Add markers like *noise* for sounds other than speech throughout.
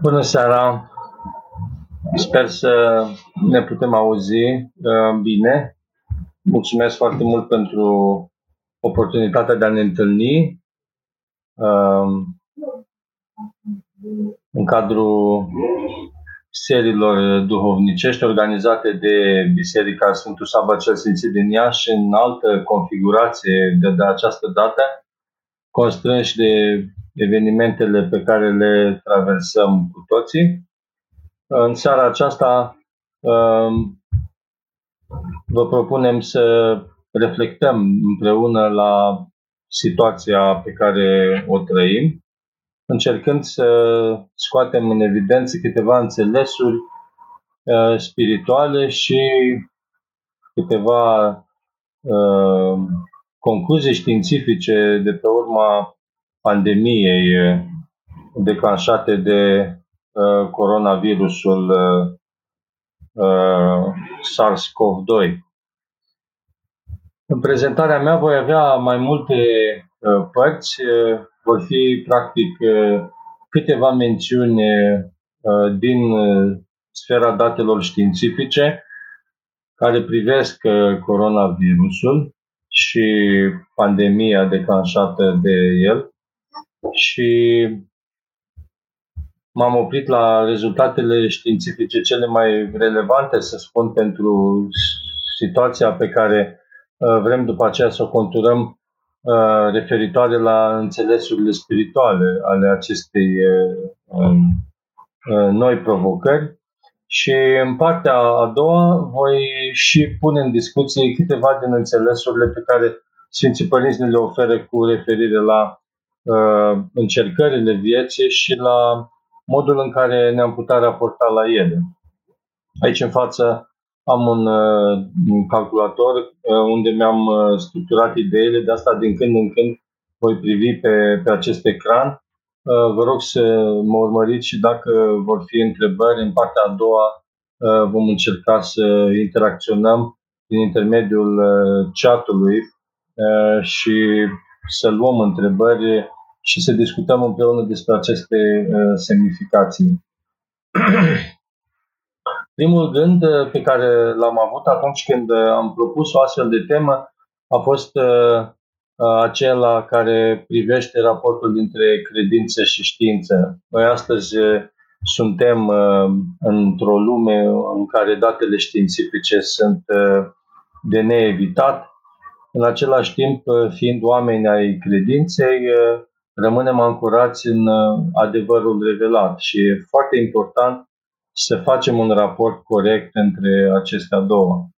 Bună seara! Sper să ne putem auzi uh, bine. Mulțumesc foarte mult pentru oportunitatea de a ne întâlni uh, în cadrul seriilor duhovnicești organizate de Biserica Sfântul Saba cel Sfințit din Iași în altă configurație de, de această dată, constrânși de evenimentele pe care le traversăm cu toții. În seara aceasta um, vă propunem să reflectăm împreună la situația pe care o trăim, încercând să scoatem în evidență câteva înțelesuri uh, spirituale și câteva uh, concluzii științifice de pe urma pandemiei declanșate de uh, coronavirusul uh, SARS-CoV-2. În prezentarea mea voi avea mai multe uh, părți, vor fi practic câteva mențiuni din sfera datelor științifice care privesc coronavirusul și pandemia declanșată de el și m-am oprit la rezultatele științifice cele mai relevante, să spun, pentru situația pe care uh, vrem după aceea să o conturăm uh, referitoare la înțelesurile spirituale ale acestei uh, um, noi provocări. Și în partea a doua voi și pune în discuție câteva din înțelesurile pe care Sfinții Părinți ne le oferă cu referire la uh, încercările vieții și la modul în care ne-am putea raporta la ele. Aici în față am un, uh, un calculator uh, unde mi-am uh, structurat ideile, de asta din când în când voi privi pe, pe acest ecran. Uh, vă rog să mă urmăriți și dacă vor fi întrebări în partea a doua, uh, vom încerca să interacționăm prin intermediul uh, chatului și să luăm întrebări și să discutăm împreună despre aceste uh, semnificații. *clears throat* Primul gând uh, pe care l-am avut atunci când uh, am propus o astfel de temă a fost acela care privește raportul dintre credință și știință. Noi astăzi suntem într-o lume în care datele științifice sunt de neevitat. În același timp, fiind oameni ai credinței, rămânem ancorați în uh, adevărul revelat și e foarte important să facem un raport corect între acestea două.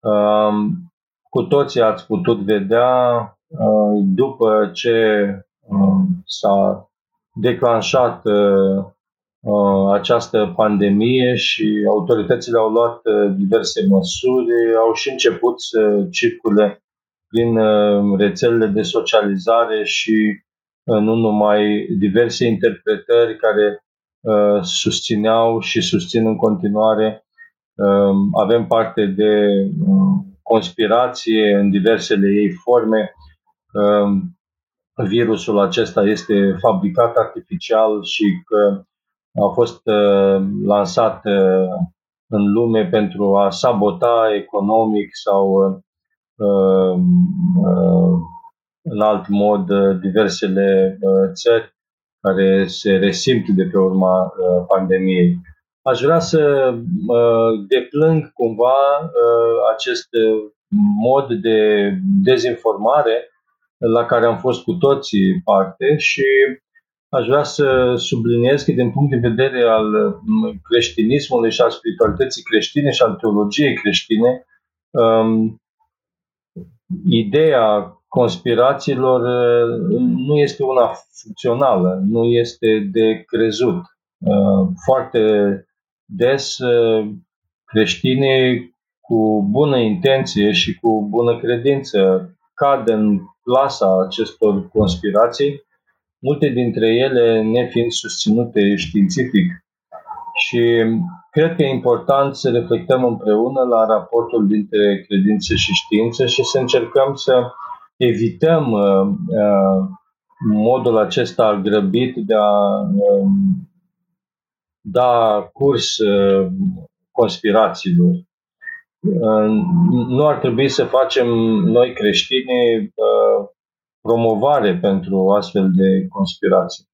Um, cu toții ați putut vedea uh, după ce um, s-a declanșat uh, această pandemie și autoritățile au luat diverse măsuri, au și început să circule prin rețelele de socializare și nu numai diverse interpretări care uh, susțineau și susțin în continuare. Uh, avem parte de uh, conspirație în diversele ei forme. Uh, virusul acesta este fabricat artificial și că a fost uh, lansat uh, în lume pentru a sabota economic sau uh, uh, în alt mod uh, diversele uh, țări care se resimt de pe urma uh, pandemiei. Aș vrea să deplâng cumva acest mod de dezinformare la care am fost cu toții parte și aș vrea să subliniez că din punct de vedere al creștinismului și al spiritualității creștine și al teologiei creștine, um, ideea conspirațiilor nu este una funcțională, nu este de crezut. Foarte des creștinii cu bună intenție și cu bună credință cad în plasa acestor conspirații, multe dintre ele nefiind susținute științific. Și cred că e important să reflectăm împreună la raportul dintre credință și știință și să încercăm să evităm uh, uh, modul acesta grăbit de a uh, da curs conspirațiilor. Nu ar trebui să facem noi creștini promovare pentru astfel de conspirații.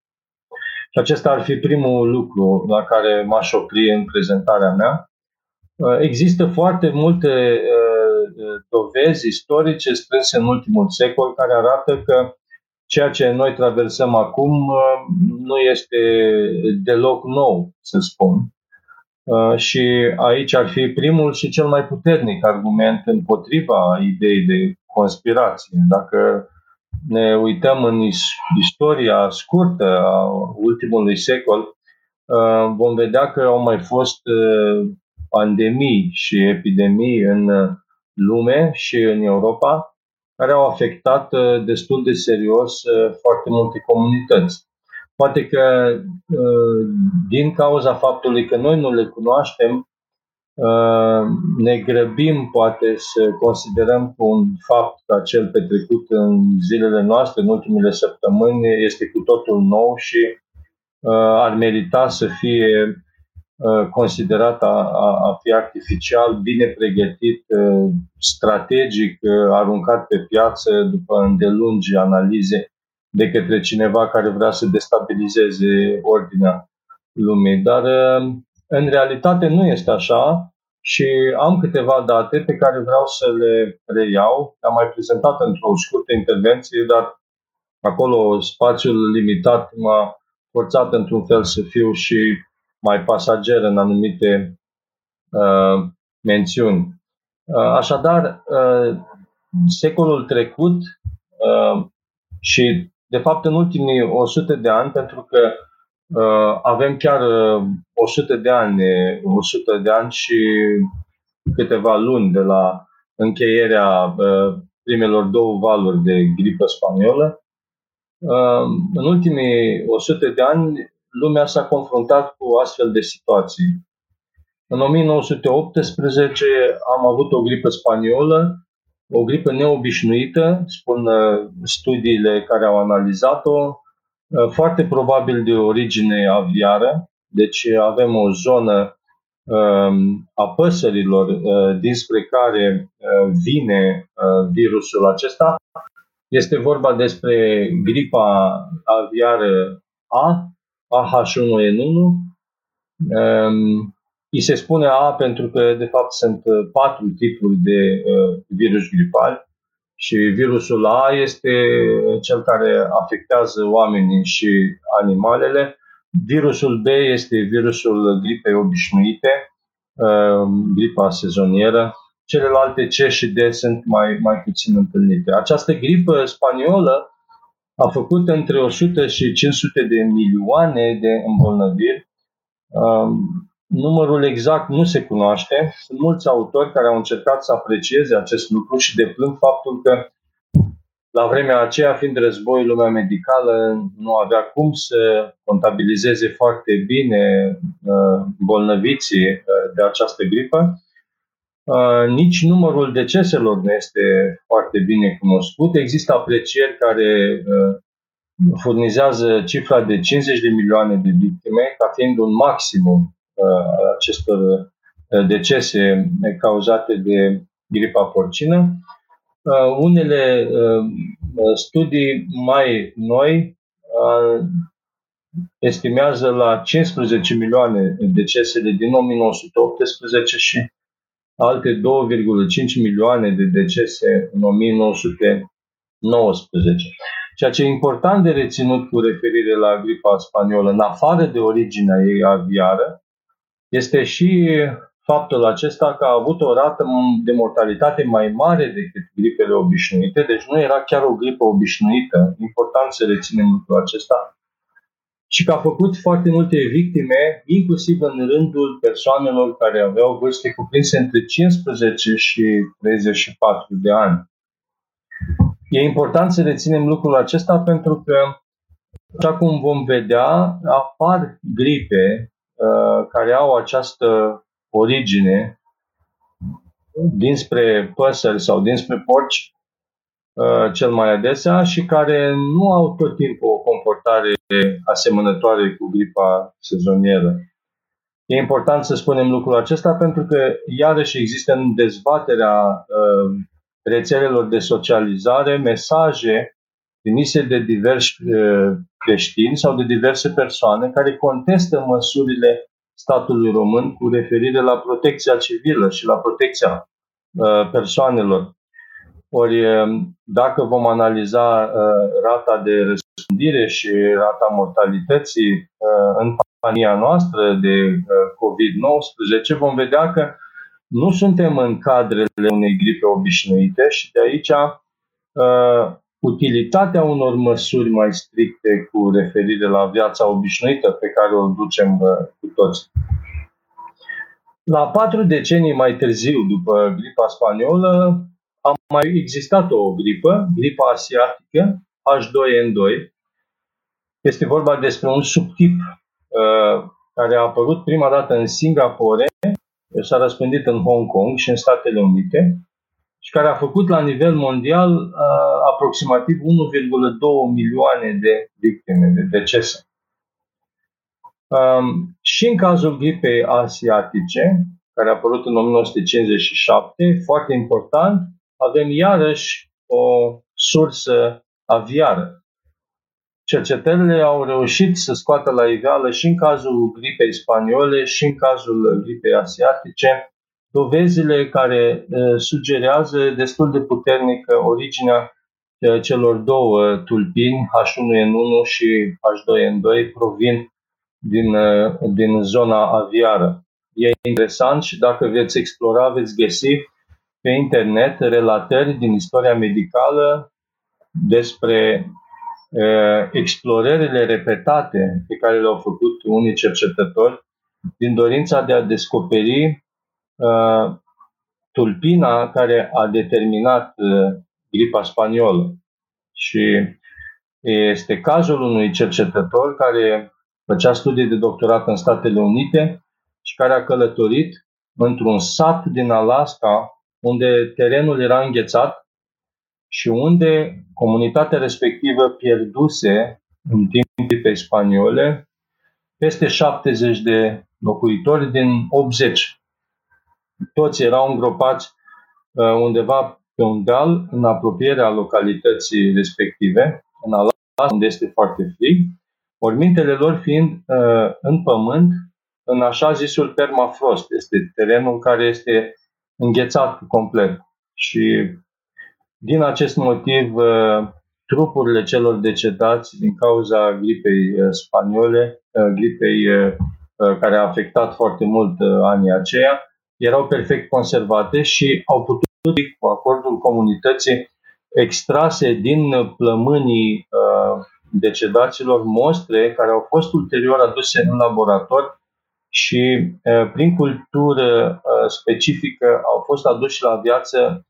Și acesta ar fi primul lucru la care m-aș opri în prezentarea mea. Există foarte multe dovezi istorice strânse în ultimul secol care arată că ceea ce noi traversăm acum nu este deloc nou, să spun. Și aici ar fi primul și cel mai puternic argument împotriva ideii de conspirație. Dacă ne uităm în istoria scurtă a ultimului secol, vom vedea că au mai fost pandemii și epidemii în lume și în Europa, care au afectat uh, destul de serios uh, foarte multe comunități. Poate că uh, din cauza faptului că noi nu le cunoaștem, ne grăbim poate să considerăm că un fapt ca cel petrecut în zilele noastre, în ultimele săptămâni, este cu totul nou și ar merita să fie Uh, considerat a, a, a fi artificial, bine pregătit, uh, strategic, uh, aruncat pe piață după îndelungi analize de către cineva care vrea să destabilizeze ordinea lumii. Dar în realitate nu este așa și am câteva date pe care vreau să le reiau. Am mai prezentat într-o scurtă intervenție, dar acolo spațiul limitat m-a forțat într-un fel să fiu și mai pasager în anumite uh, mențiuni. Uh, așadar, uh, secolul trecut uh, și, de fapt, în ultimii 100 de ani, pentru că uh, avem chiar uh, 100 de ani, 100 de ani și câteva luni de la încheierea uh, primelor două valuri de gripă spaniolă. Uh, în ultimii 100 de ani, lumea s-a confruntat cu astfel de situații. În 1918 am avut o gripă spaniolă, o gripă neobișnuită, spun uh, studiile care au analizat-o, uh, foarte probabil de origine aviară, deci avem o zonă um, a păsărilor uh, dinspre care vine virusul acesta. Este vorba despre gripa aviară A, AH1N1. Um, îi se spune A pentru că, de fapt, sunt uh, patru tipuri de uh, virus gripal și virusul A este uh, cel care afectează oamenii și animalele. Virusul B este virusul gripei obișnuite, uh, gripa sezonieră. Celelalte C și D sunt mai, mai puțin întâlnite. Această gripă spaniolă a făcut între 100 și 500 de milioane de îmbolnăviri. Um, numărul exact nu se cunoaște. Sunt mulți autori care au încercat să aprecieze acest lucru și deplâng faptul că la vremea aceea, fiind război, lumea medicală nu avea cum să contabilizeze foarte bine uh, bolnăviții uh, de această gripă Uh, nici numărul deceselor nu este foarte bine cunoscut. Există aprecieri care uh, furnizează cifra de 50 de milioane de victime ca fiind un maximum uh, al acestor decese cauzate de gripa porcină. Unele studii mai noi estimează la 15 milioane decesele din 1918 și alte 2,5 milioane de decese în 1919. Ceea ce e important de reținut cu referire la gripa spaniolă, în afară de originea ei aviară, este și faptul acesta că a avut o rată de mortalitate mai mare decât gripele obișnuite, deci nu era chiar o gripă obișnuită. Important să reținem lucrul acesta și că a făcut foarte multe victime, inclusiv în rândul persoanelor care aveau vârste cuprinse între 15 și 34 de ani. E important să reținem lucrul acesta pentru că, așa cum vom vedea, apar gripe uh, care au această origine dinspre păsări sau dinspre porci Uh, cel mai adesea și care nu au tot timpul o comportare asemănătoare cu gripa sezonieră. E important să spunem lucrul acesta pentru că iarăși există în dezbaterea uh, rețelelor de socializare mesaje trimise de diversi uh, creștini sau de diverse persoane care contestă măsurile statului român cu referire la protecția civilă și la protecția uh, persoanelor. Ori, dacă vom analiza rata de răspândire și rata mortalității în campania noastră de COVID-19, vom vedea că nu suntem în cadrele unei gripe obișnuite și de aici uh, utilitatea unor măsuri mai stricte cu referire la viața obișnuită pe care o ducem uh, cu toți. La patru decenii mai târziu, după gripa spaniolă, a mai existat o gripă, gripa asiatică, H2N2. Este vorba despre un subtip uh, care a apărut prima dată în Singapore, s-a răspândit în Hong Kong și în Statele Unite și care a făcut la nivel mondial uh, aproximativ 1,2 milioane de victime, de decese. Um, și în cazul gripei asiatice, care a apărut în 1957, foarte important, avem iarăși o sursă aviară. Cercetările au reușit să scoată la iveală și în cazul gripei spaniole și în cazul gripei asiatice dovezile care sugerează destul de puternic originea celor două tulpini, H1N1 și H2N2, provin din, din zona aviară. E interesant și dacă veți explora, veți găsi pe internet relatări din istoria medicală despre uh, explorările repetate pe care le-au făcut unii cercetători din dorința de a descoperi uh, tulpina care a determinat uh, gripa spaniolă. Și este cazul unui cercetător care făcea studii de doctorat în Statele Unite și care a călătorit într-un sat din Alaska unde terenul era înghețat și unde comunitatea respectivă pierduse în timpul pe spaniole peste 70 de locuitori din 80. Toți erau îngropați uh, undeva pe un deal în apropierea localității respective, în Alaska, unde este foarte frig, mormintele lor fiind uh, în pământ, în așa zisul permafrost. Este terenul care este înghețat complet. Și din acest motiv, uh, trupurile celor decedați din cauza gripei uh, spaniole, uh, gripei care a afectat foarte mult anii aceia, erau perfect conservate și au putut, cu acordul comunității, extrase din plămânii decedaților mostre care au fost ulterior aduse în laborator și prin cultură specifică au fost aduși la viață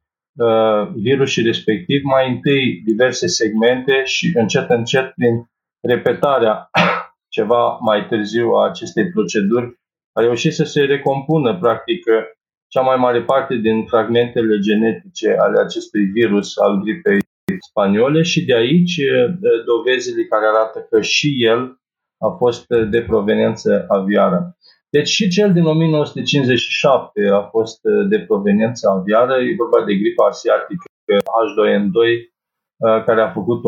virusii respectiv, mai întâi diverse segmente și încet încet prin repetarea *clears throat* ceva mai târziu a acestei proceduri a reușit să se recompună practic cea mai mare parte din fragmentele genetice ale acestui virus al gripei spaniole și de aici dovezile care arată că și el a fost de proveniență aviară. Deci și cel din 1957 a fost uh, de proveniență aviară, e vorba de gripa asiatică H2N2, uh, care a făcut 1,2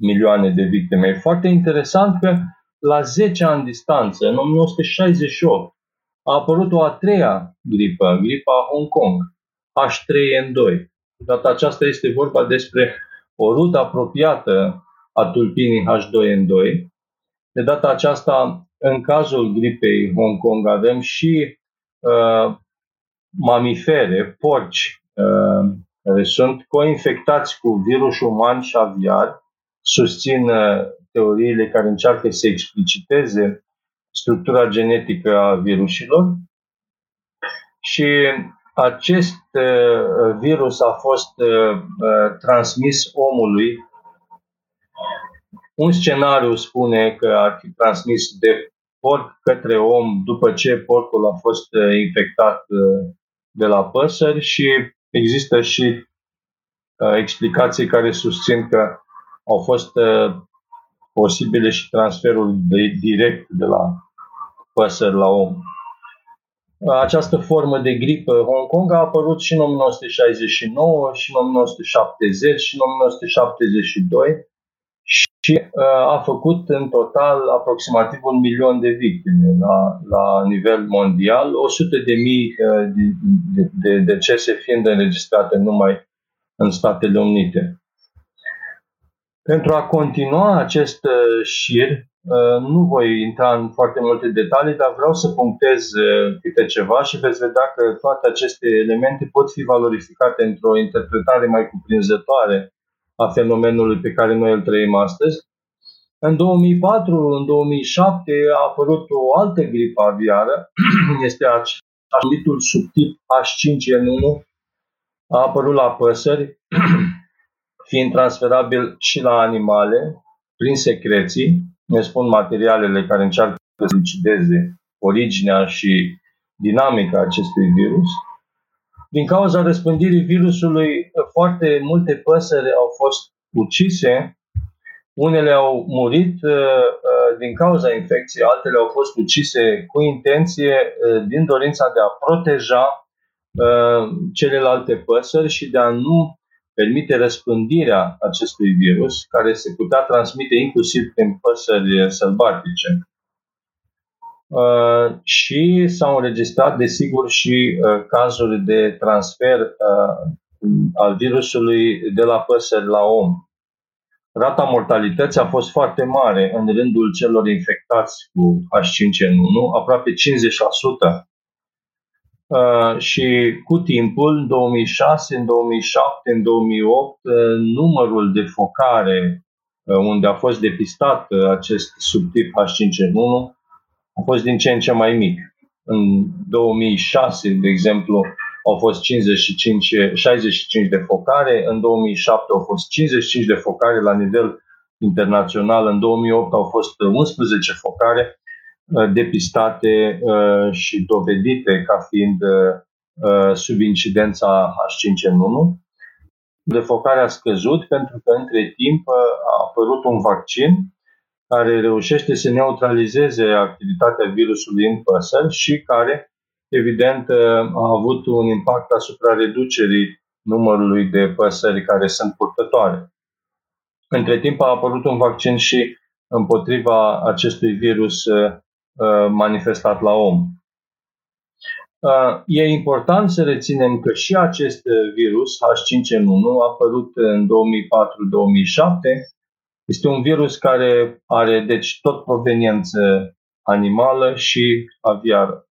milioane de victime. E foarte interesant că la 10 ani distanță, în 1968, a apărut o a treia gripă, gripa Hong Kong, H3N2. Data aceasta este vorba despre o rută apropiată a tulpinii H2N2. De data aceasta, în cazul gripei Hong Kong avem și uh, mamifere, porci, uh, care sunt coinfectați cu virus uman și aviar, susțin uh, teoriile care încearcă să expliciteze structura genetică a virusilor. Și acest uh, virus a fost uh, uh transmis omului un scenariu spune că ar fi transmis de porc către om după ce porcul a fost uh, infectat uh, de la păsări și există și uh, explicații care susțin că au fost posibile și transferul de, direct de la păsări la om. Această formă de gripă Hong Kong a apărut și în 1969, și în 1970, și în 1972 și uh, a făcut în total aproximativ un milion de victime la, la nivel mondial, 100 de mii uh, de, de, de decese fiind înregistrate numai în Statele Unite. Pentru a continua acest uh, șir, nu voi intra în foarte multe detalii, dar vreau să punctez câte ceva și veți vedea că toate aceste elemente pot fi valorificate într-o interpretare mai cuprinzătoare a fenomenului pe care noi îl trăim astăzi. În 2004, în 2007 a apărut o altă gripă aviară, *clears throat* este anumitul subtip H5N1, a apărut la păsări, *clears throat* fiind transferabil și la animale, prin secreții, ne spun materialele care încearcă să lucideze originea și dinamica acestui virus. Din cauza răspândirii virusului, foarte multe păsări au fost ucise, unele au murit uh, uh, din cauza infecției, altele au fost ucise cu intenție uh, din dorința de a proteja celelalte păsări și de a nu permite răspândirea acestui virus, care se putea transmite inclusiv prin păsări sălbatice. Uh, și s-au înregistrat, desigur, și uh, cazuri de transfer uh, al virusului de la păsări la om. Rata mortalității a fost foarte mare în rândul celor infectați cu H5N1, aproape 50%. Uh, și cu timpul, în 2006, în 2007, în 2008, uh, numărul de focare uh, unde a fost depistat uh, acest subtip H5N1 a fost din ce în ce mai mic. În 2006, de exemplu, au fost 55, 65 de focare, în 2007 au fost 55 de focare la nivel internațional, în 2008 au fost 11 focare uh, depistate uh, și dovedite ca fiind uh, sub incidența H5N1. Defocarea a scăzut pentru că între timp a apărut un vaccin care reușește să neutralizeze activitatea virusului în păsări și care, evident, a avut un impact asupra reducerii numărului de păsări care sunt purtătoare. Între timp a apărut un vaccin și împotriva acestui virus uh, manifestat la om. Uh, e important să reținem că și acest virus, H5N1, a apărut în 2004-2007 este un virus care are, deci, tot proveniență animală și aviară.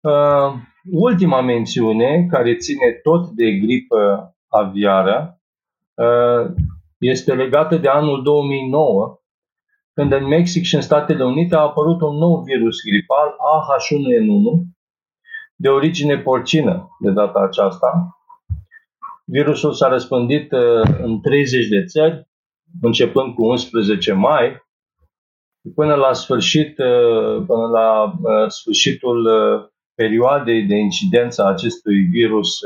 Uh, ultima mențiune, care ține tot de gripă aviară, uh, este legată de anul 2009, când în Mexic și în Statele Unite a apărut un nou virus gripal, AH1N1, de origine porcină de data aceasta, Virusul s-a răspândit uh, în 30 de țări, începând cu 11 mai, până la sfârșit, uh, până la uh, sfârșitul perioadei de incidență a acestui virus,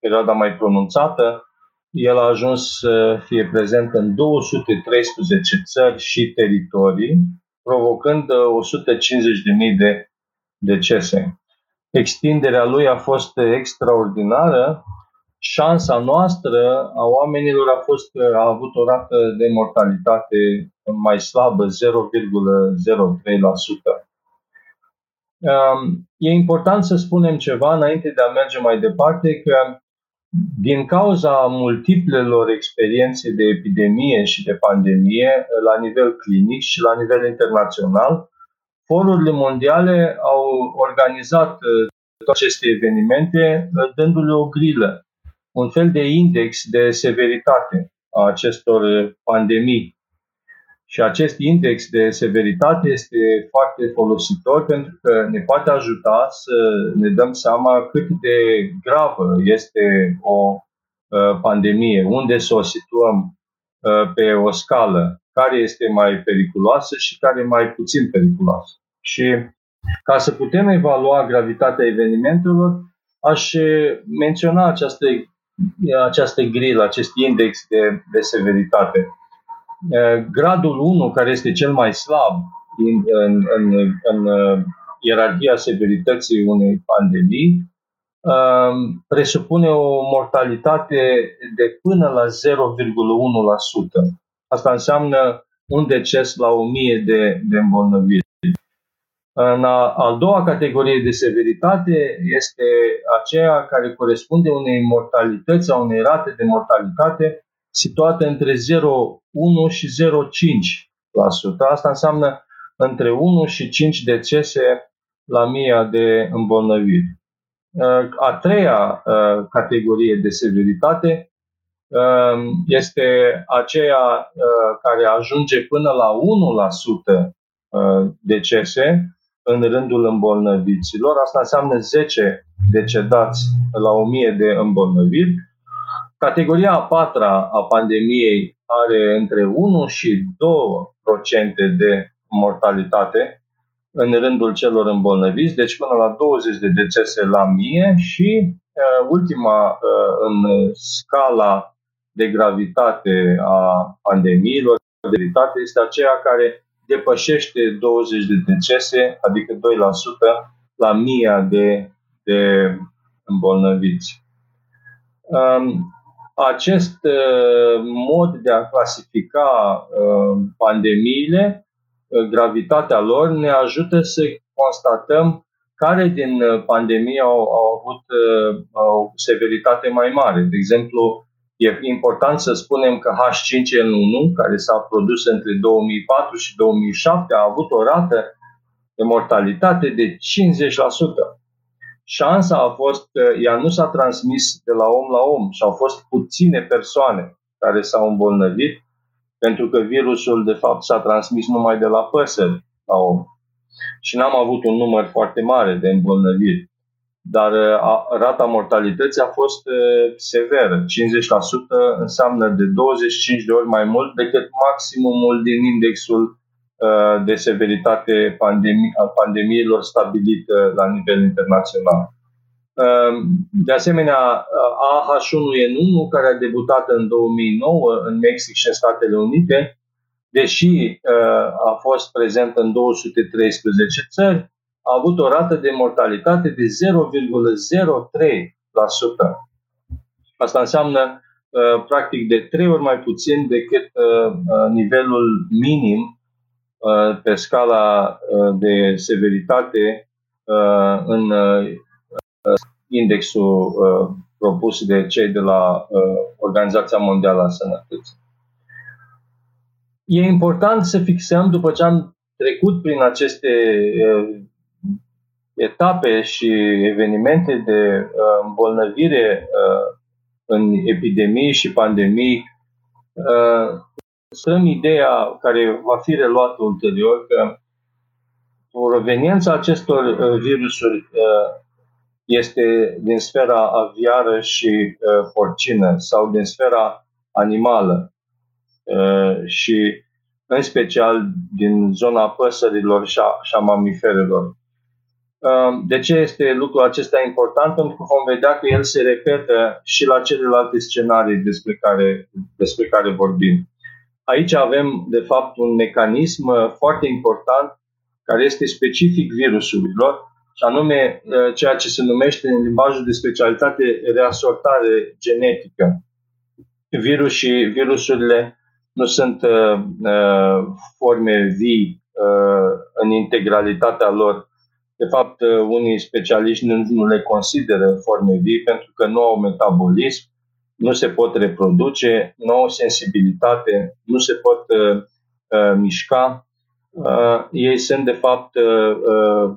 perioada mai pronunțată, el a ajuns să fie prezent în 213 țări și teritorii, provocând 150.000 de decese. Extinderea lui a fost extraordinară, șansa noastră a oamenilor a fost că a avut o rată de mortalitate mai slabă, 0,03%. Um, e important să spunem ceva înainte de a merge mai departe că din cauza multiplelor experiențe de epidemie și de pandemie la nivel clinic și la nivel internațional, forurile mondiale au organizat uh, toate aceste evenimente uh, dându-le o grilă un fel de index de severitate a acestor pandemii. Și acest index de severitate este foarte folositor pentru că ne poate ajuta să ne dăm seama cât de gravă este o uh, pandemie, unde să o situăm uh, pe o scală, care este mai periculoasă și care e mai puțin periculoasă. Și ca să putem evalua gravitatea evenimentelor, aș menționa această această grilă, acest index de, de severitate. Gradul 1, care este cel mai slab, în, în, în ierarhia severității unei pandemii um, presupune o mortalitate de până la 0,1%. Asta înseamnă un deces la 1000 de, de îmbolnăviri. În a, a doua categorie de severitate este aceea care corespunde unei mortalități sau unei rate de mortalitate situate între 0,1 și 0,5%. Asta înseamnă între 1 și 5 decese la 1000 de îmbolnăviri. A treia categorie de severitate este aceea care ajunge până la 1% decese în rândul îmbolnăviților. Asta înseamnă 10 decedați la 1000 de îmbolnăviri. Categoria a patra a pandemiei are între 1 și 2% de mortalitate în rândul celor îmbolnăviți, deci până la 20 de decese la mie și uh, ultima uh, în scala de gravitate a pandemiilor, de gravitate este aceea care depășește 20 de decese, adică 2% la mia de, de îmbolnăviți. Um, acest uh, mod de a clasifica uh, pandemiile, uh, gravitatea lor, ne ajută să constatăm care din pandemie au, au avut o severitate mai mare. De exemplu, E important să spunem că H5N1, care s-a produs între 2004 și 2007, a avut o rată de mortalitate de 50%. Șansa a fost că ea nu s-a transmis de la om la om și au fost puține persoane care s-au îmbolnăvit, pentru că virusul, de fapt, s-a transmis numai de la păsări la om. Și n-am avut un număr foarte mare de îmbolnăviri dar uh, a, rata mortalității a fost uh, severă. 50% înseamnă de 25 de ori mai mult decât maximumul din indexul uh, de severitate pandemie, al pandemiilor stabilit la nivel internațional. De asemenea, AH1N1, care a debutat în 2009 în Mexic și în Statele Unite, deși a fost prezent în 213 țări, a avut o rată de mortalitate de 0,03%. Asta înseamnă uh, practic de trei ori mai puțin decât uh, uh, nivelul minim pe scala de severitate în indexul propus de cei de la Organizația Mondială a Sănătății. E important să fixăm, după ce am trecut prin aceste etape și evenimente de uh, îmbolnăvire uh, în epidemii și pandemii, uh, strâm ideea care va fi reluată ulterior că proveniența acestor uh, virusuri uh, este din sfera aviară și uh, porcină sau din sfera animală uh, și în special din zona păsărilor și a, și a mamiferelor. De ce este lucrul acesta important? Pentru că vom vedea că el se repetă și la celelalte scenarii despre care, despre care vorbim. Aici avem, de fapt, un mecanism uh, foarte important care este specific virusurilor, și anume uh, ceea ce se numește în limbajul de specialitate reasortare genetică. Virus și virusurile nu sunt uh, uh, forme vii uh, în integralitatea lor de fapt, uh, unii specialiști nu, nu le consideră forme vii pentru că nu au metabolism, nu se pot reproduce, nu au sensibilitate, nu se pot uh, uh, mișca. Uh, ei sunt, de fapt, uh, uh,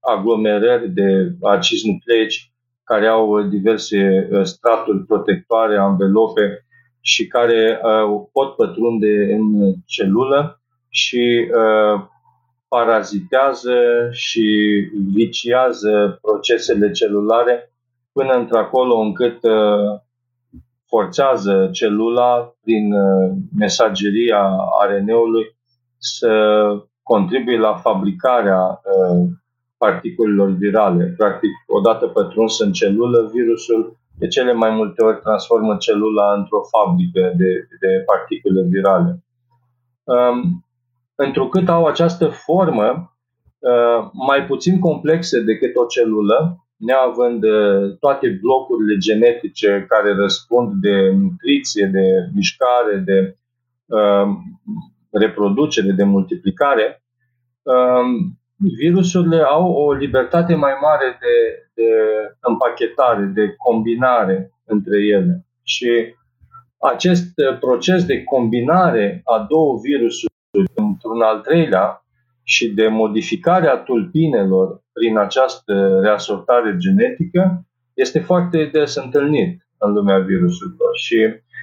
aglomerări de acizi nucleici care au diverse uh, straturi protectoare, anvelope și care uh, pot pătrunde în celulă și uh, parazitează și viciază procesele celulare până într-acolo încât uh, forțează celula prin uh, mesageria RNA-ului să contribuie la fabricarea uh, particulelor virale. Practic, odată pătruns în celulă, virusul de cele mai multe ori transformă celula într-o fabrică de, de particule virale. Um, întrucât au această formă uh, mai puțin complexe decât o celulă, neavând uh, toate blocurile genetice care răspund de nutriție, de mișcare, de uh, reproducere, de multiplicare, uh, virusurile au o libertate mai mare de, de împachetare, de combinare între ele. Și acest proces de combinare a două virusuri într-un al treilea și de modificare a tulpinelor prin această reasortare genetică este foarte des întâlnit în lumea virusurilor. Și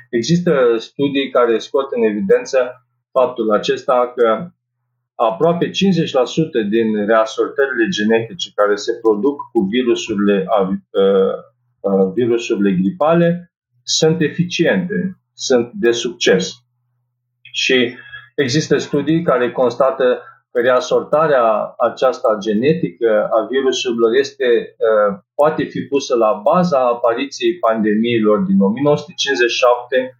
există studii care scot în evidență faptul acesta că aproape 50% din reasortările genetice care se produc cu virusurile, virusurile gripale sunt eficiente, sunt de succes. Și există studii care constată că reasortarea aceasta genetică a virusurilor este, poate fi pusă la baza apariției pandemiilor din 1957,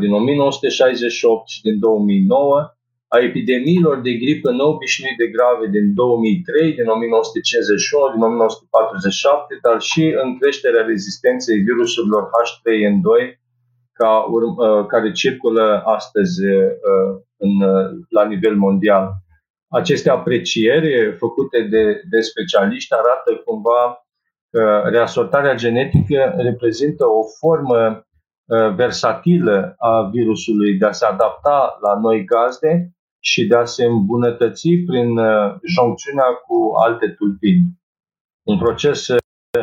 din 1968 și din 2009, a epidemiilor de gripă neobișnuit de grave din 2003, din 1951, din 1947, dar și în creșterea rezistenței virusurilor H3N2 ca urm- uh, care circulă astăzi uh, în, uh, la nivel mondial. Aceste aprecieri făcute de, de specialiști arată cumva că reasortarea genetică reprezintă o formă versatilă a virusului de a se adapta la noi gazde și de a se îmbunătăți prin uh, joncțiunea cu alte tulpini. Un proces uh,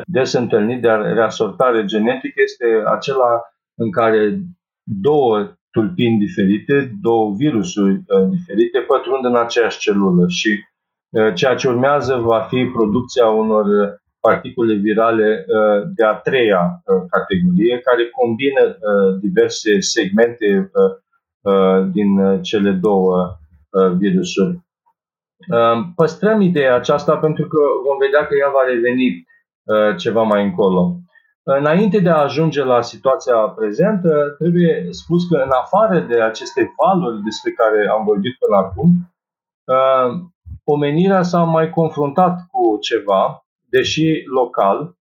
des întâlnit de reasortare genetică este acela în care două tulpini diferite, două virusuri uh, diferite pătrund în aceeași celulă și ceea ce urmează va fi producția unor particule virale de a treia categorie, care combină diverse segmente din cele două Uh, virusuri. Uh, păstrăm ideea aceasta pentru că vom vedea că ea va reveni uh, ceva mai încolo. Înainte de a ajunge la situația prezentă, trebuie spus că în afară de aceste valuri despre care am vorbit până acum, omenirea s-a mai confruntat cu ceva, deși local,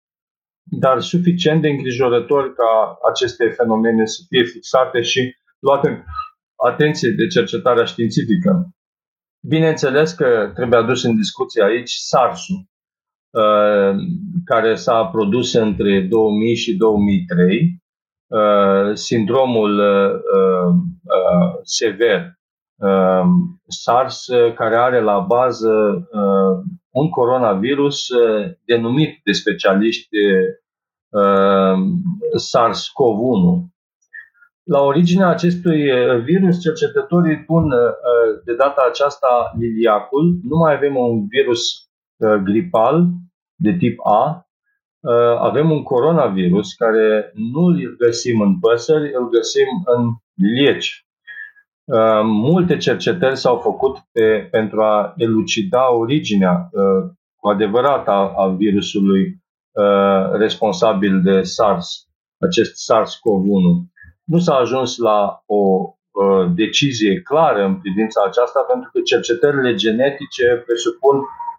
dar suficient de îngrijorător ca aceste fenomene să fie fixate și luate atenție de cercetarea științifică. Bineînțeles că trebuie adus în discuție aici SARS-ul, uh, care s-a produs între 2000 și 2003, uh, sindromul uh, sever SARS, care are la bază un coronavirus denumit de specialiști SARS-CoV-1, la originea acestui uh, virus, cercetătorii pun uh, de data aceasta liliacul. Nu mai avem un virus uh, gripal de tip A, avem un coronavirus care nu îl găsim în păsări, îl găsim în lilieci. Multe cercetări s-au făcut pe, pentru a elucida originea cu adevărat a, a virusului responsabil de SARS, acest SARS-CoV-1 nu s-a ajuns la o uh, decizie clară în privința aceasta, pentru că cercetările genetice presupun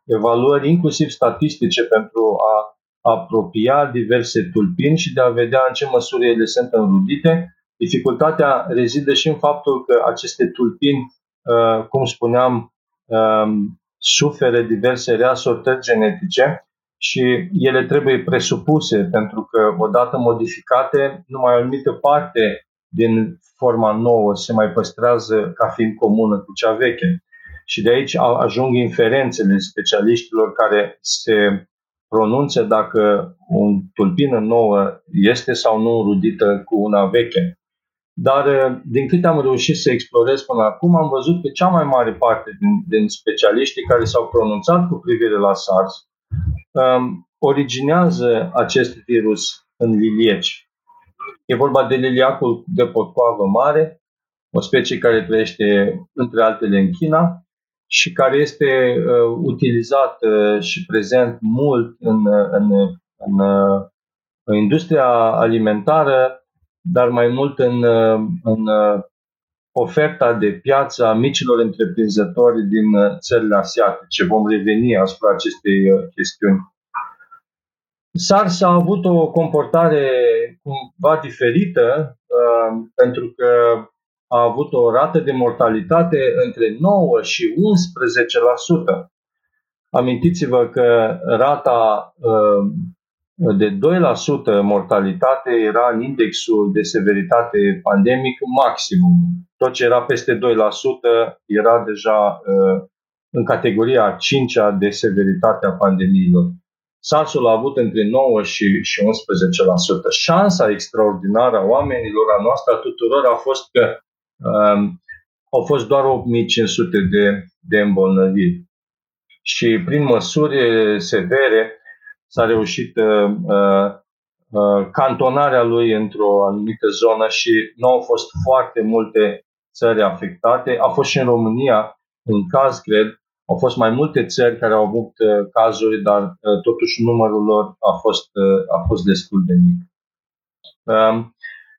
evaluări inclusiv statistice pentru a apropia diverse tulpini și de a vedea în ce măsură ele sunt înrudite. Dificultatea rezidă și în faptul că aceste tulpini, uh, cum spuneam, um, suferă diverse reasortări genetice și ele trebuie presupuse pentru că odată modificate, numai o anumită parte din forma nouă se mai păstrează ca fiind comună cu cea veche. Și de aici ajung inferențele specialiștilor care se pronunță dacă o tulpină nouă este sau nu rudită cu una veche. Dar din câte am reușit să explorez până acum, am văzut că cea mai mare parte din, din specialiștii care s-au pronunțat cu privire la SARS um, originează acest virus în lilieci. E vorba de liliacul de potcoavă mare, o specie care trăiește între altele în China și care este uh, utilizat uh, și prezent mult în, în, în, uh, în industria alimentară, dar mai mult în, uh, în uh, oferta de piață a micilor întreprinzători din uh, țările asiatice. Vom reveni asupra acestei uh, chestiuni. SARS a avut o comportare cumva diferită uh, pentru că a avut o rată de mortalitate între 9 și 11%. Amintiți-vă că rata de 2% mortalitate era în indexul de severitate pandemic maximum. Tot ce era peste 2% era deja uh, în categoria 5 de severitate a pandemiilor. SARS-ul a avut între 9 și, și 11%. Șansa extraordinară a oamenilor, a noastră, a tuturor, a fost că um, au fost doar 8500 de, de îmbolnăviri. Și prin măsuri severe, s-a reușit uh, uh, uh, cantonarea lui într-o anumită zonă și nu au fost foarte multe țări afectate. A fost și în România, în caz, cred, au fost mai multe țări care au avut uh, cazuri, dar uh, totuși numărul lor a fost, uh, a fost destul de mic.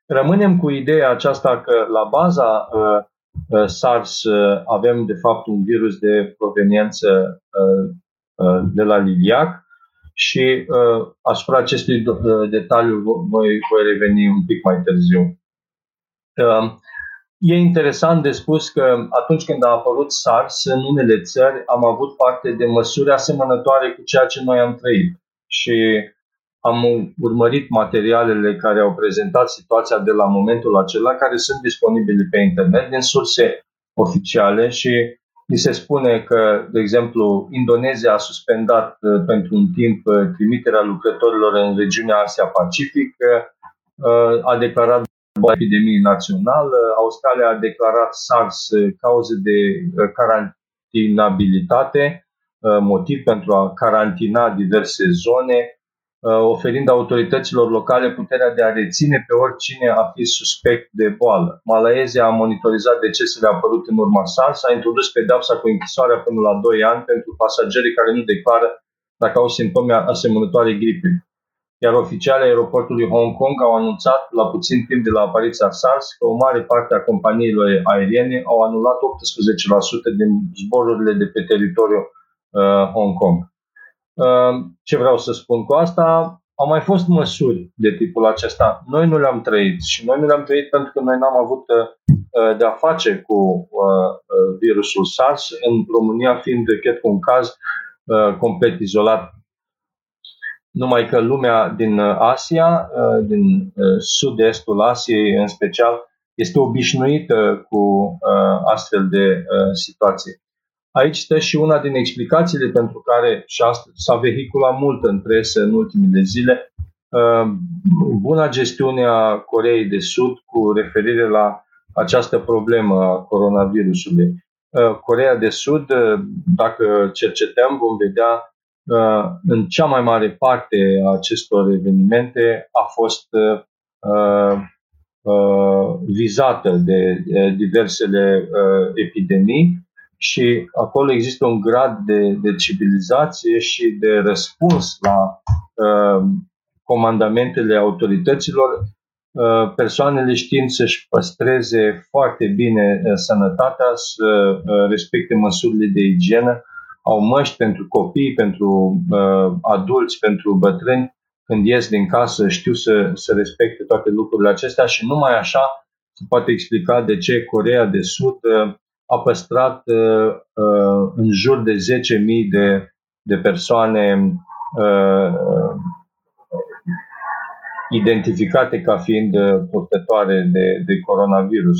Uh, rămânem cu ideea aceasta că la baza uh, uh, SARS uh, avem de fapt un virus de proveniență uh, uh, de la liliac, și uh, asupra acestui uh, detaliu voi, voi reveni un pic mai târziu. Uh, e interesant de spus că atunci când a apărut SARS, în unele țări am avut parte de măsuri asemănătoare cu ceea ce noi am trăit. Și am urmărit materialele care au prezentat situația de la momentul acela, care sunt disponibile pe internet din surse oficiale și Mi se spune că, de exemplu, Indonezia a suspendat uh, pentru un timp uh, trimiterea lucrătorilor în regiunea Asia-Pacific, uh, a declarat o epidemie națională, Australia a declarat SARS cauze de carantinabilitate, motiv pentru a carantina diverse zone, Uh, oferind autorităților locale puterea de a reține pe oricine a fi suspect de boală. Malaezia a monitorizat decesele apărute în urma SARS, a introdus pedepsa cu închisoarea până la 2 ani pentru pasagerii care nu declară dacă au simptome asemănătoare gripei. Iar oficialii aeroportului Hong Kong au anunțat la puțin timp de la apariția SARS că o mare parte a companiilor aeriene au anulat 18% din zborurile de pe teritoriul uh, Hong Kong. Ehm, ce vreau să spun cu asta? Au mai fost măsuri de tipul acesta. Noi nu le-am trăit și noi nu le-am trăit pentru că noi n-am avut uh, de a face cu uh, uh, virusul SARS, în România fiind, cred un caz complet izolat. Numai că lumea din Asia, din sud-estul Asiei în special, este obișnuită cu astfel de situații. Aici stă și una din explicațiile pentru care și asta s-a vehiculat mult în presă în ultimele zile, uh, buna gestiune a Coreei de Sud cu referire la această problemă a coronavirusului. Uh, Coreea de Sud, uh, dacă cercetăm, vom vedea în cea mai mare parte a acestor evenimente a fost vizată de diversele epidemii și acolo există un grad de, de civilizație și de răspuns la uh, comandamentele autorităților. Uh, persoanele știind să-și păstreze foarte bine uh, sănătatea, să uh, respecte măsurile de igienă, au măști pentru copii, pentru uh, adulți, pentru bătrâni, când ies din casă, știu să, să respecte toate lucrurile acestea și numai așa se poate explica de ce Corea de Sud uh, a păstrat uh, uh, în jur de 10.000 de, de persoane uh, identificate ca fiind purtătoare de, de coronavirus.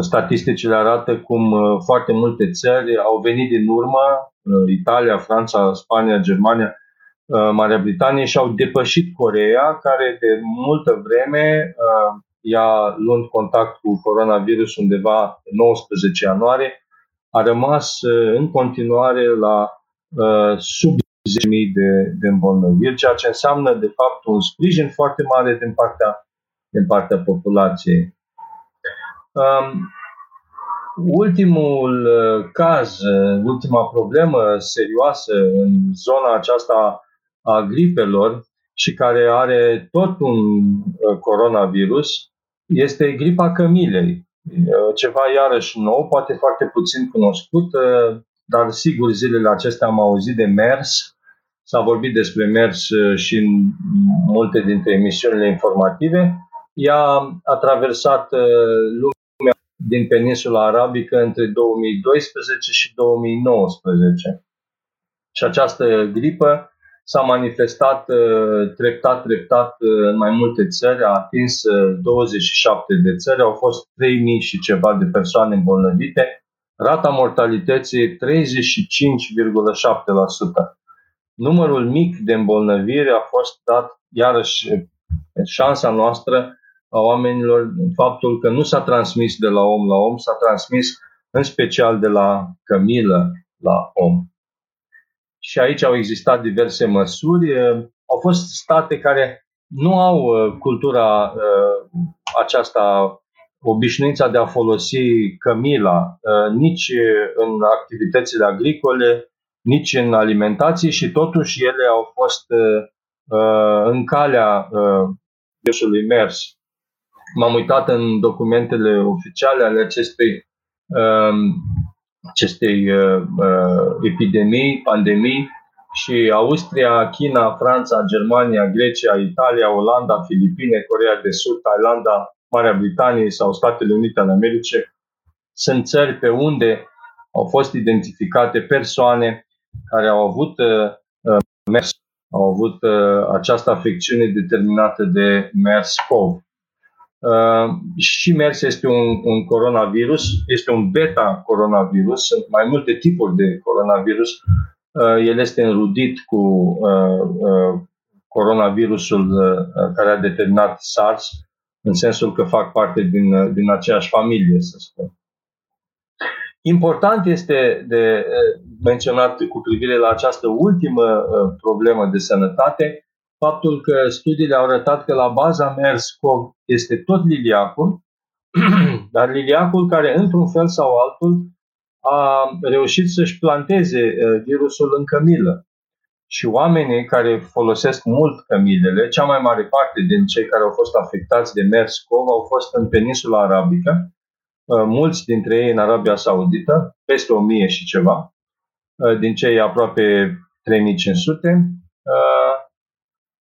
Statisticile arată cum uh, foarte multe țări au venit din urmă, uh, Italia, Franța, Spania, Germania, uh, Marea Britanie și au depășit Coreea, care de multă vreme ea luând contact cu coronavirus undeva 19 ianuarie, a rămas uh, în continuare la uh, sub 10.000 de, de îmbolnăviri, ceea ce înseamnă, de fapt, un sprijin foarte mare din partea, din partea populației. Um, ultimul uh, caz, uh, ultima problemă serioasă în zona aceasta a gripelor și care are tot un coronavirus este gripa cămilei. ceva iarăși nou, poate foarte puțin cunoscut, dar sigur zilele acestea am auzit de MERS, s-a vorbit despre MERS și în multe dintre emisiunile informative. Ea a traversat lumea din peninsula arabică între 2012 și 2019. Și această gripă s-a manifestat uh, treptat, treptat uh, în mai multe țări, a atins 27 uh, de țări, au fost 3000 și ceva de persoane îmbolnăvite, rata mortalității 35,7%. Numărul mic de îmbolnăviri a fost dat, iarăși, șansa noastră a oamenilor, faptul că nu s-a transmis de la om la om, s-a transmis în special de la cămilă la om și aici au existat diverse măsuri. Au fost state care nu au cultura aceasta, obișnuința de a folosi cămila nici în activitățile agricole, nici în alimentație și totuși ele au fost în calea virusului MERS. M-am uitat în documentele oficiale ale acestei acestei uh, uh, epidemii, pandemii și Austria, China, Franța, Germania, Grecia, Italia, Olanda, Filipine, Corea de Sud, Thailanda, Marea Britanie sau Statele Unite ale Americii sunt țări pe unde au fost identificate persoane care au avut uh, uh MERS, au avut uh, această afecțiune determinată de MERS-CoV. Uh, și MERS este un, un coronavirus, este un beta-coronavirus, sunt mai multe tipuri de coronavirus. Uh, el este înrudit cu uh, uh, coronavirusul uh, care a determinat SARS, în sensul că fac parte din, uh, din aceeași familie, să spun. Important este de uh, menționat cu privire la această ultimă problemă de sănătate faptul că studiile au arătat că la baza MERS-CoV este tot liliacul, *clears throat* dar liliacul care, într-un fel sau altul, a reușit să-și planteze uh, virusul în cămilă. Și oamenii care folosesc mult cămilele, cea mai mare parte din cei care au fost afectați de MERS-CoV au fost în peninsula arabică, uh, mulți dintre ei în Arabia Saudită, peste 1000 și ceva, uh, din cei aproape 3500,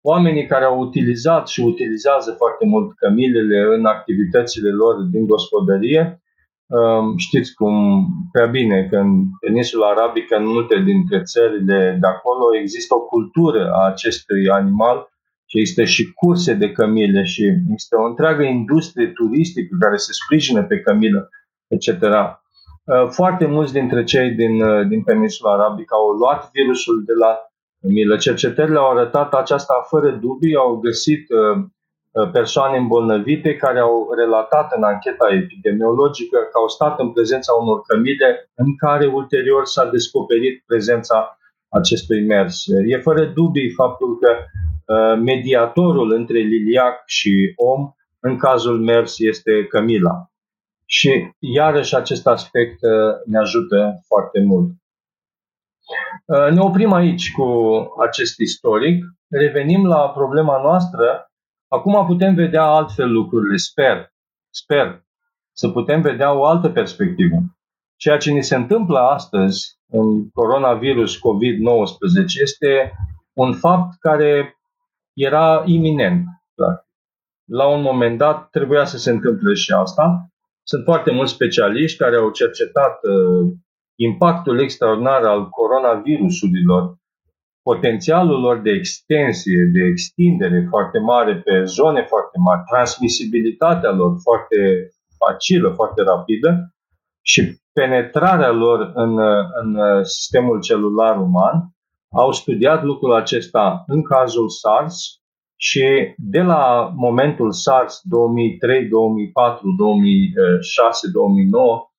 oamenii care au utilizat și utilizează foarte mult cămilele în activitățile lor din gospodărie, um, știți cum prea bine că în peninsula arabică, în multe dintre țările de acolo, există o cultură a acestui animal și există și curse de cămile și există o întreagă industrie turistică care se sprijină pe cămilă, etc. Uh, foarte mulți dintre cei din, uh, din peninsula arabică au luat virusul de la milă. Cercetările au arătat aceasta fără dubii, au găsit uh, uh, persoane îmbolnăvite care au relatat în ancheta epidemiologică că au stat în prezența unor cămile în care ulterior s-a descoperit prezența acestui mers. E fără dubii faptul că uh, mediatorul între liliac și om în cazul mers este cămila. Și iarăși acest aspect ne ajută foarte mult. Uh, ne oprim aici cu acest istoric, revenim la problema noastră. Acum putem vedea altfel lucrurile, sper, sper să putem vedea o altă perspectivă. Ceea ce ni se întâmplă astăzi în coronavirus COVID-19 este un fapt care era iminent. La un moment dat trebuia să se întâmple și asta. Sunt foarte mulți specialiști care au cercetat uh, impactul extraordinar al coronavirusurilor, potențialul lor de extensie, de extindere foarte mare pe zone foarte mari, transmisibilitatea lor foarte facilă, foarte rapidă și penetrarea lor în, în sistemul celular uman, au studiat lucrul acesta în cazul SARS și de la momentul SARS 2003, 2004, 2006, 2009,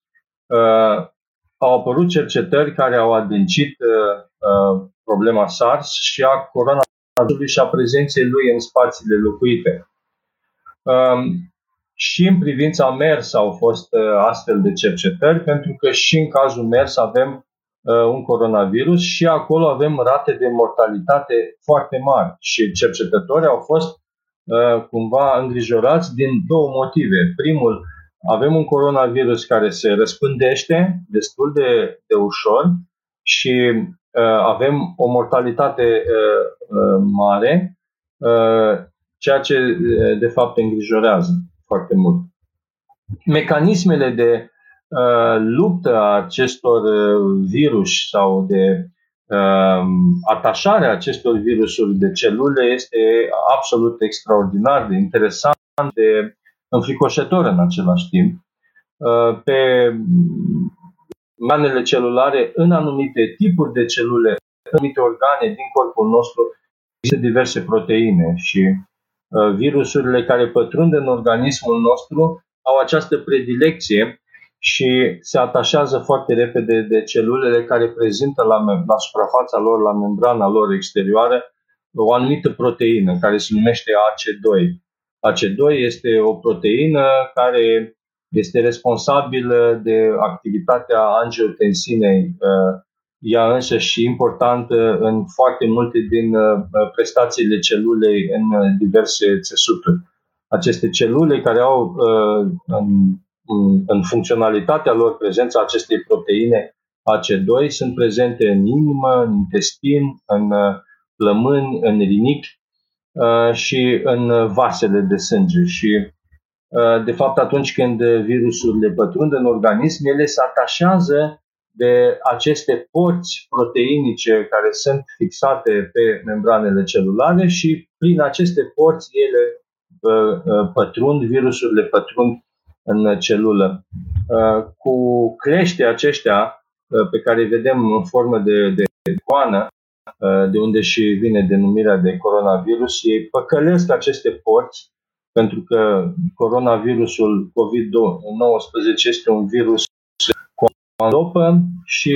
au apărut cercetări care au adâncit uh, uh, problema SARS și a coronavirusului și a prezenței lui în spațiile locuite. Um, și în privința MERS au fost uh, astfel de cercetări, pentru că și în cazul MERS avem uh, un coronavirus și acolo avem rate de mortalitate foarte mari. Și cercetătorii au fost uh, cumva îngrijorați din două motive. Primul, avem un coronavirus care se răspândește destul de, de ușor și uh, avem o mortalitate uh, uh, mare, uh, ceea ce uh, de fapt îngrijorează foarte mult. Mecanismele de uh, luptă a acestor uh, virus sau de uh, atașarea acestor virusuri de celule este absolut extraordinar de interesant, de înfricoșător în același timp. Uh, pe manele celulare, în anumite tipuri de celule, în anumite organe din corpul nostru, există diverse proteine și uh, virusurile care pătrund în organismul nostru au această predilecție și se atașează foarte repede de celulele care prezintă la, la suprafața lor, la membrana lor exterioară, o anumită proteină care se numește AC2. AC2 este o proteină care este responsabilă de activitatea angiotensinei, uh, ea însă și importantă în foarte multe din uh, prestațiile celulei în diverse țesuturi. Aceste celule care au în, în funcționalitatea lor prezența acestei proteine AC2 sunt prezente în inimă, în intestin, în uh, plămâni, în rinic și în vasele de sânge. Și Uh, de fapt, atunci când virusurile pătrund în organism, ele se atașează de aceste porți proteinice care sunt fixate pe membranele celulare și prin aceste porți ele uh, uh, pătrund, virusurile pătrund în celulă. Cu crește aceștia pe care îi vedem în formă de, de coană, de unde și vine denumirea de coronavirus, ei păcălesc aceste porți pentru că coronavirusul COVID-19 este un virus cu andopă și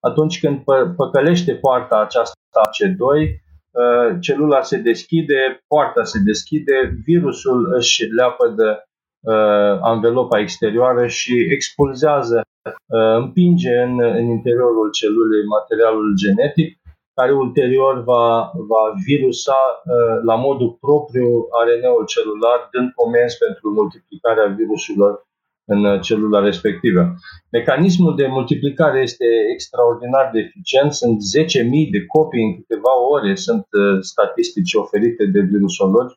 atunci când păcălește poarta aceasta C2, uh, celula se deschide, poarta se deschide, virusul își leapă de uh, anvelopa exterioară și expulzează, uh, împinge în, în interiorul celulei materialul genetic care ulterior va, va virusa uh, la modul propriu RNA-ul celular, dând comenzi pentru multiplicarea virusurilor în uh, celula respectivă. Mecanismul de multiplicare este extraordinar de eficient, sunt 10.000 de copii în câteva ore, sunt uh, statistici oferite de virusologi,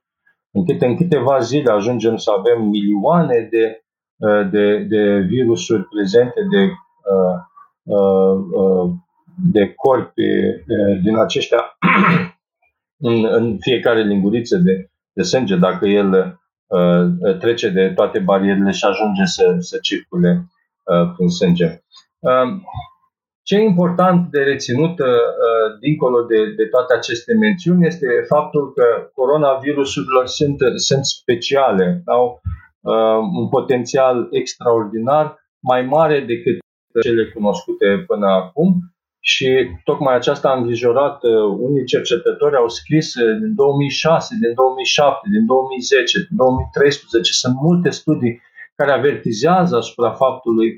încât în câteva zile ajungem să avem milioane de, de, de virusuri prezente, de uh, uh, uh, de corpi din aceștia *clears throat* în, în fiecare linguriță de, de sânge, dacă el uh, trece de toate barierele și ajunge să, să circule uh, prin sânge. Uh, ce e important de reținut uh, dincolo de, de toate aceste mențiuni este faptul că coronavirusurile sunt, sunt speciale, au uh, un potențial extraordinar, mai mare decât cele cunoscute până acum și tocmai aceasta a îngrijorat. Uh, unii cercetători au scris uh, din 2006, din 2007, din 2010, din 2013. Sunt multe studii care avertizează asupra faptului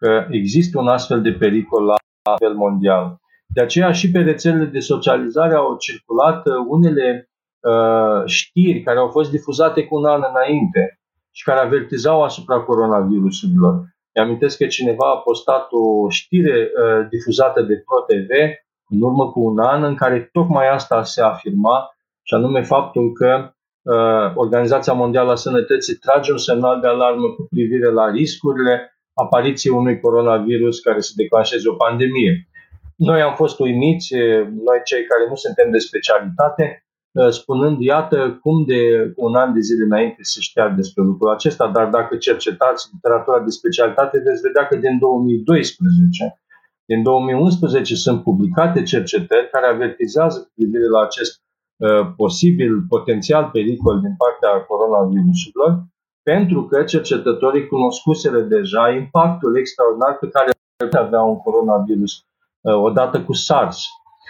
că există un astfel de pericol la nivel mondial. De aceea și pe rețelele de socializare au circulat uh, unele uh, știri care au fost difuzate cu un an înainte și care avertizau asupra coronavirusurilor. Mi-amintesc că cineva a postat o știre uh, difuzată de ProTV în urmă cu un an în care tocmai asta se afirma și anume faptul că uh, Organizația Mondială a Sănătății trage un semnal de alarmă cu privire la riscurile apariției unui coronavirus care să declanșeze o pandemie. Noi am fost uimiți, noi cei care nu suntem de specialitate, Uh, spunând, iată cum de un an de zile înainte se știa despre lucrul acesta, dar dacă cercetați literatura de specialitate, veți vedea că din 2012, din 2011 sunt publicate cercetări care avertizează cu privire la acest uh, posibil, potențial pericol din partea coronavirusurilor, pentru că cercetătorii cunoscuseră deja impactul extraordinar pe care avea un coronavirus uh, odată cu SARS.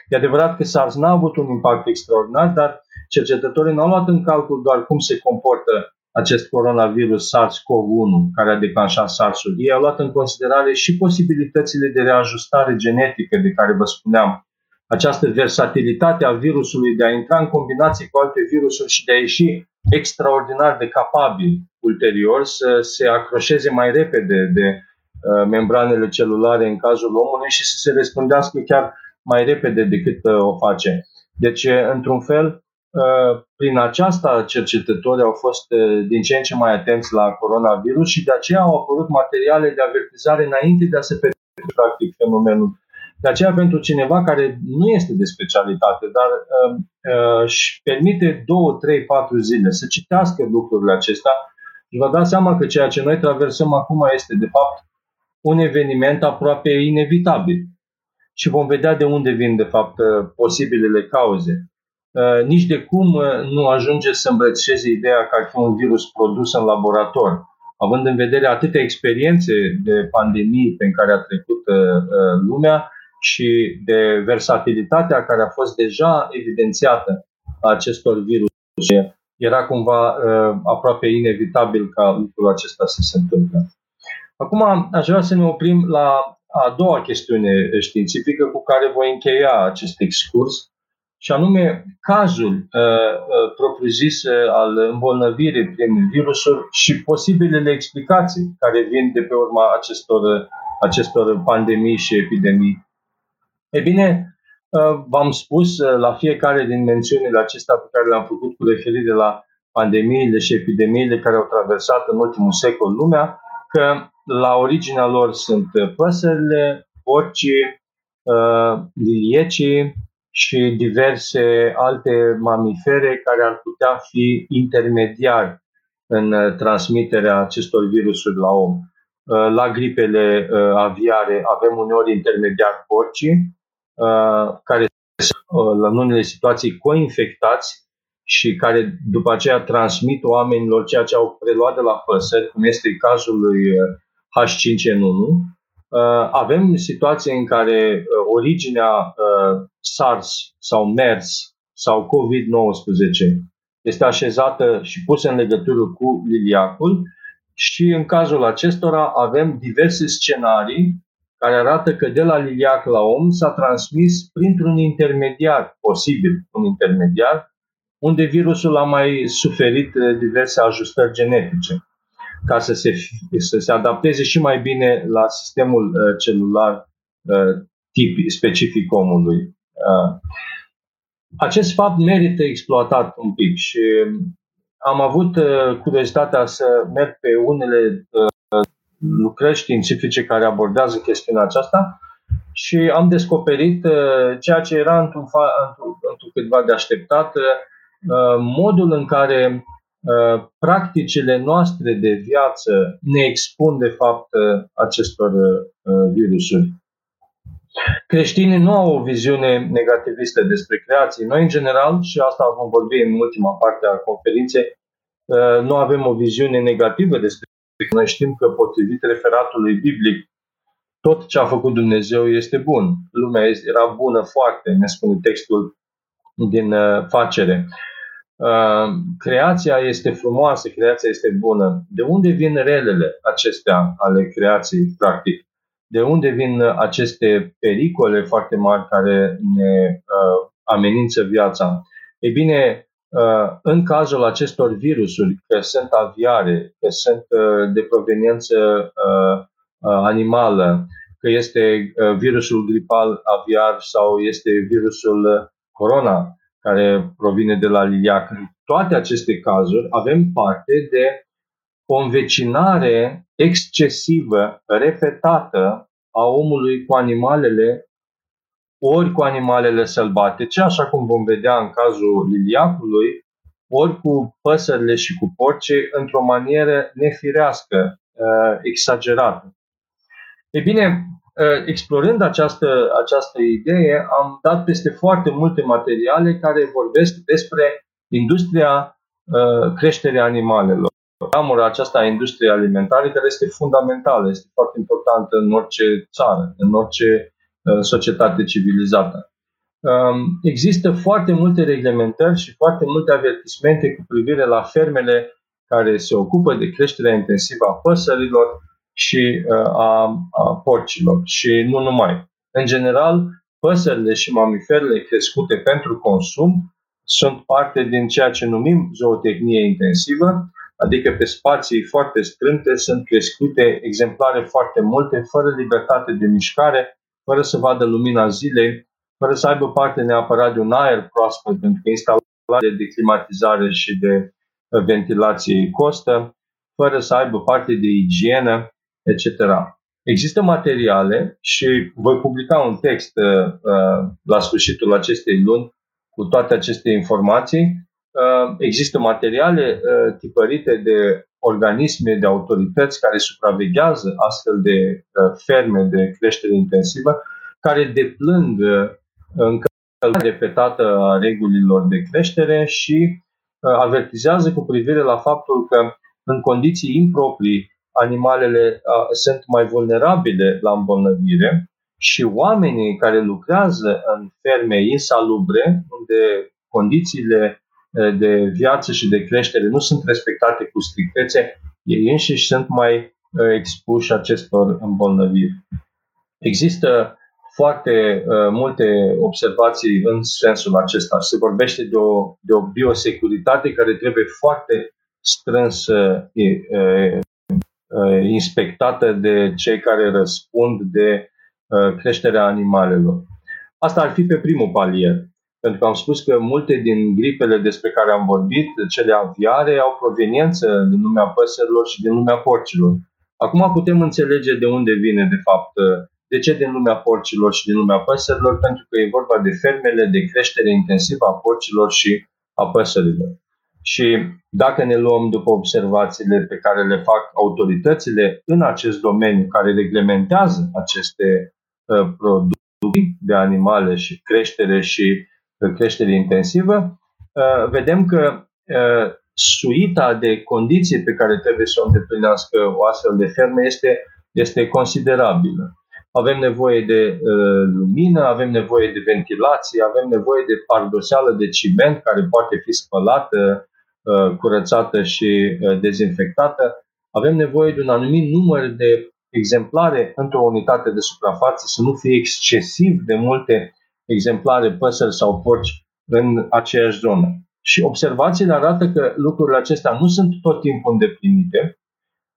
E adevărat că SARS n-a avut un impact extraordinar, dar cercetătorii n-au luat în calcul doar cum se comportă acest coronavirus SARS-CoV-1 care a declanșat SARS-ul. Ei au luat în considerare și posibilitățile de reajustare genetică de care vă spuneam această versatilitate a virusului de a intra în combinație cu alte virusuri și de a ieși extraordinar de capabil ulterior să se acroșeze mai repede de uh, membranele celulare în cazul omului și să se răspândească chiar mai repede decât uh, o face. Deci, într-un fel, prin aceasta cercetătorii au fost din ce în ce mai atenți la coronavirus și de aceea au apărut materiale de avertizare înainte de a se petrece practic fenomenul de aceea, pentru cineva care nu este de specialitate, dar uh, uh, își permite 2, 3, 4 zile să citească lucrurile acestea, și vă dați seama că ceea ce noi traversăm acum este, de fapt, un eveniment aproape inevitabil. Și vom vedea de unde vin, de fapt, uh, posibilele cauze. Uh, nici de cum uh, nu ajunge să îmbrățișeze ideea că ar fi un virus produs în laborator, având în vedere atâtea experiențe de pandemii pe care a trecut lumea, și de versatilitatea care a fost deja evidențiată a acestor virus. Era cumva uh, aproape inevitabil ca lucrul acesta să se întâmple. Acum aș vrea să ne oprim la a doua chestiune științifică cu care voi încheia acest excurs, și anume cazul uh, uh, propriu-zis uh, al îmbolnăvirii prin virusuri și posibilele explicații care vin de pe urma acestor, acestor pandemii și epidemii. E bine, uh, v-am spus uh, la fiecare din mențiunile acestea pe care le-am făcut cu referire la pandemiile și epidemiile care au traversat în ultimul secol lumea, că la originea lor sunt păsările, porcii, uh, liliecii și diverse alte mamifere care ar putea fi intermediari în transmiterea acestor virusuri la om. La gripele aviare avem uneori intermediari porcii, Uh, care sunt uh, în unele situații coinfectați și care după aceea transmit oamenilor ceea ce au preluat de la păsări, cum este cazul lui H5N1. Uh, avem situații în care originea SARS sau MERS sau COVID-19 este așezată și pusă în legătură cu liliacul și în cazul acestora avem diverse scenarii care arată că de la liliac la om s-a transmis printr-un intermediar, posibil un intermediar, unde virusul a mai suferit uh, diverse ajustări genetice ca să se, să se adapteze și mai bine la sistemul uh, celular uh, tip specific omului. Acest fapt merită exploatat un pic și am avut curiozitatea să merg pe unele lucrări științifice care abordează chestiunea aceasta și am descoperit uh, ceea ce era într-un, fa- într-un câtva de așteptat, uh, modul în care uh, practicile noastre de viață ne expun de fapt acestor virusuri. Creștinii nu au o viziune negativistă despre creație. Noi, în general, și asta vom vorbi în ultima parte a conferinței, nu avem o viziune negativă despre noi știm că potrivit referatului biblic, tot ce a făcut Dumnezeu este bun. Lumea era bună foarte, ne spune textul din uh, facere. Uh, creația este frumoasă, creația este bună. De unde vin relele acestea ale creației, practic? De unde vin aceste pericole foarte mari care ne uh, amenință viața? Ei bine, Uh, în cazul acestor virusuri, că sunt aviare, că sunt uh, de proveniență uh, animală, că este virusul gripal aviar sau este virusul corona care provine de la liliac. În toate aceste cazuri avem parte de o învecinare excesivă, repetată a omului cu animalele ori cu animalele sălbatice, așa cum vom vedea în cazul liliacului, ori cu păsările și cu porcii într-o manieră nefirească, uh, exagerată. E bine, uh, explorând această, această idee, am dat peste foarte multe materiale care vorbesc despre industria uh, creșterii animalelor. Ramura aceasta a industriei alimentare care este fundamentală, este foarte importantă în orice țară, în orice Uh, societate civilizată. Um, există foarte multe reglementări și foarte multe avertismente cu privire la fermele care se ocupă de creșterea intensivă a păsărilor și uh, a, a porcilor și nu numai. În general, păsările și mamiferele crescute pentru consum sunt parte din ceea ce numim zootehnie intensivă, adică pe spații foarte strânte sunt crescute exemplare foarte multe, fără libertate de mișcare, fără să vadă lumina zilei, fără să aibă parte neapărat de un aer proaspăt, pentru că instalarea de climatizare și de ventilație costă, fără să aibă parte de igienă, etc. Există materiale și voi publica un text uh, uh, la sfârșitul acestei luni cu toate aceste informații. Uh, există materiale uh, tipărite de organisme, de autorități care supraveghează astfel de uh, ferme de creștere intensivă, care deplâng uh, încălcarea repetată a regulilor de creștere și uh, avertizează cu privire la faptul că în condiții improprii animalele sunt mai vulnerabile la îmbolnăvire și oamenii care lucrează în ferme insalubre, unde condițiile de viață și de creștere nu sunt respectate cu strictețe, ei înșiși sunt mai expuși acestor îmbolnăviri. Există foarte uh, multe observații în sensul acesta. Se vorbește de o, de o biosecuritate care trebuie foarte strâns uh, uh, inspectată de cei care răspund de uh, creșterea animalelor. Asta ar fi pe primul palier. Pentru că am spus că multe din gripele despre care am vorbit, cele aviare, au proveniență din lumea păsărilor și din lumea porcilor. Acum putem înțelege de unde vine, de fapt, de ce din lumea porcilor și din lumea păsărilor, pentru că e vorba de fermele de creștere intensivă a porcilor și a păsărilor. Și dacă ne luăm după observațiile pe care le fac autoritățile în acest domeniu care reglementează aceste uh, producții de animale și creștere și uh, creștere intensivă, uh, vedem că uh, suita de condiții pe care trebuie să o îndeplinească o astfel de fermă este, este considerabilă. Avem nevoie de uh, lumină, avem nevoie de ventilație, avem nevoie de pardoseală de ciment care poate fi spălată Uh, curățată și uh, dezinfectată, avem nevoie de un anumit număr de exemplare într-o unitate de suprafață, să nu fie excesiv de multe exemplare păsări sau porci în aceeași zonă. Și observațiile arată că lucrurile acestea nu sunt tot timpul îndeplinite.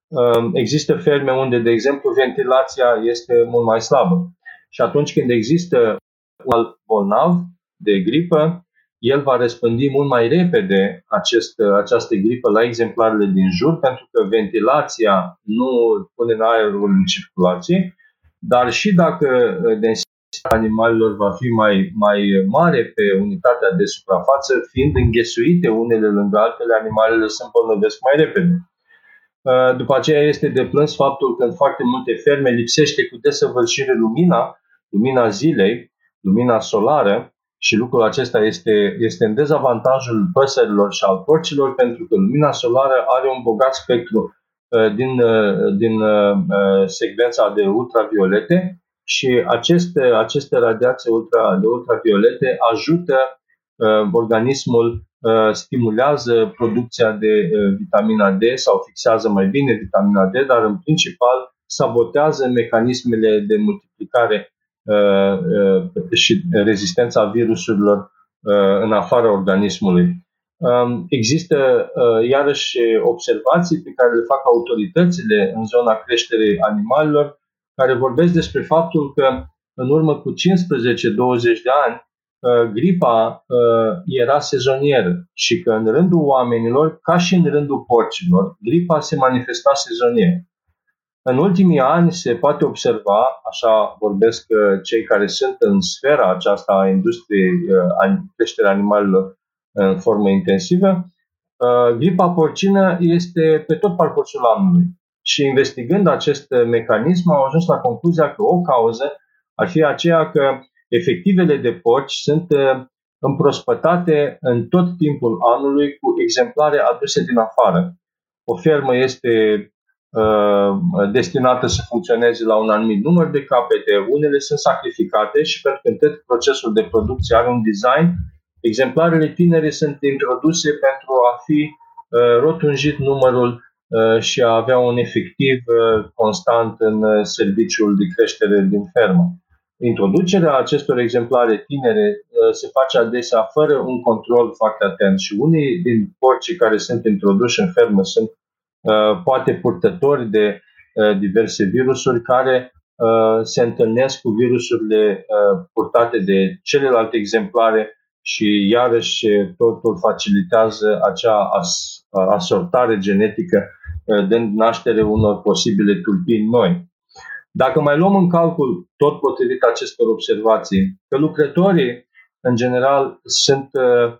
Uh, există ferme unde, de exemplu, ventilația este mult mai slabă. Și atunci când există un bolnav de gripă, el va răspândi mult mai repede acest, această gripă la exemplarele din jur, pentru că ventilația nu pune în aerul în circulație, dar și dacă densitatea animalelor va fi mai, mai mare pe unitatea de suprafață, fiind înghesuite unele lângă altele, animalele se îmbolnăvesc mai repede. După aceea este de plâns faptul că în foarte multe ferme lipsește cu desăvârșire lumina, lumina zilei, lumina solară, și lucrul acesta este, este în dezavantajul păsărilor și al porcilor pentru că lumina solară are un bogat spectru uh, din, uh, din uh, secvența de ultraviolete și aceste, aceste radiații ultra, de ultraviolete ajută organismul, stimulează producția de vitamina D sau fixează mai bine vitamina D, dar în principal sabotează mecanismele de multiplicare Uh, uh, și rezistența virusurilor uh, în afara organismului. Um, există iarăși observații pe care le fac autoritățile în zona creșterii animalelor, care vorbesc despre faptul că în urmă cu 15-20 de ani gripa era sezonieră și că în rândul oamenilor, ca și în rândul porcilor, gripa se manifesta sezonier. În ultimii ani se poate observa, așa vorbesc uh, cei care sunt în sfera aceasta a industriei uh, creșterea animalelor în formă intensivă, uh, gripa porcină este pe tot parcursul anului. Și investigând acest mecanism, au ajuns la concluzia că o cauză ar fi aceea că efectivele de porci sunt împrospătate în tot timpul anului cu exemplare aduse din afară. O fermă este Uh, destinată să funcționeze la un anumit număr de capete, unele sunt sacrificate și pentru că tot procesul de producție. Are un design, exemplarele tinere sunt introduse pentru a fi uh, rotunjit numărul uh, și a avea un efectiv constant în serviciul de creștere din fermă. introducerea acestor exemplare tinere se face adesea fără un control foarte atent și unii din porcii care sunt introduși în fermă sunt poate purtători de diverse virusuri care se întâlnesc cu virusurile purtate de celelalte exemplare și iarăși totul facilitează acea as, asortare genetică dând naștere unor posibile tulpini noi. Dacă mai luăm în calcul, tot potrivit acestor observații, că lucrătorii, în general, sunt uh,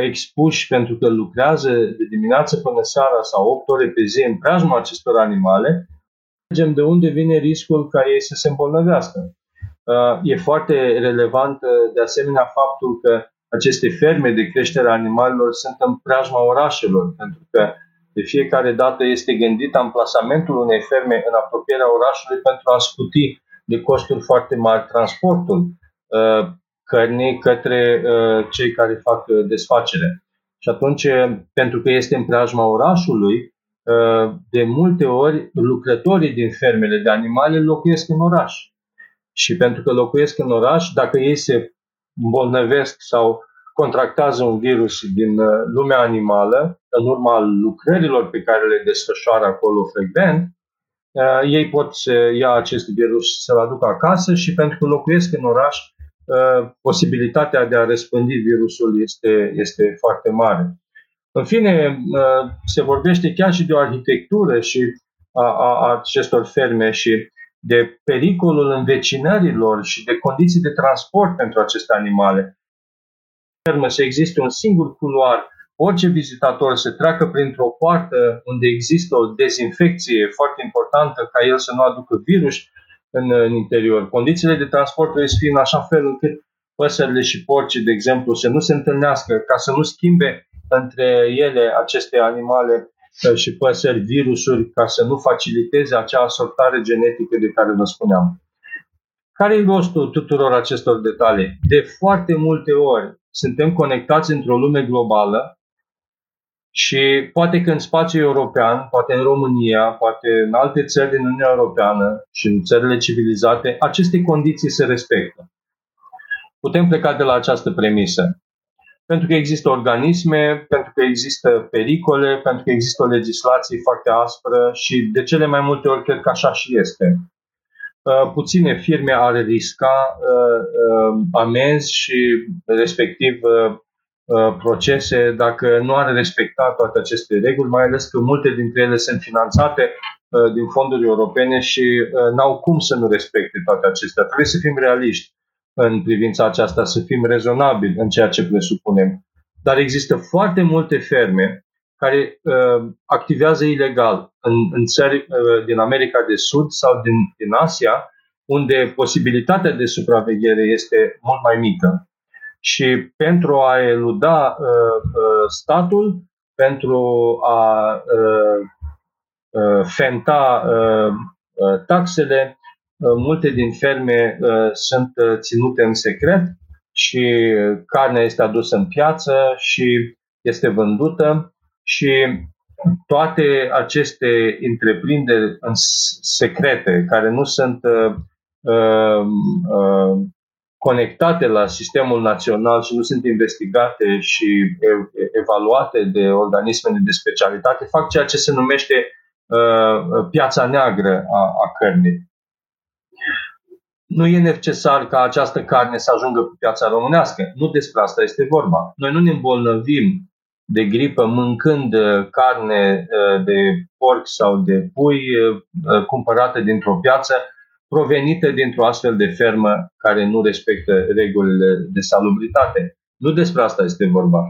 expuși pentru că lucrează de dimineață până seara sau 8 ore pe zi în preajma acestor animale, înțelegem de unde vine riscul ca ei să se îmbolnăvească. Uh, e foarte relevant, uh, de asemenea, faptul că aceste ferme de creștere a animalelor sunt în preajma orașelor, pentru că de fiecare dată este gândit amplasamentul unei ferme în apropierea orașului pentru a scuti de costuri foarte mari transportul uh, cărnii către uh, cei care fac uh, desfacere. Și atunci, pentru că este în preajma orașului, de multe ori lucrătorii din fermele de animale locuiesc în oraș. Și pentru că locuiesc în oraș, dacă ei se îmbolnăvesc sau contractează un virus din uh, lumea animală, în urma lucrărilor pe care le desfășoară acolo frecvent, uh, ei pot să ia acest virus să-l aducă acasă și pentru că locuiesc în oraș, uh, posibilitatea de a răspândi virusul este, este foarte mare. În fine, se vorbește chiar și de o arhitectură și a, a, a acestor ferme și de pericolul învecinărilor și de condiții de transport pentru aceste animale fermă să existe un singur culoar, orice vizitator să treacă printr-o poartă unde există o dezinfecție foarte importantă ca el să nu aducă virus în, în interior. Condițiile de transport trebuie să fie în așa fel încât păsările și porcii, de exemplu, să nu se întâlnească, ca să nu schimbe între ele aceste animale uh, și păsări virusuri, ca să nu faciliteze acea asortare genetică de care vă spuneam. Care e rostul tuturor acestor detalii? De foarte multe ori suntem conectați într-o lume globală și poate că în spațiul european, poate în România, poate în alte țări din Uniunea Europeană și în țările civilizate, aceste condiții se respectă. Putem pleca de la această premisă. Pentru că există organisme, pentru că există pericole, pentru că există o legislație foarte aspră și de cele mai multe ori cred că așa și este. Uh, puține firme ar risca uh, uh, amenzi și respectiv procese dacă nu ar respecta toate aceste reguli, mai ales că multe dintre ele sunt finanțate din fonduri europene și n-au cum să nu respecte toate acestea. Trebuie să fim realiști în privința aceasta, să fim rezonabili în ceea ce presupunem. Dar există foarte multe ferme care uh, activează ilegal în, în țări uh, din America de Sud sau din, din Asia, unde posibilitatea de supraveghere este mult mai mică. Și pentru a eluda uh, uh, statul, pentru a uh, uh, fenta uh, uh, taxele, uh, multe din ferme uh, sunt uh, ținute în secret și carnea este adusă în piață și este vândută și toate aceste întreprinderi în secrete, care nu sunt uh, uh, uh, conectate la sistemul național și nu sunt investigate și evaluate de organismele de specialitate, fac ceea ce se numește uh, piața neagră a, a cărnii. Nu e necesar ca această carne să ajungă pe piața românească. Nu despre asta este vorba. Noi nu ne îmbolnăvim de gripă mâncând uh, carne uh, de porc sau de pui uh, cumpărată dintr-o piață provenită dintr-o astfel de fermă care nu respectă regulile de salubritate. Nu despre asta este vorba.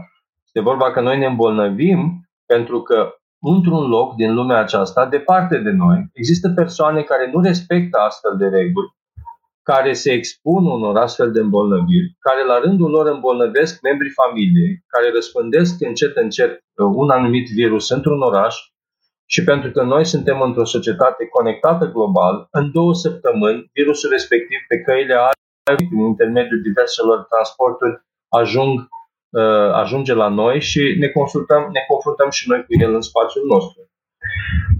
Este vorba că noi ne îmbolnăvim pentru că într-un loc din lumea aceasta, departe de noi, există persoane care nu respectă astfel de reguli care se expun unor astfel de îmbolnăviri, care la rândul lor îmbolnăvesc membrii familiei, care răspândesc încet încet uh, un anumit virus într-un oraș și pentru că noi suntem într-o societate conectată global, în două săptămâni virusul respectiv pe căile aeree, prin intermediul diverselor transporturi, ajung, uh, ajunge la noi și ne, consultăm, ne confruntăm și noi cu el în spațiul nostru.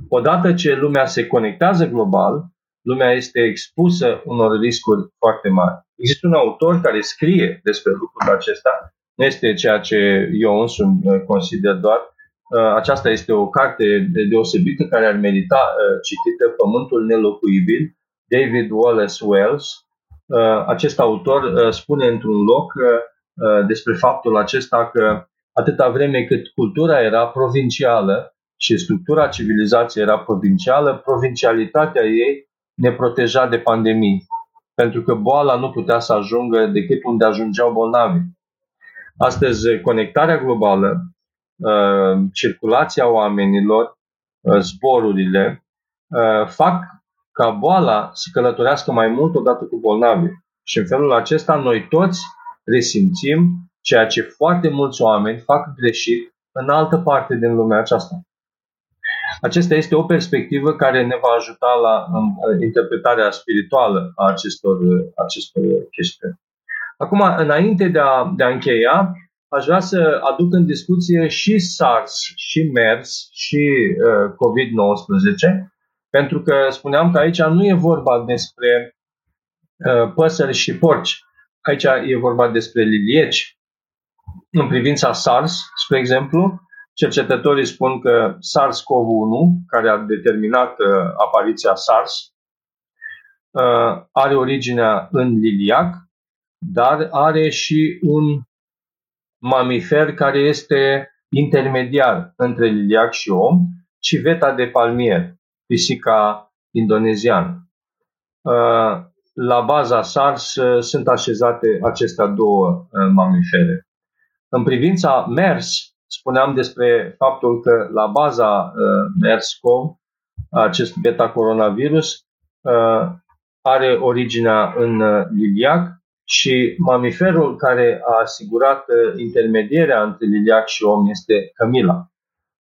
Odată ce lumea se conectează global, lumea este expusă unor riscuri foarte mari. Există un autor care scrie despre lucrul acesta, nu este ceea ce eu însumi uh, consider doar. Uh, aceasta este o carte deosebită care ar merita uh, citită, Pământul nelocuibil, David Wallace Wells. Acest autor spune într-un loc despre faptul acesta că atâta vreme cât cultura era provincială și structura civilizației era provincială, provincialitatea ei ne proteja de pandemii, pentru că boala nu putea să ajungă decât unde ajungeau bolnavi. Astăzi, conectarea globală, uh, circulația oamenilor, uh, zborurile, uh, fac ca boala să călătorească mai mult odată cu bolnavii. Și în felul acesta noi toți resimțim ceea ce foarte mulți oameni fac greșit în altă parte din lumea aceasta. Acesta este o perspectivă care ne va ajuta la interpretarea spirituală a acestor, acestor chestiuni. Acum, înainte de a, de a încheia, aș vrea să aduc în discuție și SARS, și MERS, și uh, COVID-19, pentru că spuneam că aici nu e vorba despre uh, păsări și porci. Aici e vorba despre lilieci. În privința SARS, spre exemplu, Cercetătorii spun că SARS-CoV-1, care a determinat uh, apariția SARS, uh, are originea în liliac, dar are și un mamifer care este intermediar între liliac și om, civeta de palmier, pisica indoneziană. Uh, la baza SARS sunt așezate acestea două mamifere. În privința MERS, spuneam despre faptul că la baza uh, MERS-CoV, acest beta-coronavirus, uh, are originea în uh, liliac și mamiferul care a asigurat uh, intermedierea între liliac și om este Camila.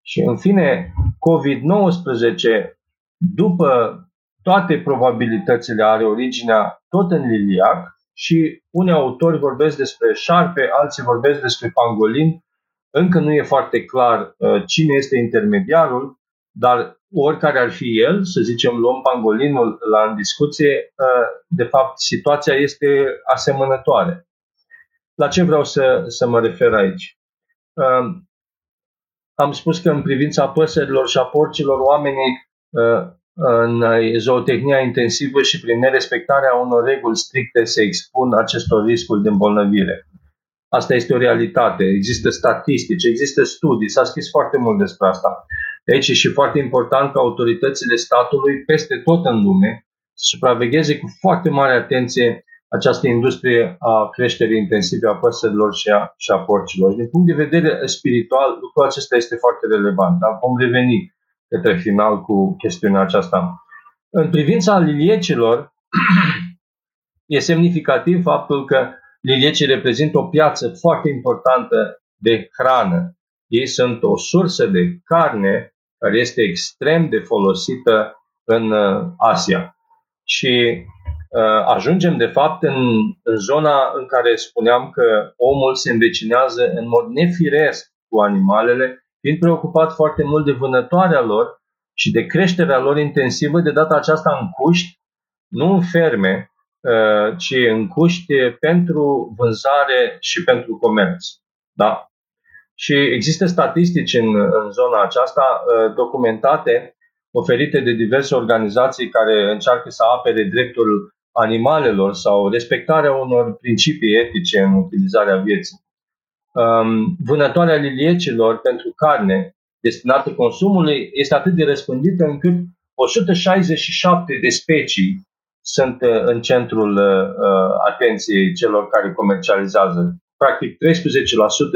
Și în fine, COVID-19, după toate probabilitățile, are originea tot în liliac și unii autori vorbesc despre șarpe, alții vorbesc despre pangolin, încă nu e foarte clar uh, cine este intermediarul, dar oricare ar fi el, să zicem, luăm pangolinul la în discuție, uh, de fapt, situația este asemănătoare. La ce vreau să, să mă refer aici? Uh, am spus că în privința păsărilor și a porcilor, oamenii uh, în zootehnia intensivă și prin nerespectarea unor reguli stricte se expun acestor riscuri de îmbolnăvire. Asta este o realitate. Există statistici, există studii, s-a scris foarte mult despre asta. Aici e și foarte important ca autoritățile statului peste tot în lume să supravegheze cu foarte mare atenție această industrie a creșterii intensive a păsărilor și a, și a porcilor. Din punct de vedere spiritual, lucrul acesta este foarte relevant, dar vom reveni către final cu chestiunea aceasta. În privința liliecilor, *clears throat* e semnificativ faptul că Liliecii reprezintă o piață foarte importantă de hrană. Ei sunt o sursă de carne care este extrem de folosită în uh, Asia. Și uh, ajungem, de fapt, în, în zona în care spuneam că omul se învecinează în mod nefiresc cu animalele, fiind preocupat foarte mult de vânătoarea lor și de creșterea lor intensivă, de data aceasta în cuști, nu în ferme, Uh, ci în cuști pentru vânzare și pentru comerț. Da? Și există statistici în, în zona aceasta uh, documentate, oferite de diverse organizații care încearcă să apere dreptul animalelor sau respectarea unor principii etice în utilizarea vieții. Um, vânătoarea liliecilor pentru carne destinată consumului este atât de răspândită încât 167 de specii sunt uh, în centrul uh, uh, atenției celor care comercializează. Practic 13%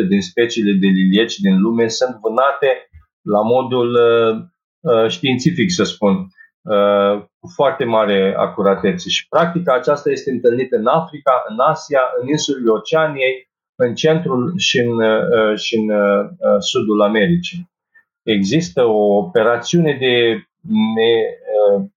din speciile de lilieci din lume sunt vânate la modul științific, să spun, cu foarte mare acuratețe. Și practica aceasta este întâlnită în Africa, în Asia, în insulele Oceaniei, în centrul și în, și în sudul Americii. Există o operațiune de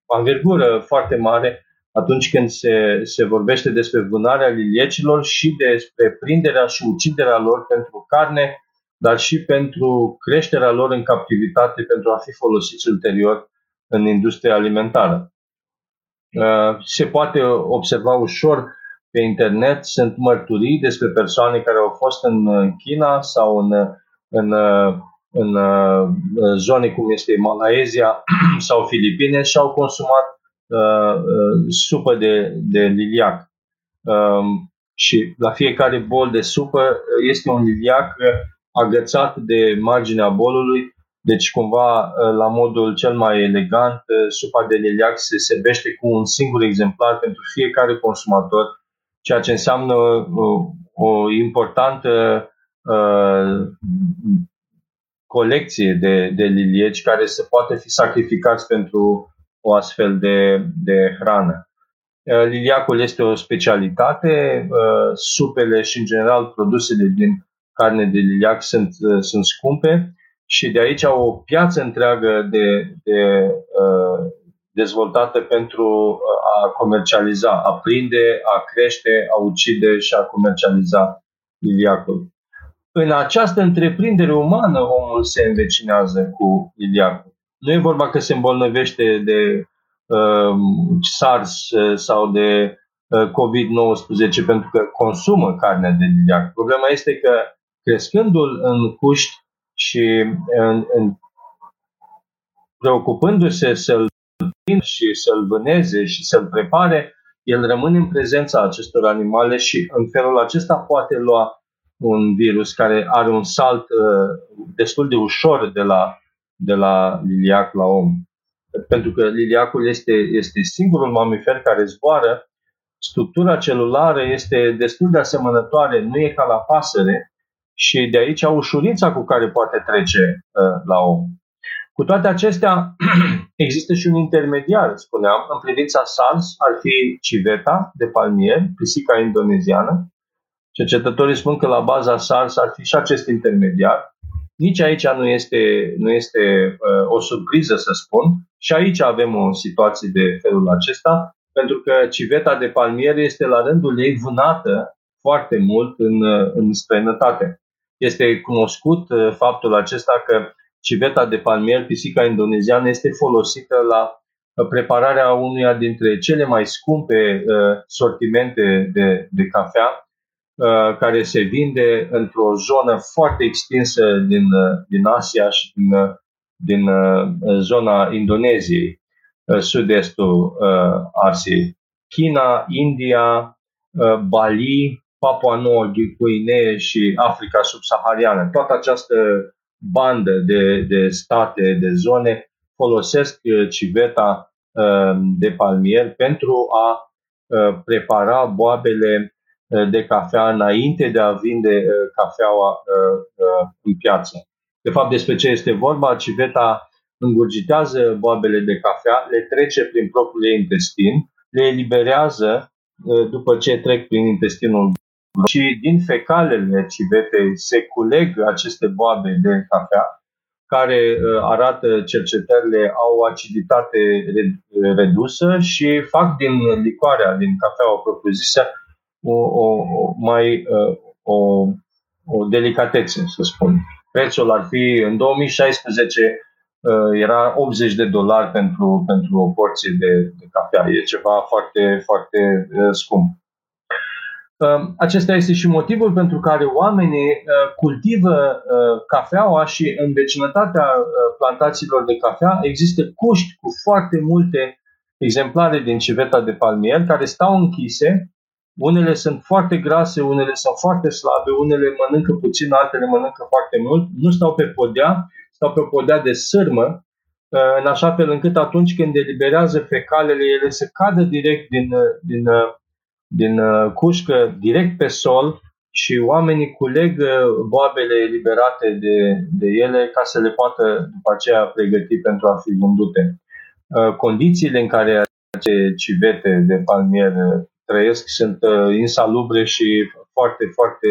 anvergură foarte mare atunci când se, se vorbește despre vânarea liliecilor și despre prinderea și uciderea lor pentru carne, dar și pentru creșterea lor în captivitate pentru a fi folosiți ulterior în industria alimentară. Se poate observa ușor pe internet, sunt mărturii despre persoane care au fost în China sau în, în, în zone cum este Malaezia *clears throat* sau Filipine și au consumat uh, supă de, de liliac. Um, și la fiecare bol de supă este un liliac agățat de marginea bolului, deci cumva la modul cel mai elegant, supa de liliac se servește cu un singur exemplar pentru fiecare consumator, ceea ce înseamnă o importantă uh, colecție de, de lilieci care se poate fi sacrificați pentru o astfel de, de hrană. Uh, liliacul este o specialitate, uh, supele și în general produsele din carne de liliac sunt, uh, sunt scumpe și de aici o piață întreagă de, de dezvoltată pentru a comercializa, a prinde, a crește, a ucide și a comercializa liliacul. În această întreprindere umană omul se învecinează cu liliacul. Nu e vorba că se îmbolnăvește de Um, SARS uh, sau de uh, COVID-19 pentru că consumă carne de liliac. Problema este că crescându-l în cuști și în, în preocupându-se să-l și să-l vâneze și să-l prepare, el rămâne în prezența acestor animale și în felul acesta poate lua un virus care are un salt uh, destul de ușor de la, de la liliac la om pentru că liliacul este, este singurul mamifer care zboară, structura celulară este destul de asemănătoare, nu e ca la pasăre și de aici ușurința cu care poate trece uh, la om. Cu toate acestea, *clears throat* există și un intermediar, spuneam, în privința SARS ar fi civeta de palmier, pisica indoneziană. Cercetătorii spun că la baza SARS ar fi și acest intermediar, nici aici nu este, nu este uh, o surpriză, să spun. Și aici avem o situație de felul acesta, pentru că civeta de palmier este la rândul ei vânată foarte mult în, uh, în străinătate. Este cunoscut uh, faptul acesta că civeta de palmier, pisica indoneziană, este folosită la uh, prepararea unuia dintre cele mai scumpe uh, sortimente de, de cafea, Uh, care se vinde într-o zonă foarte extinsă din, uh, din Asia și din, uh, din zona Indoneziei, sud-estul Asiei. China, India, Bali, Papua Nouă Guinee și Africa subsahariană. Toată această bandă de, de state, de zone folosesc civeta de palmier pentru a prepara boabele Uh, de cafea înainte de a vinde uh, cafeaua uh, în piață. De fapt, despre ce este vorba, civeta îngurgitează boabele de cafea, le trece prin propriul ei intestin, le eliberează după ce trec prin intestinul și din fecalele civetei se culeg aceste boabe de cafea, care arată cercetările, au aciditate redusă și fac din licoarea, din cafeaua propriu-zisă, o, o, mai uh, o, o delicatețe, să spun. Prețul ar fi în 2016 uh, era 80 de dolari pentru, pentru o porție de, de cafea. E ceva foarte, foarte uh, scump. Acesta este și motivul pentru care oamenii cultivă cafeaua și în vecinătatea plantațiilor de cafea există cuști cu foarte multe exemplare din civeta de palmier care stau închise unele sunt foarte grase, unele sunt foarte slabe, unele mănâncă puțin, altele mănâncă foarte mult. Nu stau pe podea, stau pe podea de sârmă, uh, în așa fel încât atunci când eliberează fecalele, ele se cadă direct din, uh, din, uh, din cușcă, direct pe sol și oamenii culeg boabele eliberate de, de ele ca să le poată după aceea pregăti pentru a fi vândute. Condițiile în care aceste civete de palmier trăiesc sunt uh, insalubre și foarte, foarte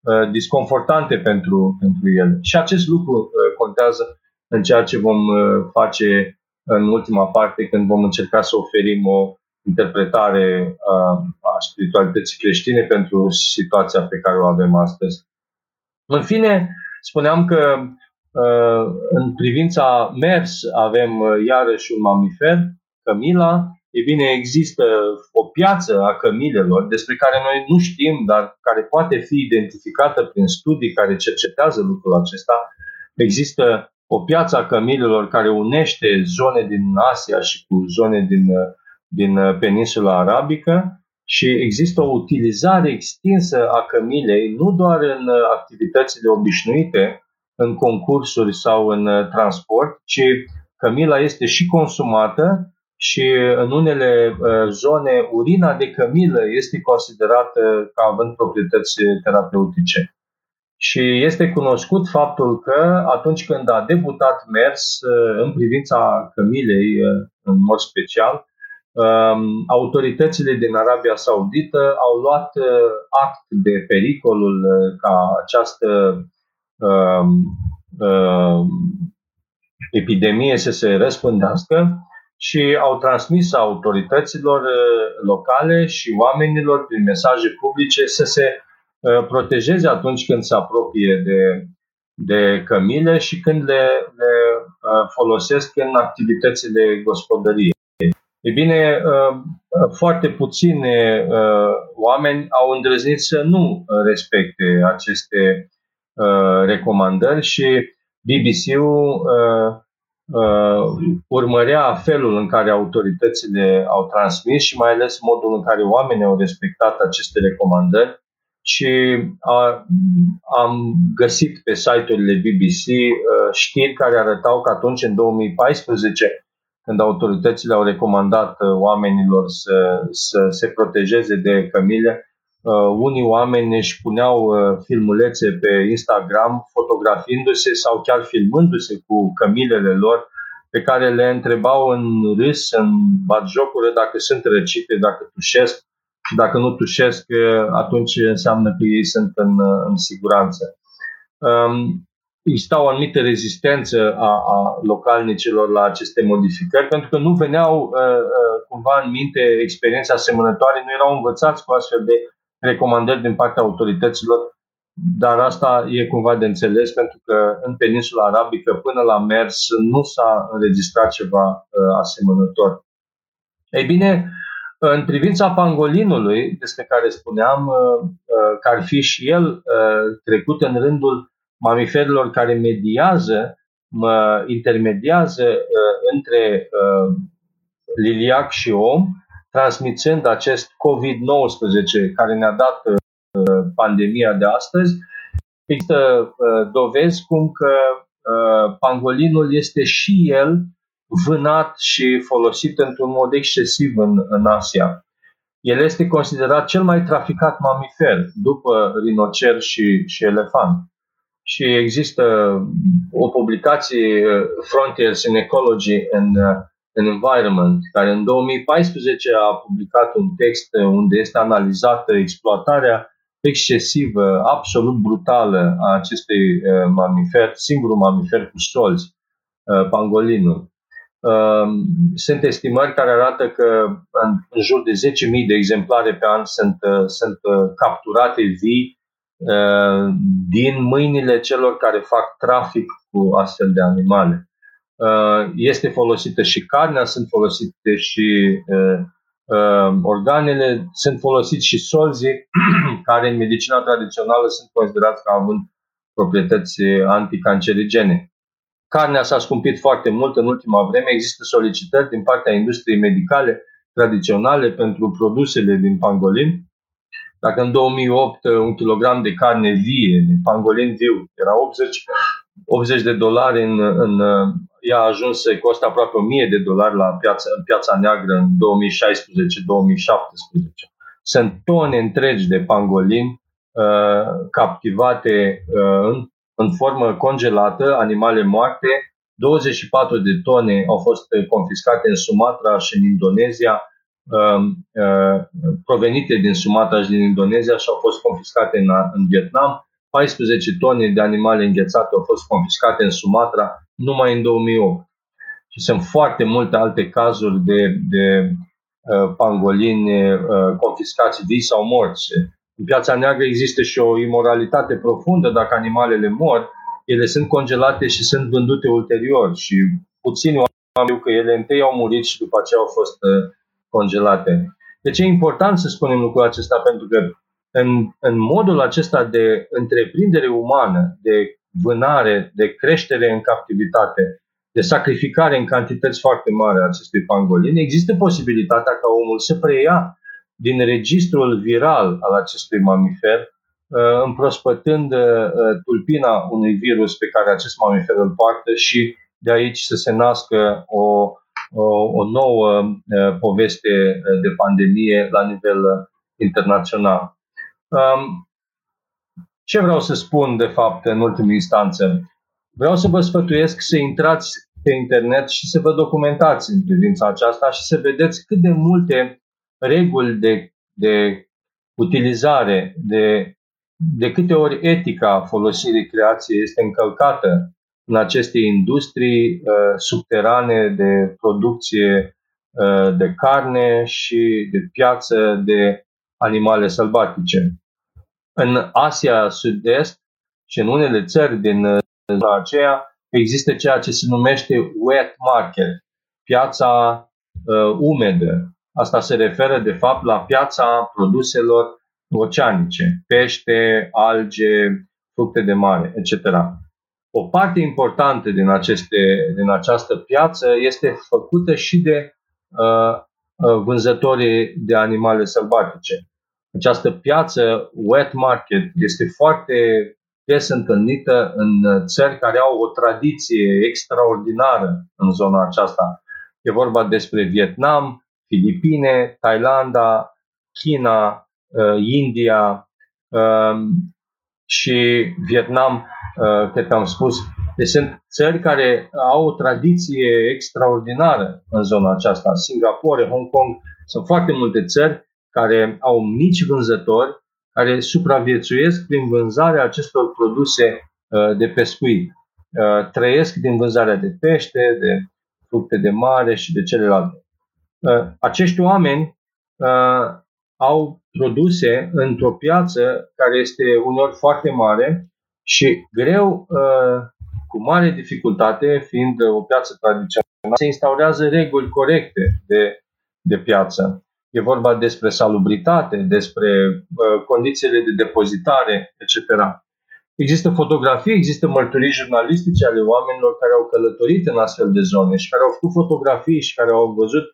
uh, disconfortante pentru, pentru ele. Și acest lucru uh, contează în ceea ce vom face în ultima parte, când vom încerca să oferim o interpretare a spiritualității creștine pentru situația pe care o avem astăzi. În fine, spuneam că în privința mers avem iarăși un mamifer, cămila, E bine, există o piață a cămilelor despre care noi nu știm, dar care poate fi identificată prin studii care cercetează lucrul acesta. Există o piață a cămilelor care unește zone din Asia și cu zone din, din peninsula arabică și există o utilizare extinsă a cămilei, nu doar în activitățile obișnuite, în concursuri sau în transport, ci cămila este și consumată și în unele uh, zone urina de cămilă este considerată ca având proprietăți terapeutice. Și este cunoscut faptul că atunci când a debutat MERS uh, în privința cămilei, uh, în mod special, um, autoritățile din Arabia Saudită au luat act de pericolul ca această um, epidemie să se răspândească și au transmis autorităților uh, locale și oamenilor prin mesaje publice să se uh, protejeze atunci când se apropie de, de cămile și când le, le uh, folosesc în activitățile gospodăriei. E bine, foarte puțini oameni au îndrăznit să nu respecte aceste recomandări și BBC-ul uh, urmărea felul în care autoritățile au transmis și mai ales modul în care oamenii au respectat aceste recomandări și a, am găsit pe site-urile BBC uh, știri care arătau că atunci, în 2014, când autoritățile au recomandat uh, oamenilor să, să se protejeze de cămile, uh, unii oameni își puneau uh, filmulețe pe Instagram fotografiindu-se sau chiar filmându-se cu cămilele lor pe care le întrebau în râs, în batjocură, dacă sunt răcite, dacă tușesc și dacă nu tușesc, uh, atunci înseamnă că ei sunt în, uh, în siguranță. Um, exista o anumită rezistență a, a localnicilor la aceste modificări, pentru că nu veneau uh, uh, cumva în minte experiențe asemănătoare, nu erau învățați cu astfel de recomandări din partea autorităților, dar asta e cumva de înțeles pentru că în peninsula arabică până la mers nu s-a înregistrat ceva uh, asemănător. Ei bine, în privința pangolinului, despre care spuneam uh, uh, că ar fi și el uh, trecut în rândul mamiferilor care mediază, intermediază între liliac și om, transmițând acest COVID-19 care ne-a dat uh, pandemia de astăzi, există uh, dovezi cum că uh, pangolinul este și el vânat și folosit într-un mod excesiv în, în Asia. El este considerat cel mai traficat mamifer după rinocer și, și elefant. Și există o publicație, Frontiers in Ecology and în Environment, care în 2014 a publicat un text unde este analizată exploatarea excesivă, absolut brutală a acestui uh, mamifer, singurul mamifer cu solzi, uh, pangolinul. Um, sunt estimări care arată că în jur de 10.000 de exemplare pe an sunt, uh, sunt capturate vii din mâinile celor care fac trafic cu astfel de animale. Uh, este folosită și carnea, sunt folosite și uh, uh, organele, sunt folosiți și solzii, *clears throat* care în medicina tradițională sunt considerați ca având proprietăți anticancerigene. Carnea s-a scumpit foarte mult în ultima vreme, există solicitări din partea industriei medicale tradiționale pentru produsele din pangolin. Dacă în 2008 un kilogram de carne vie, de pangolin viu, era 80, 80 de dolari în, în ea a ajuns să costă aproape 1000 de dolari la piața, în piața neagră în 2016-2017. Sunt tone întregi de pangolin uh, captivate uh, în, în formă congelată, animale moarte. 24 de tone au fost confiscate în Sumatra și în Indonezia, uh, uh, provenite din Sumatra și din Indonezia și au fost confiscate în, în Vietnam. 14 tone de animale înghețate au fost confiscate în Sumatra numai în 2008. Și sunt foarte multe alte cazuri de, de uh, pangolini uh, confiscați vii sau morți. În piața neagră există și o imoralitate profundă dacă animalele mor, ele sunt congelate și sunt vândute ulterior și puțini oameni că ele întâi au murit și după aceea au fost uh, congelate. Deci e important să spunem lucrul acesta pentru că în, în modul acesta de întreprindere umană, de vânare, de creștere în captivitate, de sacrificare în cantități foarte mari a acestui pangolin, există posibilitatea ca omul să preia din registrul viral al acestui mamifer, uh, împrospătând uh, tulpina unui virus pe care acest mamifer îl poartă și de aici să se nască o, o, o nouă uh, poveste de pandemie la nivel internațional. Um, ce vreau să spun, de fapt, în ultimă instanță? Vreau să vă sfătuiesc să intrați pe internet și să vă documentați în privința aceasta și să vedeți cât de multe reguli de, de utilizare, de, de câte ori etica folosirii creației este încălcată în aceste industrii uh, subterane de producție uh, de carne și de piață de animale sălbatice. În Asia Sud-Est și în unele țări din uh, zona aceea există ceea ce se numește wet market, piața uh, umedă. Asta se referă de fapt la piața produselor oceanice, pește, alge, fructe de mare, etc. O parte importantă din, aceste, din această piață este făcută și de uh, uh vânzătorii de animale sălbatice. Această piață wet market este foarte des întâlnită în țări care au o tradiție extraordinară în zona aceasta. E vorba despre Vietnam, Filipine, Thailanda, China, uh, India um, și Vietnam, uh, cred că am spus. Deci sunt țări care au o tradiție extraordinară în zona aceasta. Singapore, Hong Kong, sunt foarte multe țări care au mici vânzători care supraviețuiesc prin vânzarea acestor produse uh, de pescuit. Uh, trăiesc din vânzarea de pește, de fructe de mare și de celelalte. Uh, acești oameni au produse într-o piață care este uneori foarte mare și greu, cu mare dificultate, fiind o piață tradițională, se instaurează reguli corecte de, de piață. E vorba despre salubritate, despre uh, condițiile de depozitare, etc. Există fotografii, există mărturii jurnalistice ale oamenilor care au călătorit în astfel de zone și care au făcut fotografii și care au văzut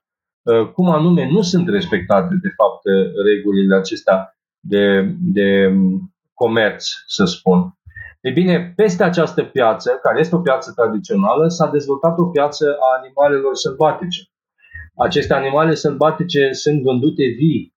uh, cum anume nu sunt respectate, de fapt, regulile acestea de, de um, comerț, să spun. E bine, peste această piață, care este o piață tradițională, s-a dezvoltat o piață a animalelor sălbatice. Aceste animale sălbatice sunt vândute vii.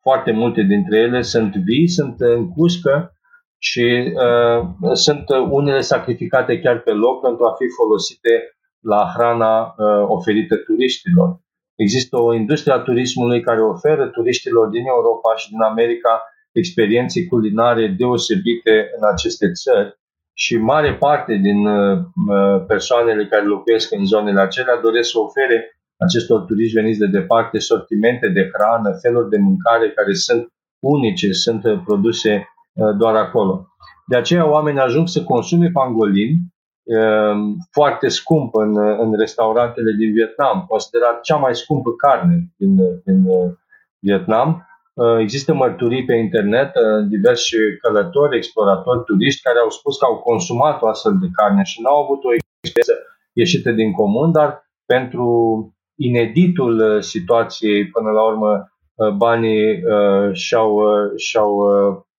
Foarte multe dintre ele sunt vii, sunt în cuscă și uh, sunt unele sacrificate chiar pe loc pentru a fi folosite la hrana uh, oferită turiștilor. Există o industrie a turismului care oferă turiștilor din Europa și din America experiențe culinare deosebite în aceste țări și mare parte din uh, persoanele care locuiesc în zonele acelea doresc să ofere acestor turiști veniți de departe, sortimente de hrană, feluri de mâncare care sunt unice, sunt uh, produse uh, doar acolo. De aceea oamenii ajung să consume pangolin uh, foarte scump în, în restaurantele din Vietnam, considerat cea mai scumpă carne din, din Vietnam. Există mărturii pe internet, diversi călători, exploratori, turiști care au spus că au consumat o astfel de carne și n-au avut o experiență ieșită din comun, dar pentru ineditul uh, situației, până la urmă, uh, banii uh, și-au, și-au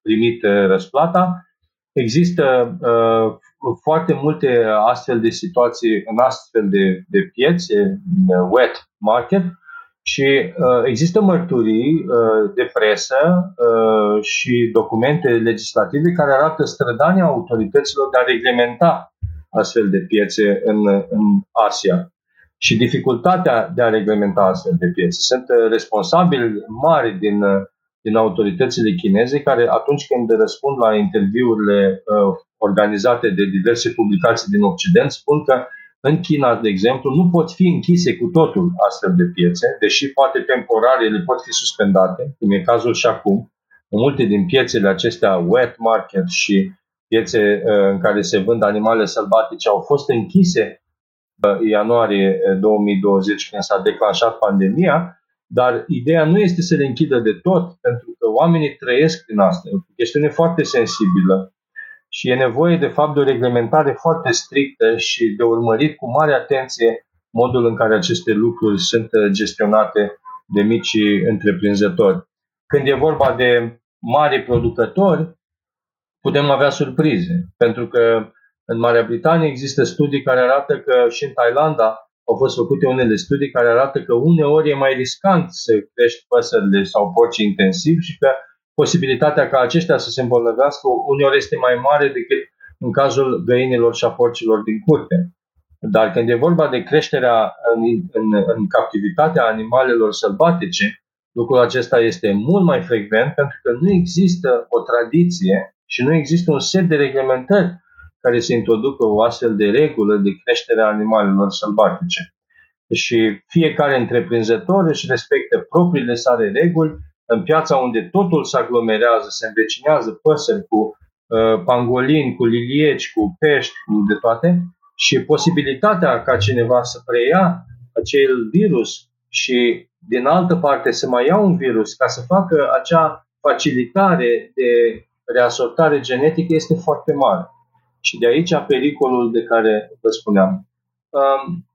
primit răsplata. Există foarte multe astfel de situații în astfel de, de piețe, wet market, și uh, există mărturii uh, de presă uh, și documente legislative care arată strădania autorităților de a reglementa astfel de piețe în, în Asia și dificultatea de a reglementa astfel de piețe. Sunt uh, responsabili mari din, uh, din autoritățile chineze care atunci când răspund la interviurile uh, organizate de diverse publicații din Occident spun că în China, de exemplu, nu pot fi închise cu totul astfel de piețe, deși poate temporar ele pot fi suspendate, cum e cazul și acum. Multe din piețele acestea, wet market și piețe în care se vând animale sălbatice, au fost închise ianuarie 2020, eh, când s-a declanșat pandemia, Dar ideea nu este să le închidă de tot, pentru că oamenii trăiesc prin asta. E o chestiune foarte sensibilă și e nevoie, de fapt, de o reglementare foarte strictă și de urmărit cu mare atenție modul în care aceste lucruri sunt gestionate de micii întreprinzători. Când e vorba de mari producători, putem avea surprize, pentru că în Marea Britanie există studii care arată că și în Thailanda au fost făcute unele studii care arată că uneori e mai riscant să crești păsările sau porci intensiv și că posibilitatea ca aceștia să se îmbolnăvească uneori este mai mare decât în cazul găinilor și a porcilor din curte. Dar când e vorba de creșterea în, în, în captivitatea animalelor sălbatice, lucrul acesta este mult mai frecvent pentru că nu există o tradiție și nu există un set de reglementări care să introducă o astfel de regulă de creștere a animalelor sălbatice. Și fiecare întreprinzător își respectă propriile sale reguli în piața unde totul se aglomerează, se învecinează păsări cu uh, pangolini, cu lilieci, cu pești, cu de toate, și posibilitatea ca cineva să preia acel virus și din altă parte să mai ia un virus ca să facă acea facilitare de reasortare genetică este foarte mare. Și de aici pericolul de care vă spuneam. Um,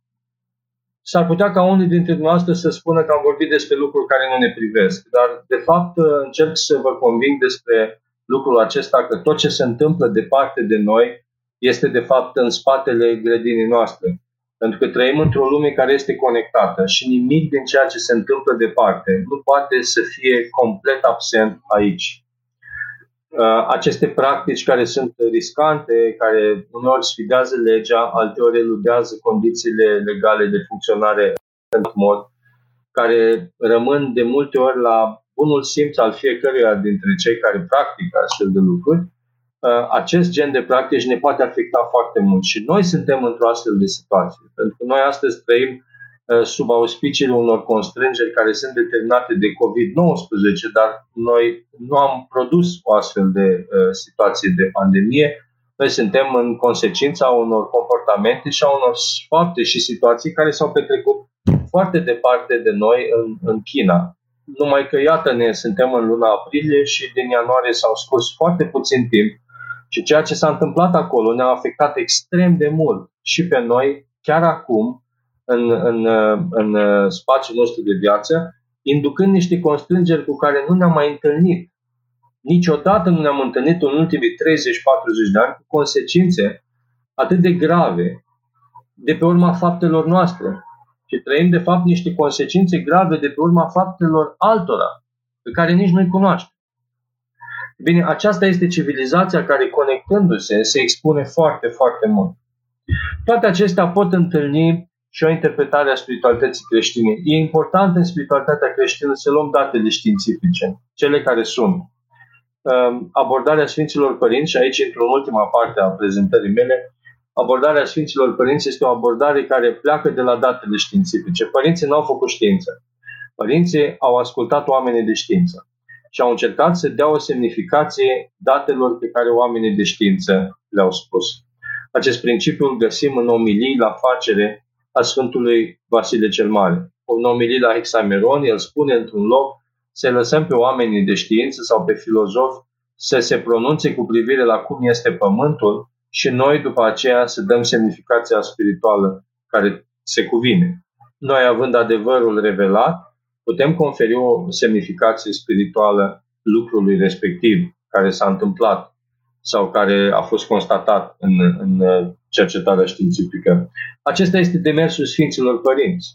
s-ar putea ca unii dintre dumneavoastră să spună că am vorbit despre lucruri care nu ne privesc, dar de fapt încerc să vă conving despre lucrul acesta că tot ce se întâmplă departe de noi este de fapt în spatele grădinii noastre. Pentru că trăim într-o lume care este conectată și nimic din ceea ce se întâmplă departe nu poate să fie complet absent aici. Uh, aceste practici care sunt riscante, care uneori sfidează legea, alteori eludează condițiile legale de funcționare în mod, care rămân de multe ori la bunul simț al fiecăruia dintre cei care practică astfel de lucruri, uh, acest gen de practici ne poate afecta foarte mult și noi suntem într-o astfel de situație. Pentru că noi astăzi trăim Uh, sub auspiciile unor constrângeri care sunt determinate de COVID-19, dar noi nu am produs o astfel de uh, situație de pandemie. Noi suntem în consecința unor comportamente și a unor fapte și situații care s-au petrecut foarte departe de noi în, în China. Numai că, iată-ne, suntem în luna aprilie și din ianuarie s-au scurs foarte puțin timp și ceea ce s-a întâmplat acolo ne-a afectat extrem de mult și pe noi, chiar acum, în, în, în spațiul nostru de viață, inducând niște constrângeri cu care nu ne-am mai întâlnit. Niciodată nu ne-am întâlnit în ultimii 30-40 de ani cu consecințe atât de grave de pe urma faptelor noastre. Și trăim, de fapt, niște consecințe grave de pe urma faptelor altora, pe care nici nu-i cunoaștem. Bine, aceasta este civilizația care, conectându-se, se expune foarte, foarte mult. Toate acestea pot întâlni și o interpretare a spiritualității creștine. E important în spiritualitatea creștină să luăm datele științifice, cele care sunt. Um, abordarea Sfinților Părinți, și aici intru în ultima parte a prezentării mele, abordarea Sfinților Părinți este o abordare care pleacă de la datele științifice. Părinții nu au făcut știință. Părinții au ascultat oamenii de știință și au încercat să dea o semnificație datelor pe care oamenii de știință le-au spus. Acest principiu îl găsim în omilii la facere a Sfântului Vasile cel Mare. O omilie la Hexameron, el spune într-un loc să lăsăm pe oamenii de știință sau pe filozofi să se pronunțe cu privire la cum este Pământul și noi după aceea să dăm semnificația spirituală care se cuvine. Noi, având adevărul revelat, putem conferi o semnificație spirituală lucrului respectiv care s-a întâmplat sau care a fost constatat în, în cercetarea științifică. Acesta este demersul Sfinților Părinți.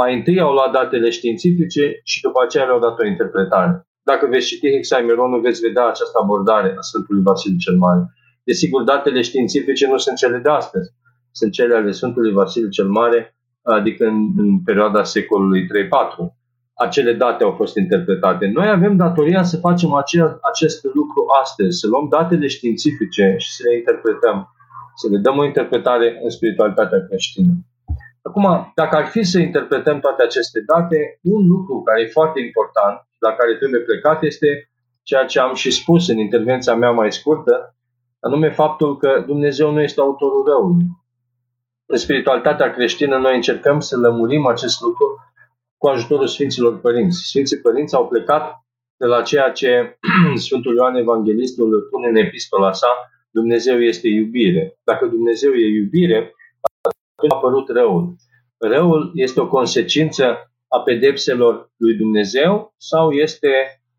Mai întâi au luat datele științifice și după aceea le-au dat o interpretare. Dacă veți citi Hexameronul, veți vedea această abordare a Sfântului Vasile cel Mare. Desigur, datele științifice nu sunt cele de astăzi, sunt cele ale Sfântului Vasile cel Mare, adică în, în perioada secolului 3-4 acele date au fost interpretate. Noi avem datoria să facem acea, acest lucru astăzi, să luăm datele științifice și să le interpretăm să le dăm o interpretare în spiritualitatea creștină. Acum, dacă ar fi să interpretăm toate aceste date, un lucru care e foarte important, la care trebuie plecat, este ceea ce am și spus în intervenția mea mai scurtă, anume faptul că Dumnezeu nu este autorul răului. În spiritualitatea creștină noi încercăm să lămurim acest lucru cu ajutorul Sfinților Părinți. Sfinții Părinți au plecat de la ceea ce *clears throat* Sfântul Ioan Evanghelistul pune în epistola sa, Dumnezeu este iubire. Dacă Dumnezeu e iubire, atunci a apărut răul. Răul este o consecință a pedepselor lui Dumnezeu sau este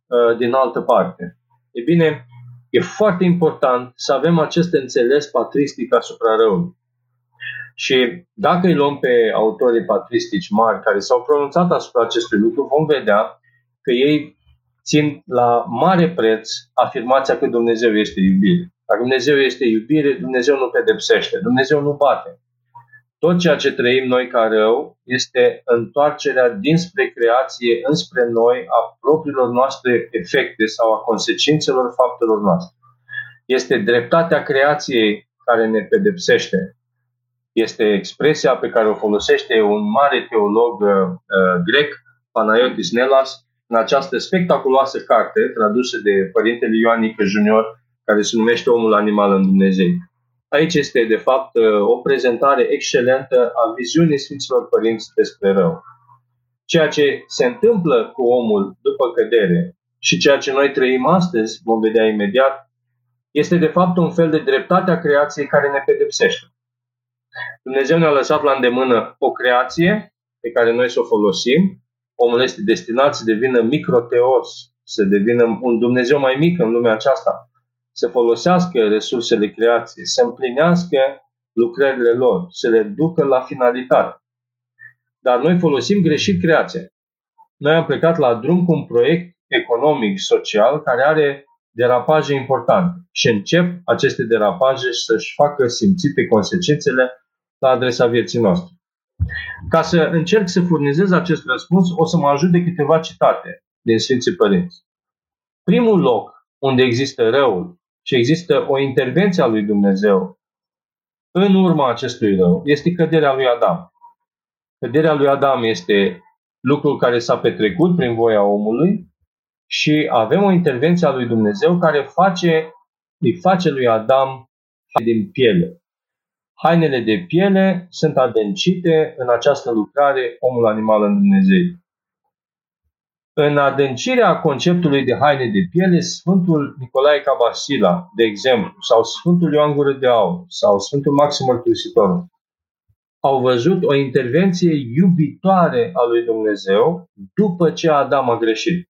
uh, din altă parte? E bine, e foarte important să avem acest înțeles patristic asupra răului. Și dacă îi luăm pe autorii patristici mari care s-au pronunțat asupra acestui lucru, vom vedea că ei țin la mare preț afirmația că Dumnezeu este iubire. Dacă Dumnezeu este iubire, Dumnezeu nu pedepsește, Dumnezeu nu bate. Tot ceea ce trăim noi ca rău este întoarcerea dinspre creație înspre noi a propriilor noastre efecte sau a consecințelor faptelor noastre. Este dreptatea creației care ne pedepsește. Este expresia pe care o folosește un mare teolog uh, uh grec, Panayotis Nelas, în această spectaculoasă carte tradusă de Părintele Ioanică Junior, care se numește Omul Animal în Dumnezeu. Aici este, de fapt, uh, o prezentare excelentă a viziunii Sfinților Părinți despre rău. Ceea ce se întâmplă cu omul după cădere și ceea ce noi trăim astăzi, vom vedea imediat, este de fapt un fel de dreptate a creației care ne pedepsește. Dumnezeu ne-a lăsat la îndemână o creație pe care noi să o folosim. Omul este destinat să devină microteos, să devină un Dumnezeu mai mic în lumea aceasta să folosească resursele creației, să împlinească lucrările lor, să le ducă la finalitate. Dar noi folosim greșit creația. Noi am plecat la drum cu un proiect economic, social, care are derapaje importante și încep aceste derapaje să-și facă simțite consecințele la adresa vieții noastre. Ca să încerc să furnizez acest răspuns, o să mă ajut de câteva citate din Sfinții Părinți. Primul loc unde există răul și există o intervenție a lui Dumnezeu în urma acestui rău, este căderea lui Adam. Căderea lui Adam este lucrul care s-a petrecut prin voia omului și avem o intervenție a lui Dumnezeu care face, îi face lui Adam din piele. Hainele de piele sunt adâncite în această lucrare omul animal în Dumnezeu. În adâncirea conceptului de haine de piele, Sfântul Nicolae Cabasila, de exemplu, sau Sfântul Ioan Gură de Aur, sau Sfântul Maxim Mărturisitor, au văzut o intervenție iubitoare a lui Dumnezeu după ce Adam a greșit.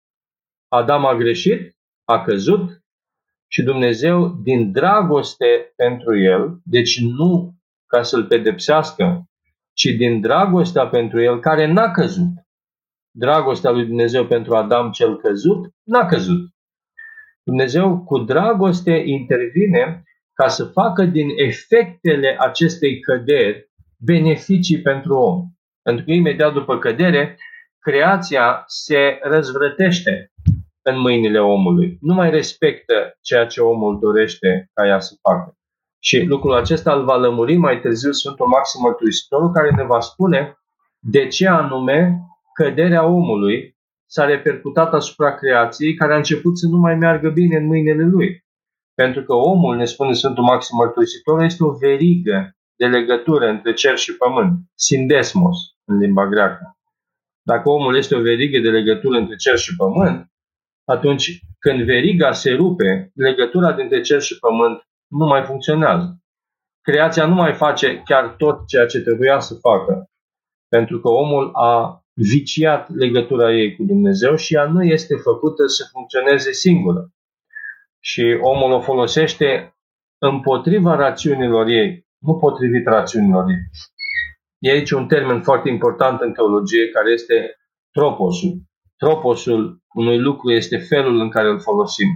Adam a greșit, a căzut și Dumnezeu, din dragoste pentru el, deci nu ca să-l pedepsească, ci din dragostea pentru el care n-a căzut, dragostea lui Dumnezeu pentru Adam cel căzut, n-a căzut. Dumnezeu cu dragoste intervine ca să facă din efectele acestei căderi beneficii pentru om. Pentru că imediat după cădere, creația se răzvrătește în mâinile omului. Nu mai respectă ceea ce omul dorește ca ea să facă. Și lucrul acesta îl va lămuri mai târziu Sfântul Maxim Mărturisitorul, care ne va spune de ce anume căderea omului s-a repercutat asupra creației care a început să nu mai meargă bine în mâinile lui. Pentru că omul, ne spune Sfântul Maxim Mărturisitor, este o verigă de legătură între cer și pământ, sindesmos în limba greacă. Dacă omul este o verigă de legătură între cer și pământ, atunci când veriga se rupe, legătura dintre cer și pământ nu mai funcționează. Creația nu mai face chiar tot ceea ce trebuia să facă, pentru că omul a viciat legătura ei cu Dumnezeu și ea nu este făcută să funcționeze singură. Și omul o folosește împotriva rațiunilor ei, nu potrivit rațiunilor ei. E aici un termen foarte important în teologie care este troposul. Troposul unui lucru este felul în care îl folosim.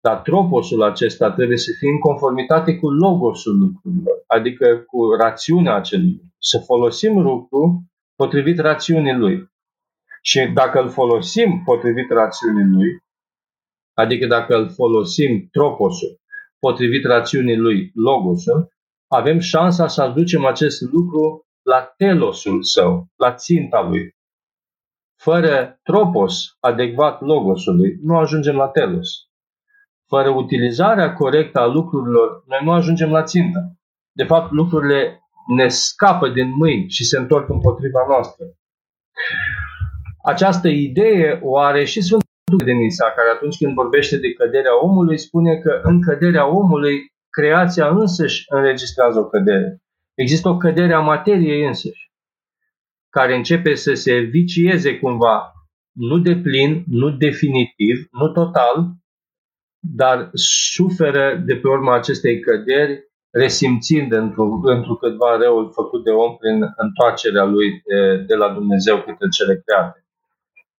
Dar troposul acesta trebuie să fie în conformitate cu logosul lucrurilor, adică cu rațiunea acelui lucru. Să folosim lucru potrivit rațiunii lui. Și dacă îl folosim potrivit rațiunii lui, adică dacă îl folosim troposul potrivit rațiunii lui logosul, avem șansa să aducem acest lucru la telosul său, la ținta lui. Fără tropos adecvat logosului, nu ajungem la telos. Fără utilizarea corectă a lucrurilor, noi nu ajungem la țintă. De fapt, lucrurile ne scapă din mâini și se întorc împotriva noastră. Această idee o are și Sfântul Denisa, care atunci când vorbește de căderea omului, spune că în căderea omului creația însăși înregistrează o cădere. Există o cădere a materiei însăși, care începe să se vicieze cumva, nu de plin, nu definitiv, nu total, dar suferă de pe urma acestei căderi, resimțind într-un câtva răul făcut de om prin întoarcerea lui de, de la Dumnezeu către cele create.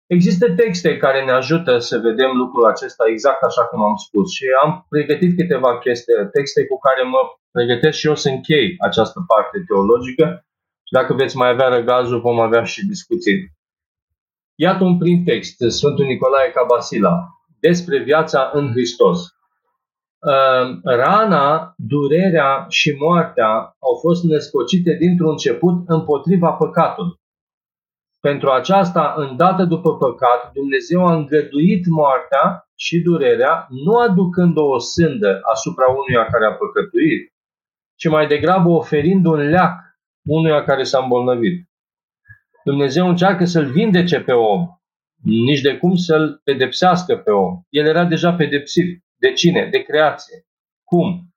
Există texte care ne ajută să vedem lucrul acesta exact așa cum am spus și am pregătit câteva chestii, texte cu care mă pregătesc și eu să închei această parte teologică și dacă veți mai avea răgazul vom avea și discuții. Iată un prim text, Sfântul Nicolae Cabasila, despre viața în Hristos. Ehm, rana, durerea și moartea au fost născocite dintr-un început împotriva păcatului. Pentru aceasta, îndată după păcat, Dumnezeu a îngăduit moartea și durerea, nu aducând o sândă asupra unuia care a păcătuit, ci mai degrabă oferind un leac unuia care s-a îmbolnăvit. Dumnezeu încearcă să-l vindece pe om, nici de cum să-l pedepsească pe om. El era deja pedepsit. De cine? De creație. Cum?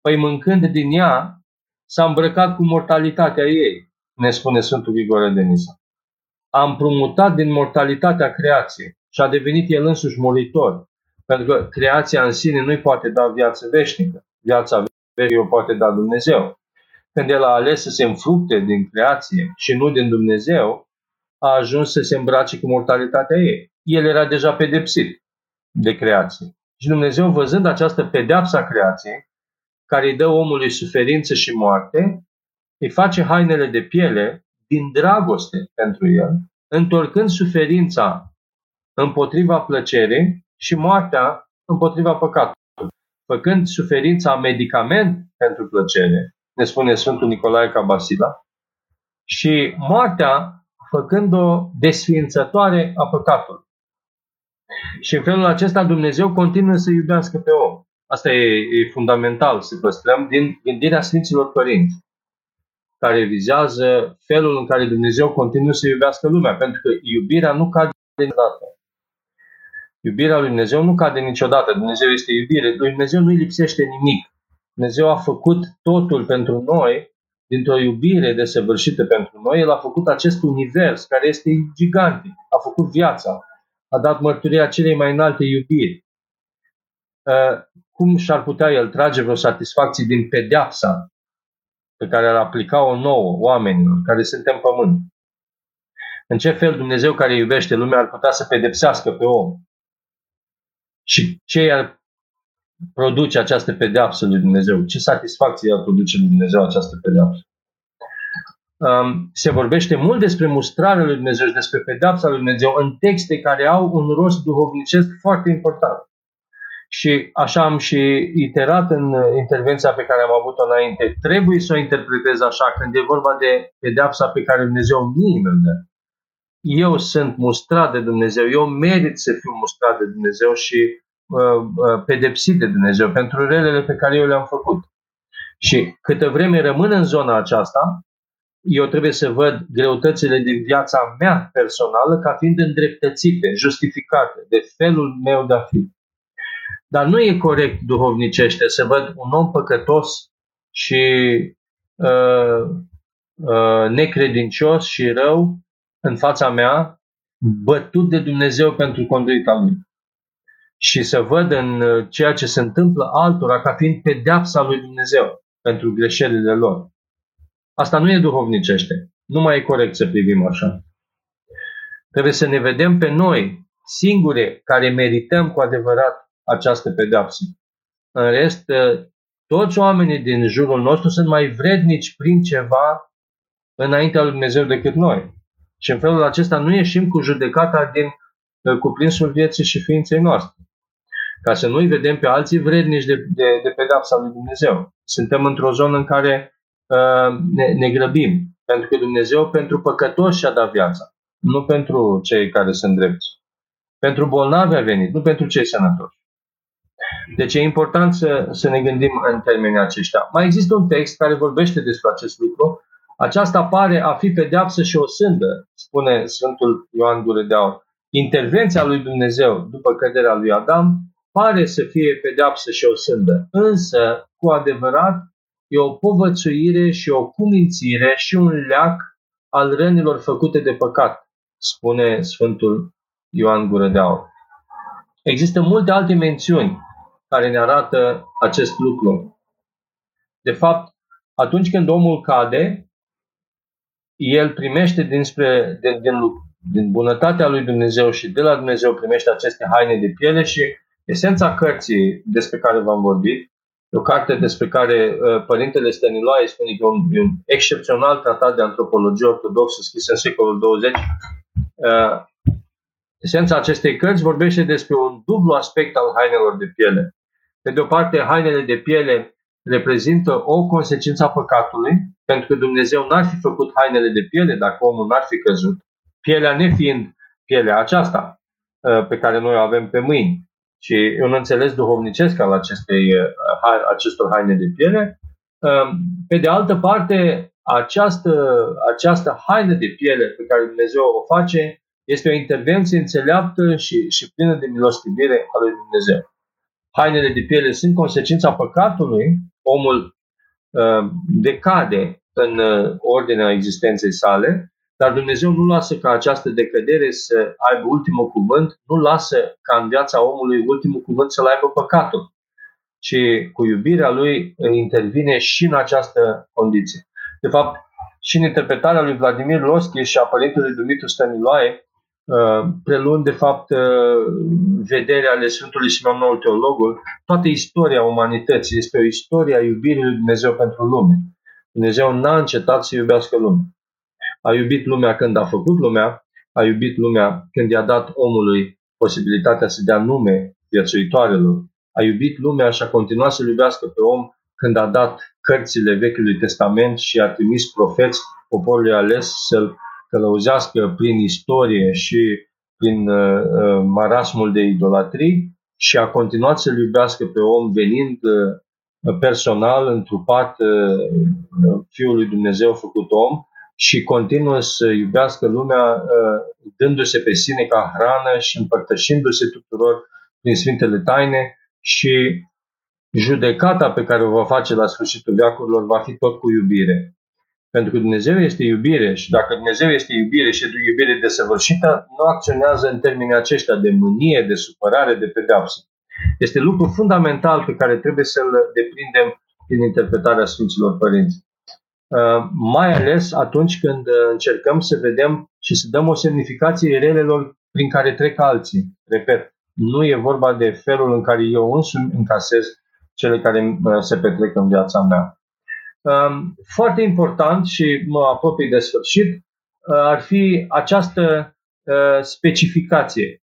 Păi mâncând din ea, s-a îmbrăcat cu mortalitatea ei, ne spune Sfântul Grigore de Nisa a împrumutat din mortalitatea creației și a devenit el însuși molitor. Pentru că creația în sine nu-i poate da viață veșnică. Viața veșnică o poate da Dumnezeu. Când el a ales să se înfructe din creație și nu din Dumnezeu, a ajuns să se îmbrace cu mortalitatea ei. El era deja pedepsit de creație. Și Dumnezeu, văzând această pedeapsă a creației, care îi dă omului suferință și moarte, îi face hainele de piele din dragoste pentru el, întorcând suferința împotriva plăcerii și moartea împotriva păcatului, făcând suferința medicament pentru plăcere, ne spune Sfântul Nicolae Cabasila, și moartea făcând-o desființătoare a păcatului. Și în felul acesta Dumnezeu continuă să iubească pe om. Asta e, e fundamental să păstrăm din gândirea Sfinților Părinți care vizează felul în care Dumnezeu continuă să iubească lumea, pentru că iubirea nu cade niciodată. Iubirea lui Dumnezeu nu cade niciodată. Dumnezeu este iubire. Lui Dumnezeu nu-i lipsește nimic. Dumnezeu a făcut totul pentru noi dintr-o iubire desăvârșită pentru noi. El a făcut acest univers care este gigantic. A făcut viața. A dat mărturia celei mai înalte iubiri. Uh, cum și-ar putea el trage vreo satisfacție din pedeapsa pe care ar aplica-o nouă oamenilor care suntem pământ. În ce fel Dumnezeu care iubește lumea ar putea să pedepsească pe om? Și ce ar produce această pedeapsă lui Dumnezeu? Ce satisfacție ar produce lui Dumnezeu această pedeapsă? Um, se vorbește mult despre mustrarea lui Dumnezeu și despre pedeapsa lui Dumnezeu în texte care au un rost duhovnicesc foarte important. Și așa am și iterat în intervenția pe care am avut-o înainte. Trebuie să o interpretez așa când e vorba de pedeapsa pe care Dumnezeu mie mi dă. Eu sunt mustrat de Dumnezeu, eu merit să fiu mustrat de Dumnezeu și uh, uh, pedepsit de Dumnezeu pentru relele pe care eu le-am făcut. Și câtă vreme rămân în zona aceasta, eu trebuie să văd greutățile din viața mea personală ca fiind îndreptățite, justificate de felul meu de a fi. Dar nu e corect duhovnicește să văd un om păcătos și uh, uh, necredincios și rău în fața mea, bătut de Dumnezeu pentru conduita lui. Și să văd în uh, ceea ce se întâmplă altora ca fiind pedeapsa lui Dumnezeu pentru greșelile lor. Asta nu e duhovnicește. Nu mai e corect să privim așa. Trebuie să ne vedem pe noi, singure, care merităm cu adevărat această pedeapsă. În rest, ă, toți oamenii din jurul nostru sunt mai vrednici prin ceva înaintea lui Dumnezeu decât noi. Și în felul acesta nu ieșim cu judecata din ă, cuprinsul vieții și ființei noastre. Ca să nu-i vedem pe alții vrednici de, de, de pedapsa lui Dumnezeu. Suntem într-o zonă în care uh, ne, ne grăbim. Pentru că Dumnezeu pentru păcătoși și-a dat viața. Nu pentru cei care sunt drepți. Pentru bolnavi a venit, nu pentru cei sănătoși. Deci e important să, să ne gândim în termenii aceștia. Mai există un text care vorbește despre acest lucru Aceasta pare a fi pedeapsă și o sândă, spune Sfântul Ioan Gură de Aur. Intervenția lui Dumnezeu după căderea lui Adam pare să fie pedeapsă și o sândă, însă, cu adevărat, e o povățuire și o cumințire și un leac al rănilor făcute de păcat, spune Sfântul Ioan Gură de Aur. Există multe alte mențiuni care ne arată acest lucru. De fapt, atunci când omul cade, el primește dinspre, din, din, din bunătatea lui Dumnezeu și de la Dumnezeu primește aceste haine de piele și esența cărții despre care v-am vorbit, o carte despre care uh, Părintele Stăniloae spune că e un, e un excepțional tratat de antropologie ortodoxă scris în secolul 20. Uh, esența acestei cărți vorbește despre un dublu aspect al hainelor de piele. Pe de o parte, hainele de piele reprezintă o consecință a păcatului, pentru că Dumnezeu n-ar fi făcut hainele de piele dacă omul n-ar fi căzut, pielea nefiind pielea aceasta uh, pe care noi o avem pe mâini. Și un înțeles duhovnicesc al acestei, uh, acestor haine de piele. Uh, pe de altă parte, această, această haină de piele pe care Dumnezeu o face este o intervenție înțeleaptă și, și plină de milostivire a lui Dumnezeu. Hainele de piele sunt consecința păcatului, omul uh, decade în uh, ordinea existenței sale, dar Dumnezeu nu lasă ca această decădere să aibă ultimul cuvânt, nu lasă ca în viața omului ultimul cuvânt să-l aibă păcatul, ci cu iubirea lui intervine și în această condiție. De fapt, și în interpretarea lui Vladimir Loschi și a părintelui Dumitru Stăniloae, Uh, preluând de fapt uh, vederea ale Sfântului Simeon Noul Teologul, toată istoria umanității este o istorie a iubirii lui Dumnezeu pentru lume. Dumnezeu n-a încetat să iubească lumea. A iubit lumea când a făcut lumea, a iubit lumea când i-a dat omului posibilitatea să dea nume viețuitoarelor, a iubit lumea și a continuat să iubească pe om când a dat cărțile Vechiului Testament și a trimis profeți poporului ales să-l călăuzească prin istorie și prin uh, uh, marasmul de idolatrii și a continuat să-L iubească pe om venind uh, personal, întrupat uh, Fiul lui Dumnezeu făcut om și continuă să iubească lumea uh, dându-se pe sine ca hrană și împărtășindu-se tuturor prin Sfintele Taine și judecata pe care o va face la sfârșitul veacurilor va fi tot cu iubire. Pentru că Dumnezeu este iubire și dacă Dumnezeu este iubire și iubire desăvârșită, nu acționează în termenii aceștia de mânie, de supărare, de pedeapsă. Este lucru fundamental pe care trebuie să-l deprindem din interpretarea Sfinților Părinți. Uh, mai ales atunci când încercăm să vedem și să dăm o semnificație relelor prin care trec alții. Repet, nu e vorba de felul în care eu însumi încasez cele care uh, se petrec în viața mea. Um, foarte important și mă apropii de sfârșit, uh, ar fi această uh, specificație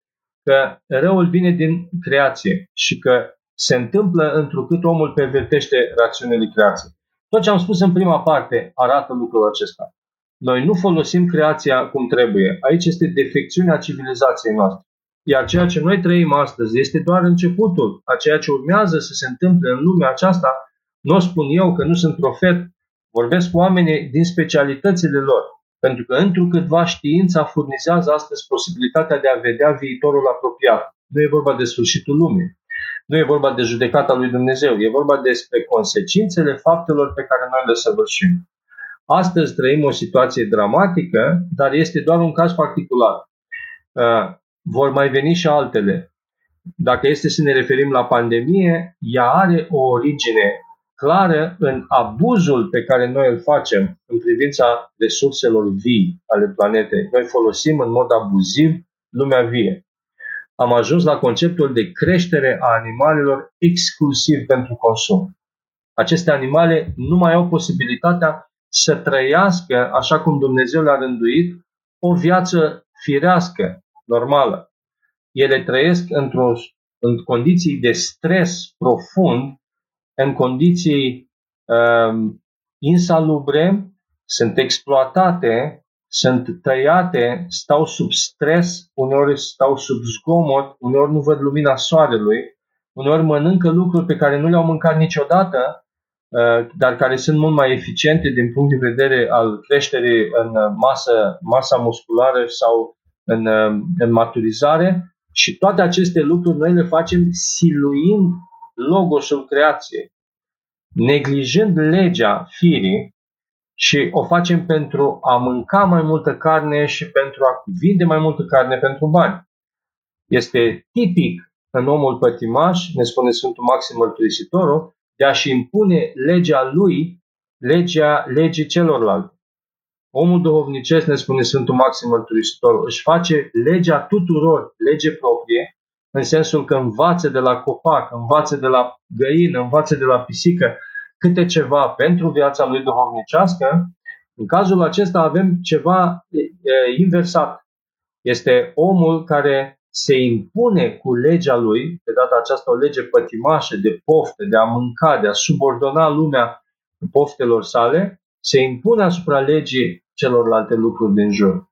că răul vine din creație și că se întâmplă întrucât omul pervertește rațiunile creației. Tot ce am spus în prima parte arată lucrul acesta. Noi nu folosim creația cum trebuie. Aici este defecțiunea civilizației noastre. Iar ceea ce noi trăim astăzi este doar începutul a ceea ce urmează să se întâmple în lumea aceasta nu spun eu că nu sunt profet, vorbesc cu oamenii din specialitățile lor, pentru că întrucâtva știința furnizează astăzi posibilitatea de a vedea viitorul apropiat. Nu e vorba de sfârșitul lumii. Nu e vorba de judecata lui Dumnezeu, e vorba despre consecințele faptelor pe care noi le săvârșim. Astăzi trăim o situație dramatică, dar este doar un caz particular. Uh, vor mai veni și altele. Dacă este să ne referim la pandemie, ea are o origine clară în abuzul pe care noi îl facem în privința resurselor vii ale planetei. Noi folosim în mod abuziv lumea vie. Am ajuns la conceptul de creștere a animalelor exclusiv pentru consum. Aceste animale nu mai au posibilitatea să trăiască așa cum Dumnezeu le-a rânduit o viață firească, normală. Ele trăiesc într-o, în condiții de stres profund în condiții um, insalubre, sunt exploatate, sunt tăiate, stau sub stres, uneori stau sub zgomot, uneori nu văd lumina soarelui, uneori mănâncă lucruri pe care nu le-au mâncat niciodată uh, dar care sunt mult mai eficiente din punct de vedere al creșterii în masă, masa musculară sau în, în maturizare. Și toate aceste lucruri noi le facem siluind logosul creației, neglijând legea firii și o facem pentru a mânca mai multă carne și pentru a vinde mai multă carne pentru bani. Este tipic în omul pătimaș, ne spune Sfântul Maxim Mărturisitorul, de a-și impune legea lui, legea legii celorlalți. Omul duhovnicesc, ne spune Sfântul Maxim Mărturisitorul, își face legea tuturor, lege proprie, în sensul că învață de la copac, învață de la găină, învață de la pisică câte ceva pentru viața lui duhovnicească, în cazul acesta avem ceva e, inversat. Este omul care se impune cu legea lui, de data aceasta o lege pătimașă de pofte, de a mânca, de a subordona lumea poftelor sale, se impune asupra legii celorlalte lucruri din jur.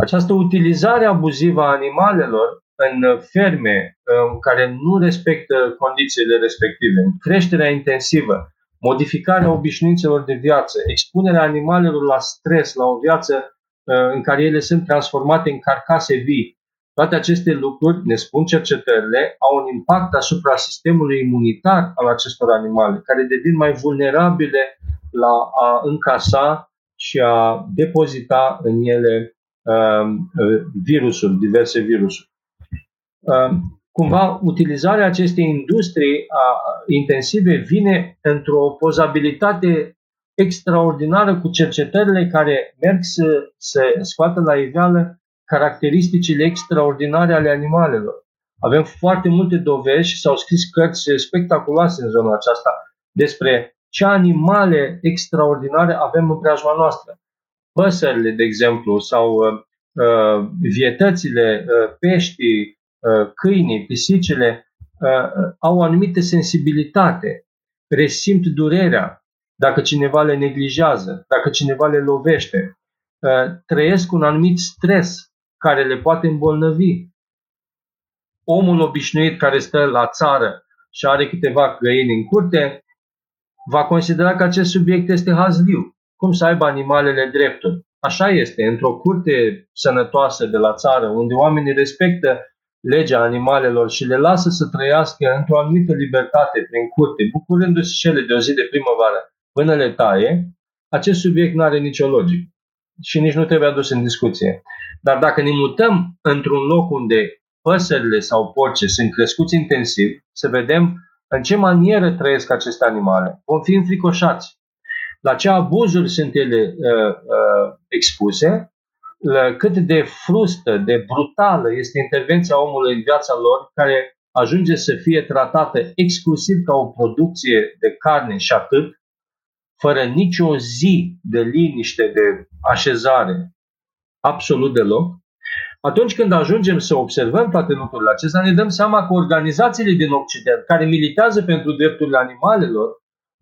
Această utilizare abuzivă a animalelor în ferme în care nu respectă condițiile respective, creșterea intensivă, modificarea obișnuințelor de viață, expunerea animalelor la stres, la o viață uh, în care ele sunt transformate în carcase vii. Toate aceste lucruri, ne spun cercetările, au un impact asupra sistemului imunitar al acestor animale, care devin mai vulnerabile la a încasa și a depozita în ele uh, virusuri, diverse virusuri. Ehm, cumva utilizarea acestei industrii intensive vine într-o pozabilitate extraordinară cu cercetările care merg să, să scoată la iveală caracteristicile extraordinare ale animalelor. Avem foarte multe dovezi și s-au scris cărți spectaculoase în zona aceasta despre ce animale extraordinare avem în preajma noastră. Păsările, de exemplu, sau uh, uh vietățile, uh, peștii, Uh, câinii, pisicile uh, au o anumită sensibilitate, resimt durerea dacă cineva le neglijează, dacă cineva le lovește, uh, trăiesc un anumit stres care le poate îmbolnăvi. Omul obișnuit care stă la țară și are câteva găini în curte, va considera că acest subiect este hazliu. Cum să aibă animalele drepturi? Așa este, într-o curte sănătoasă de la țară, unde oamenii respectă legea animalelor și le lasă să trăiască într-o anumită libertate prin curte, bucurându-se cele de o zi de primăvară până le taie, acest subiect nu are nicio logică și nici nu trebuie adus în discuție. Dar dacă ne mutăm într-un loc unde păsările sau porce sunt crescuți intensiv, să vedem în ce manieră trăiesc aceste animale. Vom fi înfricoșați. La ce abuzuri sunt ele uh, uh, expuse cât de frustă, de brutală este intervenția omului în viața lor, care ajunge să fie tratată exclusiv ca o producție de carne și atât, fără nicio zi de liniște, de așezare, absolut deloc, atunci când ajungem să observăm toate lucrurile acestea, ne dăm seama că organizațiile din Occident, care militează pentru drepturile animalelor,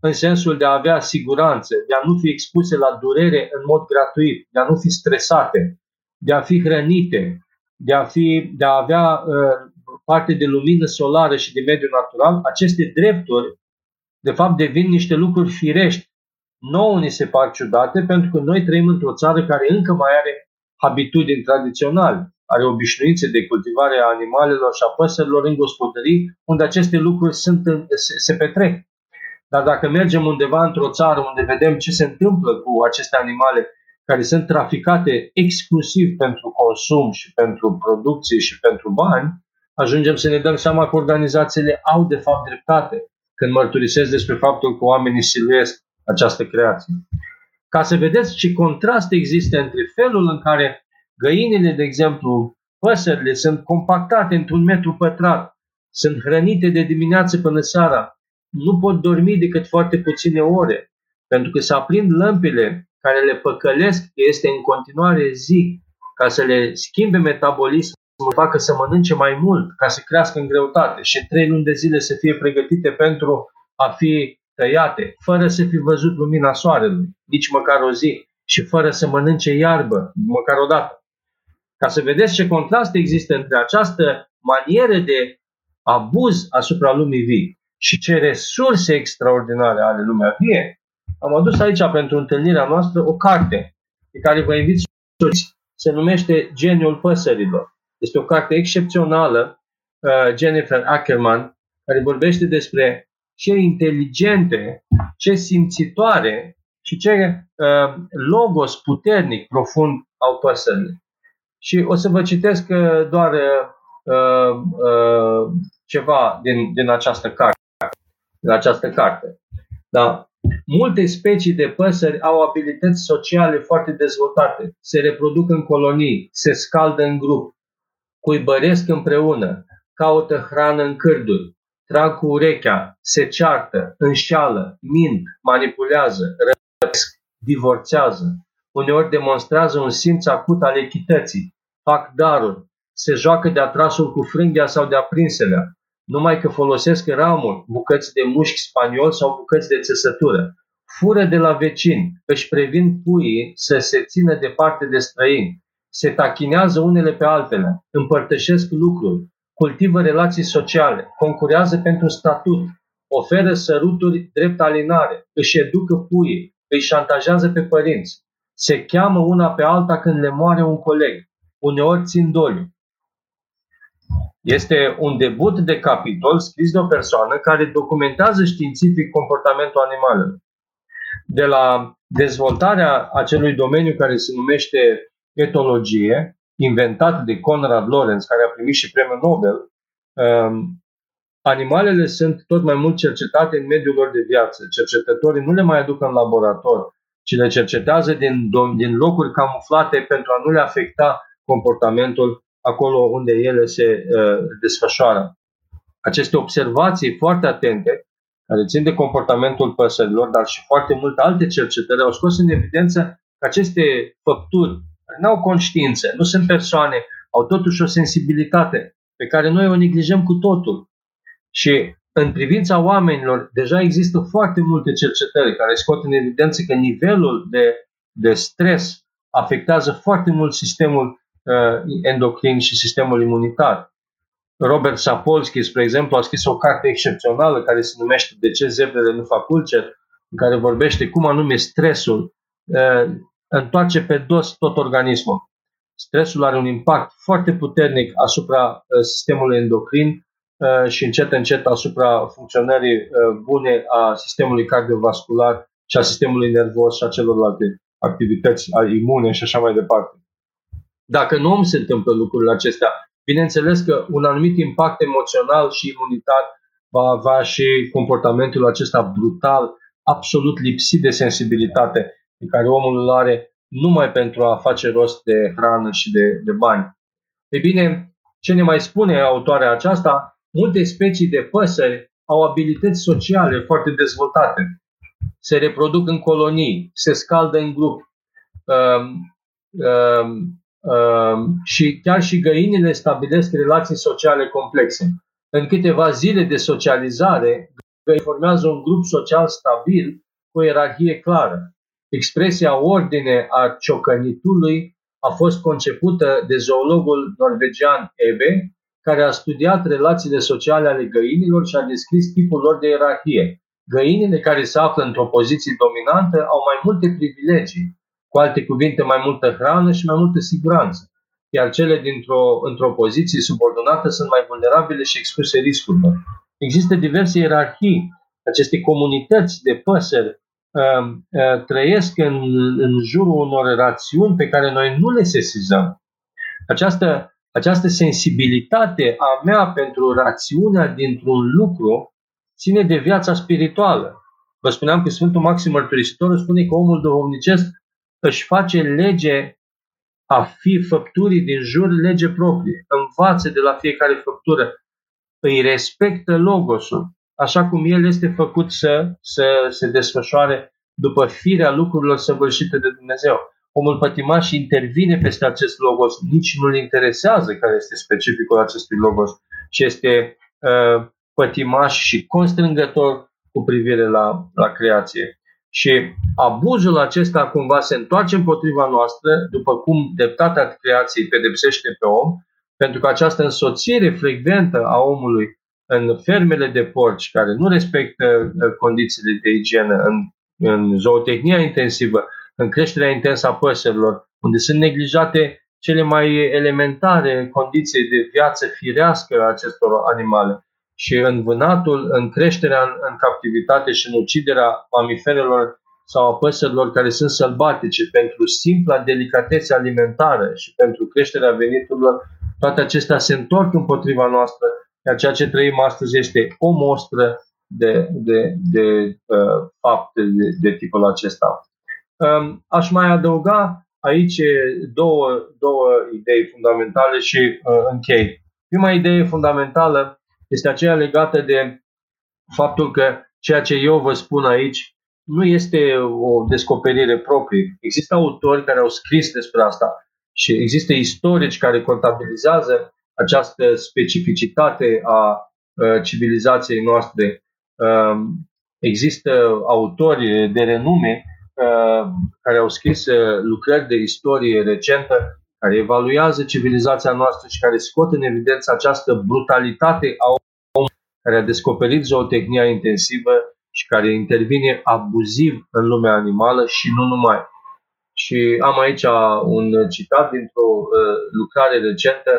în sensul de a avea siguranță, de a nu fi expuse la durere în mod gratuit, de a nu fi stresate, de a fi hrănite, de a, fi, de a avea uh, parte de lumină solară și de mediu natural, aceste drepturi, de fapt, devin niște lucruri firești. Nouă ni se par ciudate pentru că noi trăim într-o țară care încă mai are habitudini tradiționale, are obișnuințe de cultivare a animalelor și a păsărilor în gospodării, unde aceste lucruri sunt, se, se petrec. Dar dacă mergem undeva într-o țară unde vedem ce se întâmplă cu aceste animale care sunt traficate exclusiv pentru consum și pentru producție și pentru bani, ajungem să ne dăm seama că organizațiile au de fapt dreptate când mărturisesc despre faptul că oamenii siluiesc această creație. Ca să vedeți ce contrast există între felul în care găinile, de exemplu, păsările sunt compactate într-un metru pătrat, sunt hrănite de dimineață până seara, nu pot dormi decât foarte puține ore, pentru că se aprind lămpile care le păcălesc, este în continuare zi, ca să le schimbe metabolismul, să facă să mănânce mai mult, ca să crească în greutate și trei luni de zile să fie pregătite pentru a fi tăiate, fără să fi văzut lumina soarelui, nici măcar o zi, și fără să mănânce iarbă, măcar o dată. Ca să vedeți ce contrast există între această manieră de abuz asupra lumii vii și ce resurse extraordinare are lumea vie, am adus aici pentru întâlnirea noastră o carte pe care vă invit să se numește Geniul păsărilor. Este o carte excepțională, uh, Jennifer Ackerman, care vorbește despre ce inteligente, ce simțitoare și ce uh, logos puternic, profund au păsările. Și o să vă citesc uh, doar uh, uh, ceva din, din această carte. Din această carte. Da. Multe specii de păsări au abilități sociale foarte dezvoltate. Se reproduc în colonii, se scaldă în grup, cuibăresc împreună, caută hrană în cârduri, trag cu urechea, se ceartă, înșală, mint, manipulează, răpesc, divorțează. Uneori demonstrează un simț acut al echității, fac daruri, se joacă de atrasul cu frânghia sau de aprinselea, numai că folosesc ramuri, bucăți de mușchi spaniol sau bucăți de țesătură. Fură de la vecini, își previn puii să se țină departe de străini, se tachinează unele pe altele, împărtășesc lucruri, cultivă relații sociale, concurează pentru statut, oferă săruturi drept alinare, își educă puii, îi șantajează pe părinți, se cheamă una pe alta când le moare un coleg, uneori țin doliu. Este un debut de capitol scris de o persoană care documentează științific comportamentul animalelor. De la dezvoltarea acelui domeniu care se numește etologie, inventat de Conrad Lorenz, care a primit și premiul Nobel, um, animalele sunt tot mai mult cercetate în mediul lor de viață. Cercetătorii nu le mai aduc în laborator, ci le cercetează din, din locuri camuflate pentru a nu le afecta comportamentul acolo unde ele se uh, desfășoară. Aceste observații foarte atente, care țin de comportamentul păsărilor, dar și foarte multe alte cercetări, au scos în evidență că aceste făpturi nu au conștiință, nu sunt persoane, au totuși o sensibilitate pe care noi o neglijăm cu totul. Și în privința oamenilor, deja există foarte multe cercetări care scot în evidență că nivelul de, de stres afectează foarte mult sistemul uh, endocrin și sistemul imunitar. Robert Sapolsky, spre exemplu, a scris o carte excepțională care se numește De ce zebrele nu fac ulcer, în care vorbește cum anume stresul uh, întoarce pe dos tot organismul. Stresul are un impact foarte puternic asupra uh, sistemului endocrin uh, și încet încet asupra funcționării uh, bune a sistemului cardiovascular și a sistemului nervos și a celorlalte activități imune și așa mai departe. Dacă nu se întâmplă lucrurile acestea, bineînțeles că un anumit impact emoțional și imunitar va avea și comportamentul acesta brutal, absolut lipsit de sensibilitate, pe care omul îl are numai pentru a face rost de hrană și de, de bani. Ei bine, ce ne mai spune autoarea aceasta? Multe specii de păsări au abilități sociale foarte dezvoltate. Se reproduc în colonii, se scaldă în grup, um, um, Ehm, și chiar și găinile stabilesc relații sociale complexe. În câteva zile de socializare, găini formează un grup social stabil cu o ierarhie clară. Expresia ordine a ciocănitului a fost concepută de zoologul norvegian Ebe, care a studiat relațiile sociale ale găinilor și a descris tipul lor de ierarhie. Găinile care se află într-o poziție dominantă au mai multe privilegii, cu alte cuvinte, mai multă hrană și mai multă siguranță. Iar cele dintr-o într-o poziție subordonată sunt mai vulnerabile și expuse riscurilor. Există diverse ierarhii. Aceste comunități de păsări uh, uh, trăiesc în, în jurul unor rațiuni pe care noi nu le sesizăm. Această, această sensibilitate a mea pentru rațiunea dintr-un lucru ține de viața spirituală. Vă spuneam că Sfântul Maxim Mărturisitorul spune că omul duhovnicesc își face lege a fi făpturii din jur lege proprie. Învață de la fiecare făptură. Îi respectă logosul, așa cum el este făcut să, să se desfășoare după firea lucrurilor săvârșite de Dumnezeu. Omul pătimaș intervine peste acest logos, nici nu-l interesează care este specificul acestui logos, ci este uh, pătimaș și constrângător cu privire la, la creație. Și abuzul acesta cumva se întoarce împotriva noastră, după cum dreptatea creației pedepsește pe om, pentru că această însoțire frecventă a omului în fermele de porci care nu respectă uh, condițiile de igienă, în, în zootehnia intensivă, în creșterea intensă a păsărilor, unde sunt neglijate cele mai elementare condiții de viață firească a acestor animale și în vânatul, în creșterea în, în captivitate și în uciderea mamiferelor sau a păsărilor care sunt sălbatice pentru simpla delicatețe alimentară și pentru creșterea veniturilor, toate acestea se întorc împotriva noastră, iar ceea ce trăim astăzi este o mostră de, de, de uh, fapte de, de tipul acesta. Um, aș mai adăuga aici două, două idei fundamentale și uh, închei. Prima idee fundamentală este aceea legată de faptul că ceea ce eu vă spun aici nu este o descoperire proprie. Există autori care au scris despre asta și există istorici care contabilizează această specificitate a civilizației noastre. Există autori de renume care au scris lucrări de istorie recentă care evaluează civilizația noastră și care scot în evidență această brutalitate a omului care a descoperit zootehnia intensivă și care intervine abuziv în lumea animală și nu numai. Și am aici un citat dintr-o uh, lucrare recentă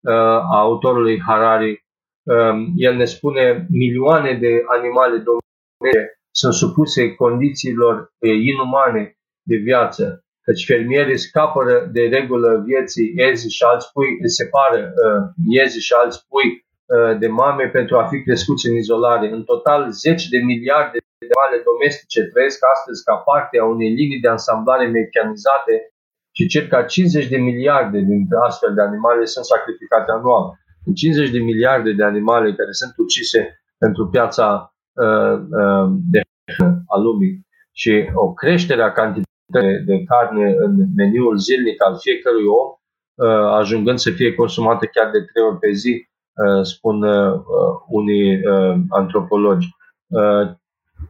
uh, a autorului Harari. Uh, el ne spune milioane de animale domestice sunt supuse condițiilor uh, inumane de viață, căci fermierii scapă de regulă vieții ezi și alți pui, separă uh, iezi și alți pui Uh, de mame pentru a fi crescuți în izolare. În total, zeci de miliarde de animale domestice trăiesc astăzi ca parte a unei linii de ansamblare mecanizate și circa 50 de miliarde dintre astfel de animale sunt sacrificate anual. 50 de miliarde de animale care sunt ucise pentru piața uh, uh, de a lumii și o creștere a cantității de carne în meniul zilnic al fiecărui om, uh, ajungând să fie consumată chiar de trei ori pe zi, Uh, spun uh, unii uh, antropologi.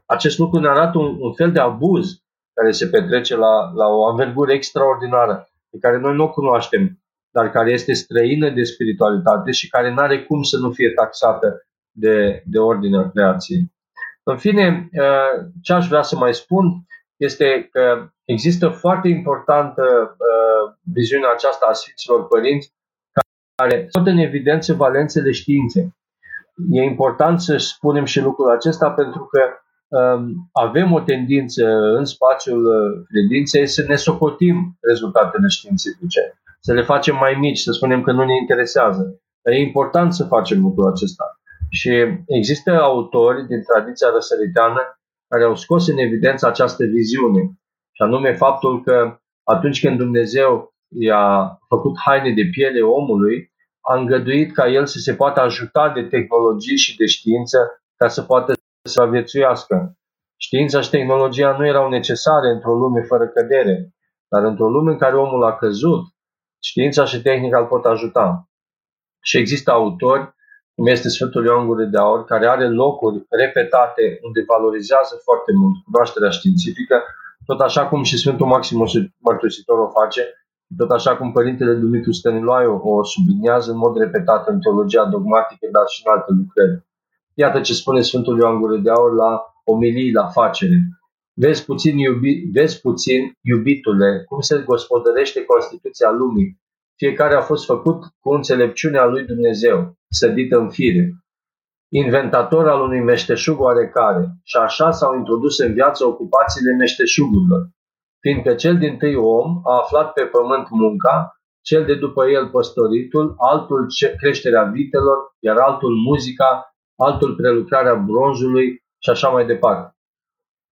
Acest lucru ne arată un, un fel de abuz care se petrece la, la o anvergură extraordinară, pe care noi nu o cunoaștem, dar care este străină de spiritualitate și care nu are cum să nu fie taxată de, de ordinea creației. În fine, ce aș vrea să mai spun este că există foarte importantă viziunea aceasta a Sfinților Părinți care scot în evidență valențele științei. E important să spunem și lucrul acesta pentru că um, avem o tendință în spațiul uh, credinței să ne socotim rezultatele științifice, să le facem mai mici, să spunem că nu ne interesează. Dar e important să facem lucrul acesta. Și există autori din tradiția răsăriteană care au scos în evidență această viziune, și anume faptul că atunci când Dumnezeu i-a făcut haine de piele omului, a îngăduit ca el să se poată ajuta de tehnologie și de știință ca să poată să viețuiască. Știința și tehnologia nu erau necesare într-o lume fără cădere, dar într-o lume în care omul a căzut, știința și tehnica îl pot ajuta. Și există autori, cum este Sfântul Ioan Gure de Aur, care are locuri repetate unde valorizează foarte mult cunoașterea științifică, tot așa cum și Sfântul Maximus Mărturisitor o face, tot așa cum Părintele Dumitru Stăniloaiu o subliniază în mod repetat în teologia dogmatică, dar și în alte lucrări. Iată ce spune Sfântul Ioan Gură de Aur la omilii la facere. Vezi puțin, iubi, vezi puțin, iubitule, cum se gospodărește Constituția lumii. Fiecare a fost făcut cu înțelepciunea lui Dumnezeu, sădită în fire. Inventator al unui meșteșug oarecare și așa s-au introdus în viață ocupațiile meșteșugurilor fiindcă cel din tâi om a aflat pe pământ munca, cel de după el păstoritul, altul creșterea vitelor, iar altul muzica, altul prelucrarea bronzului și așa mai departe.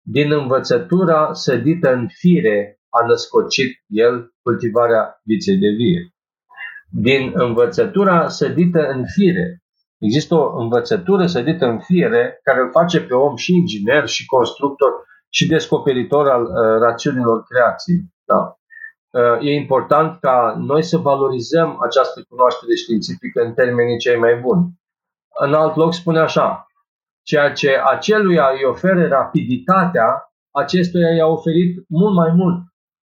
Din învățătura sădită în fire a născocit el cultivarea viței de vie. Din învățătura sădită în fire. Există o învățătură sădită în fire care îl face pe om și inginer și constructor și descoperitor al uh, rațiunilor creației. Da? Uh, e important ca noi să valorizăm această cunoaștere științifică în termenii cei mai buni. În alt loc spune așa, ceea ce aceluia îi oferă rapiditatea, acestuia i-a oferit mult mai mult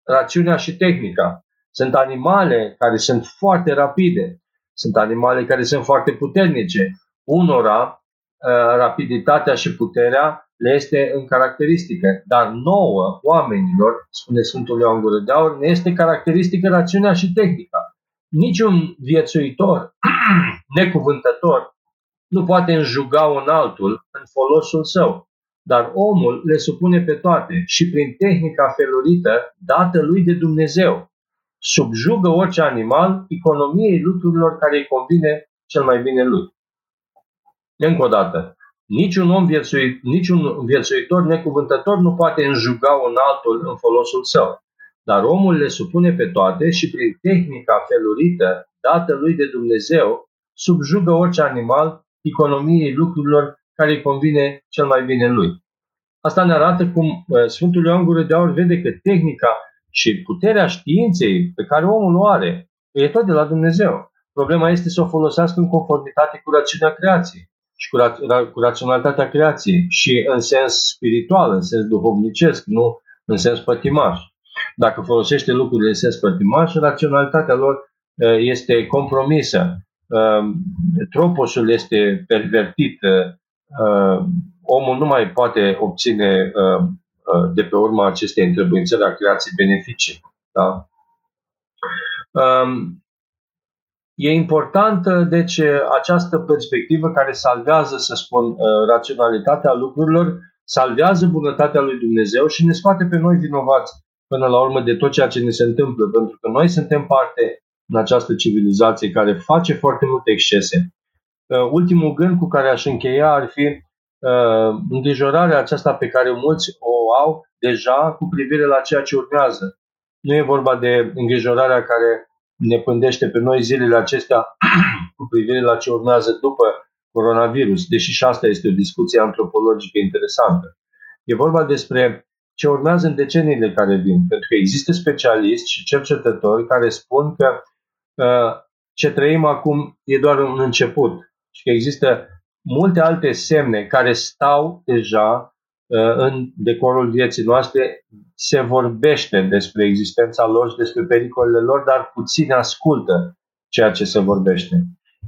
rațiunea și tehnica. Sunt animale care sunt foarte rapide, sunt animale care sunt foarte puternice. Unora rapiditatea și puterea le este în caracteristică. Dar nouă, oamenilor, spune Sfântul Ioan Gură de Aur, ne este caracteristică rațiunea și tehnica. Niciun viețuitor *clears throat* necuvântător nu poate înjuga un altul în folosul său, dar omul le supune pe toate și prin tehnica felurită dată lui de Dumnezeu. Subjugă orice animal economiei lucrurilor care îi convine cel mai bine lui. Încă o dată, niciun om viețuit, niciun viețuitor necuvântător nu poate înjuga un altul în folosul său, dar omul le supune pe toate și prin tehnica felurită dată lui de Dumnezeu subjugă orice animal economiei lucrurilor care îi convine cel mai bine lui. Asta ne arată cum uh, Sfântul Ioan Gură de Aur vede că tehnica și puterea științei pe care omul o are e tot de la Dumnezeu. Problema este să o folosească în conformitate cu rațiunea creației și cu, ra- cu raționalitatea creației și în sens spiritual, în sens duhovnicesc, nu în sens pătimaș. Dacă folosește lucrurile în sens pătimaș, raționalitatea lor uh, este compromisă Um, troposul este pervertit, uh, omul nu mai poate obține uh, uh, de pe urma acestei întrebuințări a creației beneficii. Da? Um, e importantă, deci, această perspectivă care salvează, să spun, raționalitatea lucrurilor, salvează bunătatea lui Dumnezeu și ne scoate pe noi vinovați până la urmă de tot ceea ce ne se întâmplă, pentru că noi suntem parte în această civilizație care face foarte multe excese. Uh, ultimul gând cu care aș încheia ar fi uh, îngrijorarea aceasta pe care mulți o au deja cu privire la ceea ce urmează. Nu e vorba de îngrijorarea care ne pândește pe noi zilele acestea *clears throat* cu privire la ce urmează după coronavirus, deși și asta este o discuție antropologică interesantă. E vorba despre ce urmează în deceniile care vin, pentru că există specialiști și cercetători care spun că ce trăim acum e doar un început și că există multe alte semne care stau deja uh, în decorul vieții noastre, se vorbește despre existența lor și despre pericolele lor, dar puțin ascultă ceea ce se vorbește.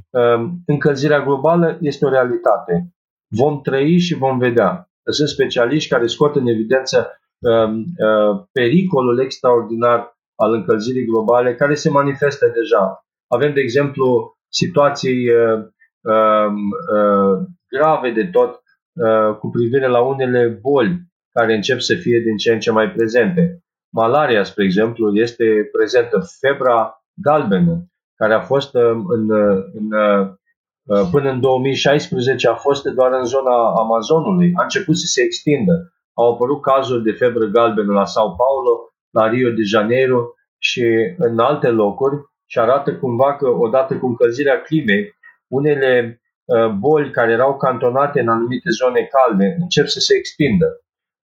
Um, încălzirea globală este o realitate. Vom trăi și vom vedea. Sunt specialiști care scot în evidență um, uh, pericolul extraordinar al încălzirii globale care se manifestă deja. Avem, de exemplu, situații uh, uh, uh, grave de tot uh, cu privire la unele boli care încep să fie din ce în ce mai prezente. Malaria, spre exemplu, este prezentă. Febra galbenă, care a fost uh, în, uh, în, până în 2016 a fost doar în zona Amazonului, a început să se extindă. Au apărut cazuri de febră galbenă la Sao Paulo, la Rio de Janeiro și în alte locuri și arată cumva că odată cu încălzirea climei, unele uh, boli care erau cantonate în anumite zone calde încep să se extindă.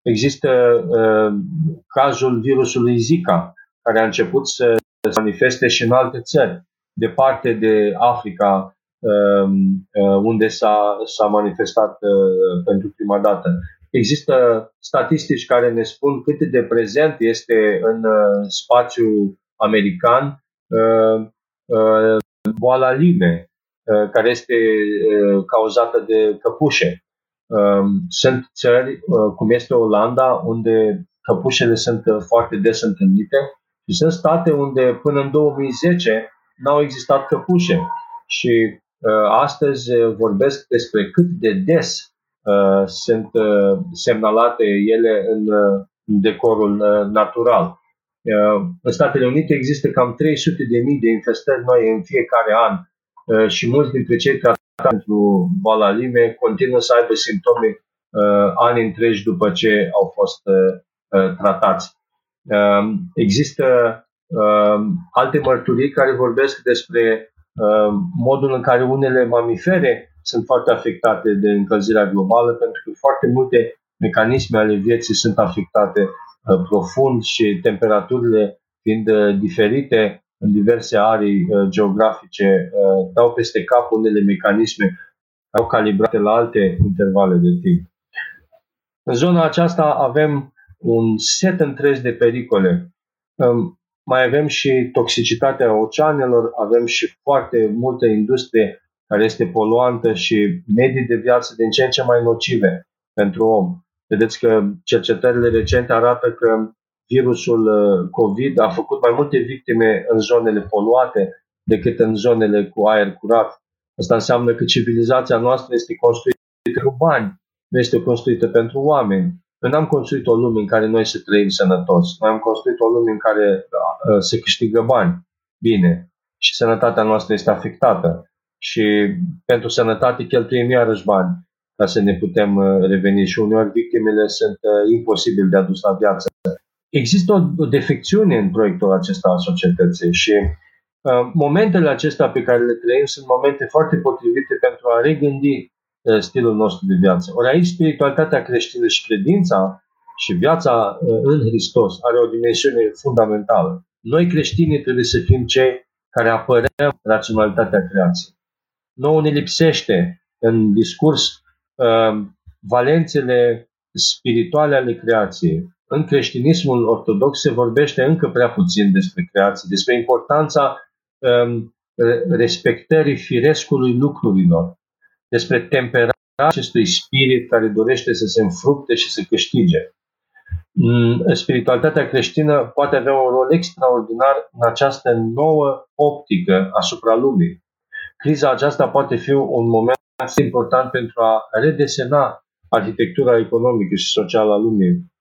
Există uh, cazul virusului Zika, care a început să se manifeste și în alte țări, departe de Africa, uh, uh, unde s-a, s-a manifestat uh, pentru prima dată. Există statistici care ne spun cât de prezent este în uh, spațiul american uh, uh, boala lime, care este cauzată de căpușe. Um, sunt țări, cum este Olanda, unde căpușele sunt foarte des întâlnite și sunt state unde până în 2010 n-au existat căpușe. Și astăzi vorbesc despre cât de des Uh, sunt uh, semnalate ele în, uh, în decorul natural. În Statele Unite există cam 300 de mii de infestări noi în fiecare an și mulți dintre cei tratați pentru boala lime continuă să aibă simptome ani întregi după ce au fost tratați. Există alte mărturii care vorbesc despre modul în care unele mamifere sunt foarte afectate de încălzirea globală pentru că foarte multe mecanisme ale vieții sunt afectate uh, profund și temperaturile fiind uh, diferite în diverse arii uh, geografice dau peste cap unele mecanisme au calibrate la alte intervale de timp. În zona aceasta avem un set întreg de pericole. Um, mai avem și toxicitatea oceanelor, avem și foarte multă industrie care este poluantă și medii de viață din ce în ce mai nocive pentru om. Vedeți că cercetările recente arată că virusul uh, COVID a făcut mai multe victime în zonele poluate decât în zonele cu aer curat. Asta înseamnă că civilizația noastră este construită pentru bani, nu este construită pentru oameni. Noi n-am construit o lume în care noi să trăim sănătos. Noi am construit o lume în care uh, se câștigă bani. Bine. Și sănătatea noastră este afectată. Și pentru sănătate cheltuim iarăși bani ca să ne putem uh, reveni și uneori victimele sunt uh, imposibil de adus la viață. Există o, o defecțiune în proiectul acesta al societății și uh, momentele acestea pe care le trăim sunt momente foarte potrivite pentru a regândi uh, stilul nostru de viață. Ori aici spiritualitatea creștină și credința și viața uh, în Hristos are o dimensiune fundamentală. Noi creștinii trebuie să fim cei care apărăm raționalitatea creației. Nouă ne lipsește în discurs uh, valențele spirituale ale creației. În creștinismul ortodox se vorbește încă prea puțin despre creație, despre importanța um, respectării firescului lucrurilor, despre temperarea acestui spirit care dorește să se înfrupte și să câștige. Mm, spiritualitatea creștină poate avea un rol extraordinar în această nouă optică asupra lumii. Criza aceasta poate fi un moment important pentru a redesena arhitectura economică și socială a lumii,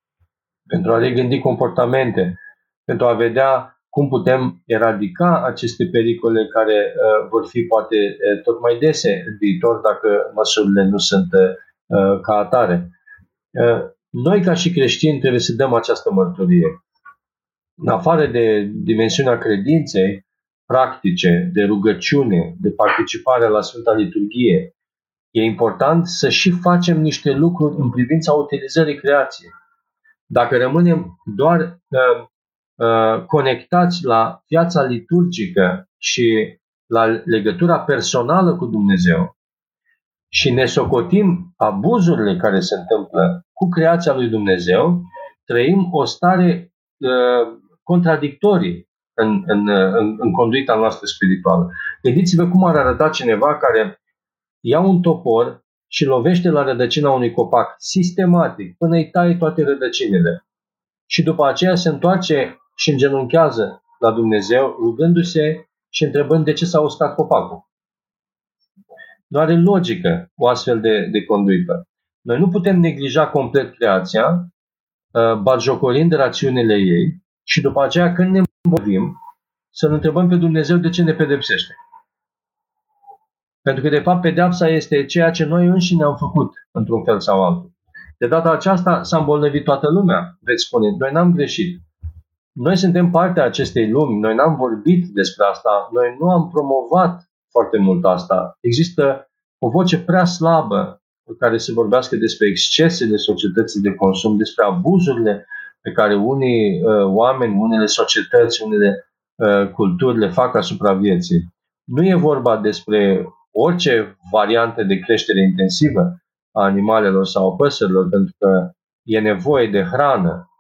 pentru a regândi comportamente, pentru a vedea cum putem eradica aceste pericole care uh, vor fi poate uh, tot mai dese în viitor dacă măsurile nu sunt uh, ca atare. Uh, noi, ca și creștini, trebuie să dăm această mărturie. În afară de dimensiunea credinței practice, de rugăciune, de participare la Sfânta Liturghie, e important să și facem niște lucruri în privința utilizării creației. Dacă rămânem doar uh, uh, conectați la viața liturgică și la legătura personală cu Dumnezeu și ne socotim abuzurile care se întâmplă cu creația lui Dumnezeu, trăim o stare uh, contradictorie în, în, în, în conduita noastră spirituală. Gândiți-vă cum ar arăta cineva care ia un topor și lovește la rădăcina unui copac sistematic până îi taie toate rădăcinile. Și după aceea se întoarce și îngenunchează la Dumnezeu, rugându-se și întrebând de ce s-a uscat copacul. Nu are logică o astfel de, de conduită. Noi nu putem neglija complet creația, uh, batjocorind rațiunile ei și după aceea când ne îmbolnăvim, să-L întrebăm pe Dumnezeu de ce ne pedepsește. Pentru că, de fapt, pedeapsa este ceea ce noi înșine am făcut, într-un fel sau altul. De data aceasta s-a îmbolnăvit toată lumea, veți spune. Noi n-am greșit. Noi suntem partea acestei lumi, noi n-am vorbit despre asta, noi nu am promovat foarte mult asta. Există o voce prea slabă în care se vorbească despre excesele societății de consum, despre abuzurile pe care unii uh, oameni, unele societăți, unele uh, culturi le fac asupra vieții. Nu e vorba despre orice variantă de creștere intensivă a animalelor sau a păsărilor, pentru că e nevoie de hrană,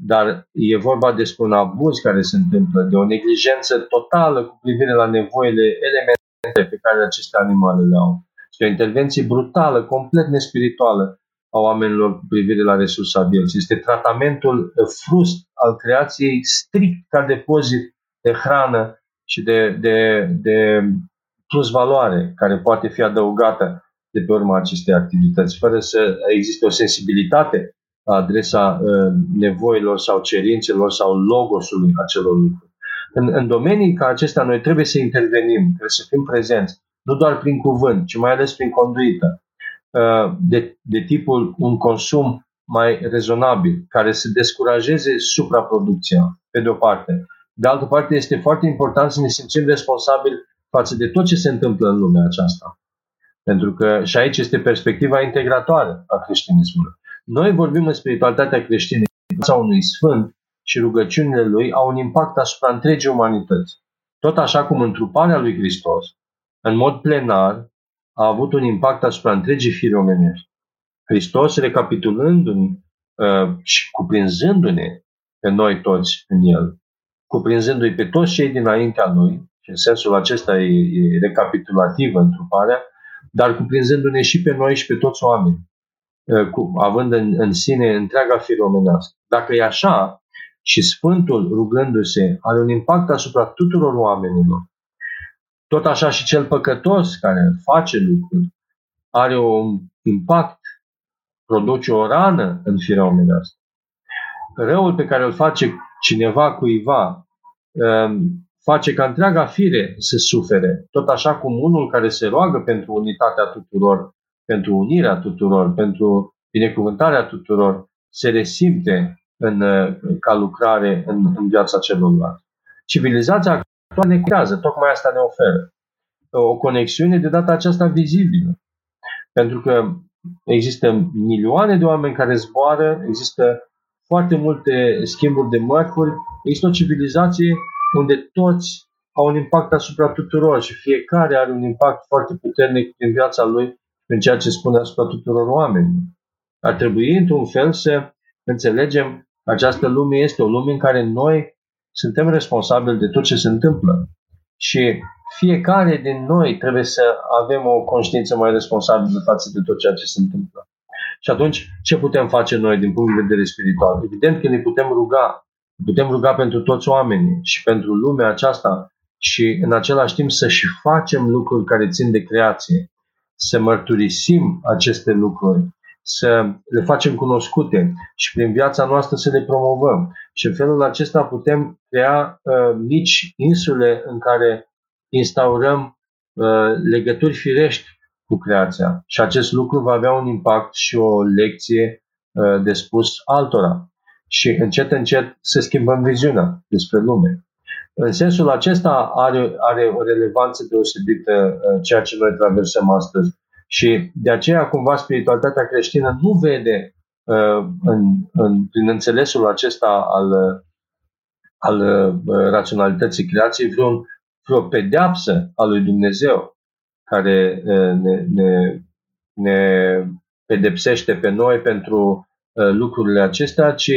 dar e vorba despre un abuz care se întâmplă, de o neglijență totală cu privire la nevoile elementare pe care aceste animale le au. Și o intervenție brutală, complet nespirituală a oamenilor cu privire la resursa vieții. Este tratamentul frust al creației strict ca depozit de hrană și de, de, de plus valoare care poate fi adăugată de pe urma acestei activități, fără să existe o sensibilitate la adresa uh, nevoilor sau cerințelor sau logosului acelor lucruri. În, în domenii ca acestea noi trebuie să intervenim, trebuie să fim prezenți, nu doar prin cuvânt, ci mai ales prin conduită, uh, de, de tipul un consum mai rezonabil, care să descurajeze supraproducția, pe de o parte. De altă parte, este foarte important să ne simțim responsabili față de tot ce se întâmplă în lumea aceasta. Pentru că și aici este perspectiva integratoare a creștinismului. Noi vorbim în spiritualitatea creștină, viața unui sfânt și rugăciunile lui au un impact asupra întregii umanități. Tot așa cum întruparea lui Hristos, în mod plenar, a avut un impact asupra întregii firi omenești. Hristos, recapitulându-ne uh, și cuprinzându-ne pe noi toți în El, cuprinzându-i pe toți cei dinaintea Lui, Și în sensul acesta e, e recapitulativă întruparea, dar cuprinzându-ne și pe noi și pe toți oamenii, cu, având în, în sine întreaga fire omenească. Dacă e așa, și Sfântul rugându-se are un impact asupra tuturor oamenilor, tot așa și cel păcătos care face lucruri are un impact, produce o rană în firea omenească. Răul pe care îl face cineva cuiva um, face ca întreaga fire să sufere, tot așa cum unul care se roagă pentru unitatea tuturor, pentru unirea tuturor, pentru binecuvântarea tuturor, se resimte în, ca lucrare în, în viața celorlalți. Civilizația actuală ne creează, tocmai asta ne oferă. O conexiune de data aceasta vizibilă. Pentru că există milioane de oameni care zboară, există foarte multe schimburi de mărfuri, există o civilizație unde toți au un impact asupra tuturor și fiecare are un impact foarte puternic în viața lui, în ceea ce spune asupra tuturor oamenilor. Ar trebui, într-un fel, să înțelegem că această lume este o lume în care noi suntem responsabili de tot ce se întâmplă. Și fiecare din noi trebuie să avem o conștiință mai responsabilă față de tot ceea ce se întâmplă. Și atunci, ce putem face noi din punct de vedere spiritual? Evident că ne putem ruga. Putem ruga pentru toți oamenii și pentru lumea aceasta și în același timp să și facem lucruri care țin de creație, să mărturisim aceste lucruri, să le facem cunoscute și prin viața noastră să le promovăm. Și în felul acesta putem crea uh, mici insule în care instaurăm uh, legături firești cu creația. Și acest lucru va avea un impact și o lecție uh, de spus altora. Și încet, încet să schimbăm viziunea despre lume. În sensul acesta are, are o relevanță deosebită uh, ceea ce noi traversăm astăzi. Și de aceea, cumva, spiritualitatea creștină nu vede uh, în, în, prin înțelesul acesta al, al raționalității creației vreun, vreo pedeapsă a lui Dumnezeu, care ne, ne, ne pedepsește pe noi pentru lucrurile acestea, ci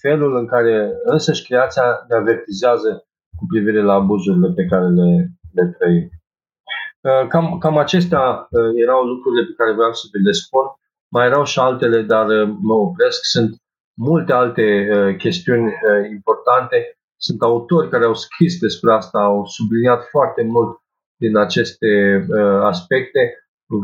felul în care însăși creația ne avertizează cu privire la abuzurile pe care le, le trăim. Cam, cam acestea erau lucrurile pe care vreau să vi le spun. Mai erau și altele, dar mă opresc. Sunt multe alte chestiuni importante. Sunt autori care au scris despre asta, au subliniat foarte mult din aceste uh, aspecte.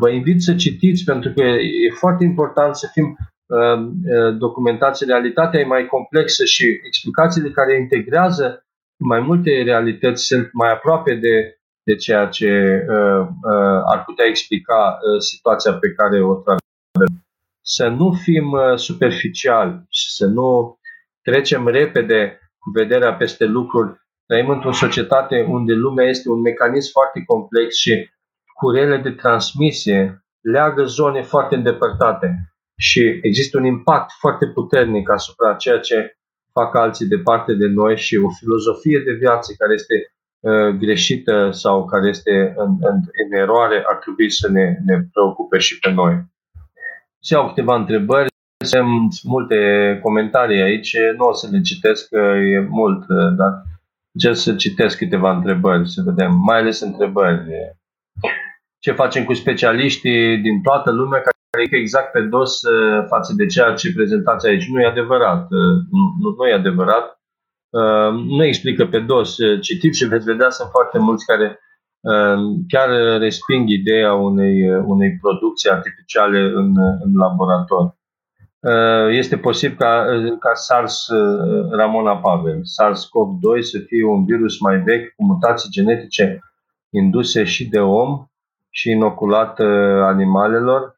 Vă invit să citiți pentru că e foarte important să fim uh, uh, documentați. Realitatea e mai complexă și explicațiile care integrează mai multe realități sunt mai aproape de, de ceea ce uh, uh, ar putea explica uh, situația pe care o traversăm. Să nu fim uh, superficiali și să nu trecem repede cu vederea peste lucruri Trăim într-o societate unde lumea este un mecanism foarte complex și curele de transmisie leagă zone foarte îndepărtate și există un impact foarte puternic asupra ceea ce fac alții departe de noi și o filozofie de viață care este uh, greșită sau care este în, în, în eroare ar trebui să ne, ne preocupe și pe noi. Se iau câteva întrebări, sunt multe comentarii aici, nu o să le citesc, că e mult, uh, dar încerc să citesc câteva întrebări, să vedem, mai ales întrebări. Ce facem cu specialiștii din toată lumea care e exact pe dos uh, față de ceea ce prezentați aici? Nu e adevărat. Uh, nu, nu e adevărat. Uh, nu explică pe dos. Citiți și veți vedea, sunt foarte mulți care chiar resping ideea unei, unei producții artificiale în, în laborator. Uh, este posibil ca, uh, ca SARS, uh, Ramona Pavel, SARS-CoV-2 să fie un virus mai vechi cu mutații genetice induse și de om și inoculat animalelor.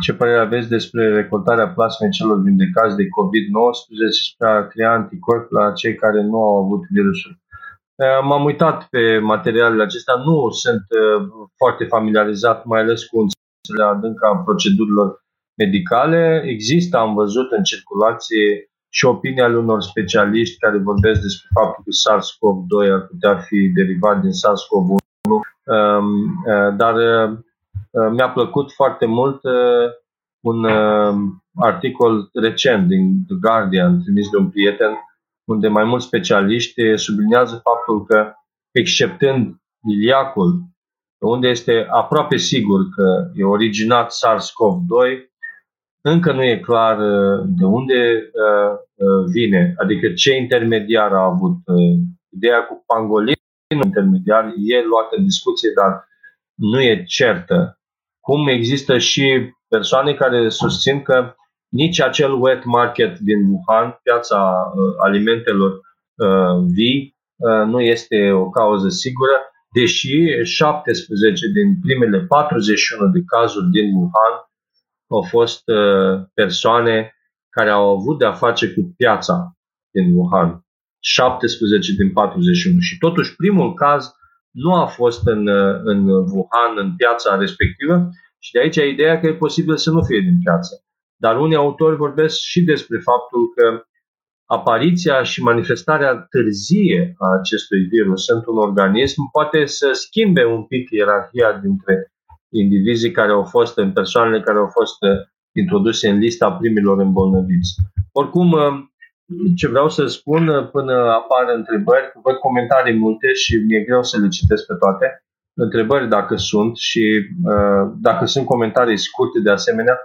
Ce părere aveți despre recoltarea plasmei celor vindecați de COVID-19 spre a crea anticorpi la cei care nu au avut virusul? M-am uitat pe materialele acestea, nu sunt foarte familiarizat, mai ales cu înțelegerea adâncă a procedurilor medicale. Există, am văzut în circulație și opinia ale unor specialiști care vorbesc despre faptul că SARS-CoV-2 ar putea fi derivat din SARS-CoV-1, um, uh, dar uh, mi-a plăcut foarte mult uh, un articol recent din The Guardian, trimis de un prieten, unde mai mulți specialiști subliniază faptul că, exceptând iliacul, unde este aproape sigur că e originat SARS-CoV-2, încă nu e clar uh, de unde uh, uh, vine, adică ce intermediar a avut. Ideea cu pangolin intermediar e luată în discuție, dar nu e certă. Cum există și persoane care susțin că nici acel wet market din Wuhan, piața alimentelor vii, nu este o cauză sigură, deși 17 din primele 41 de cazuri din Wuhan au fost uh, persoane care au avut de-a face cu piața din Wuhan. 17 din 41. Și totuși primul caz nu a fost în, uh, în Wuhan, în piața respectivă, și de aici ideea că e posibil să nu fie din piață. Dar unii autori vorbesc și despre faptul că apariția și manifestarea târzie a acestui virus într-un organism poate să schimbe un pic ierarhia dintre indivizii care au fost, în persoanele care au fost uh, introduse în lista primilor îmbolnăviți. Oricum, uh, ce vreau să spun uh, până apar întrebări, văd comentarii multe și mi-e greu să le citesc pe toate, întrebări dacă sunt și dacă sunt comentarii scurte de asemenea,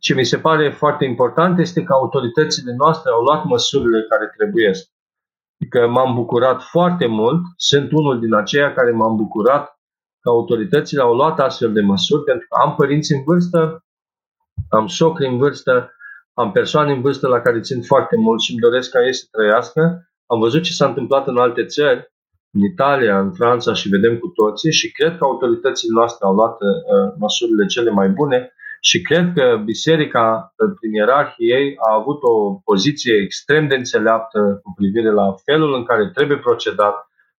ce mi se pare foarte important este că autoritățile noastre au luat măsurile care trebuie. Adică m-am bucurat foarte mult, sunt unul din aceia care m-am bucurat că autoritățile au luat astfel de măsuri, pentru că am părinți în vârstă, am socri în vârstă, am persoane în vârstă la care țin foarte mult și îmi doresc ca ei să trăiască. Am văzut ce s-a întâmplat în alte țări, în Italia, în Franța și vedem cu toții și cred că autoritățile noastre au luat uh, măsurile cele mai bune și cred că biserica, prin ierarhie ei, a avut o poziție extrem de înțeleaptă cu privire la felul în care trebuie procedat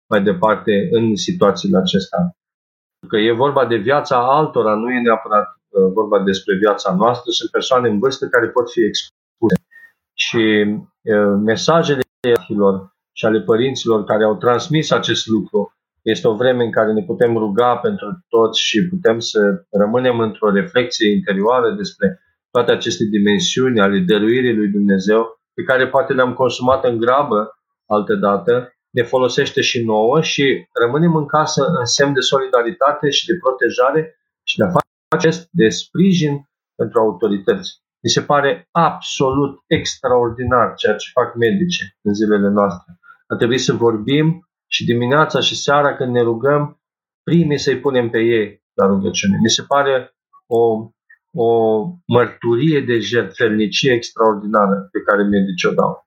mai departe în situațiile acestea că e vorba de viața altora, nu e neapărat uh, vorba despre viața noastră, sunt persoane în vârstă care pot fi expuse. Și uh, mesajele filor și ale părinților care au transmis acest lucru este o vreme în care ne putem ruga pentru toți și putem să rămânem într-o reflexie interioară despre toate aceste dimensiuni ale dăruirii lui Dumnezeu, pe care poate le-am consumat în grabă altă dată ne folosește și nouă și rămânem în casă în semn de solidaritate și de protejare și de a face de sprijin pentru autorități. Mi se pare absolut extraordinar ceea ce fac medici în zilele noastre. Ar trebui să vorbim și dimineața și seara când ne rugăm, primii să-i punem pe ei la rugăciune. Mi se pare o, o mărturie de jertfelnicie extraordinară pe care medicii o dau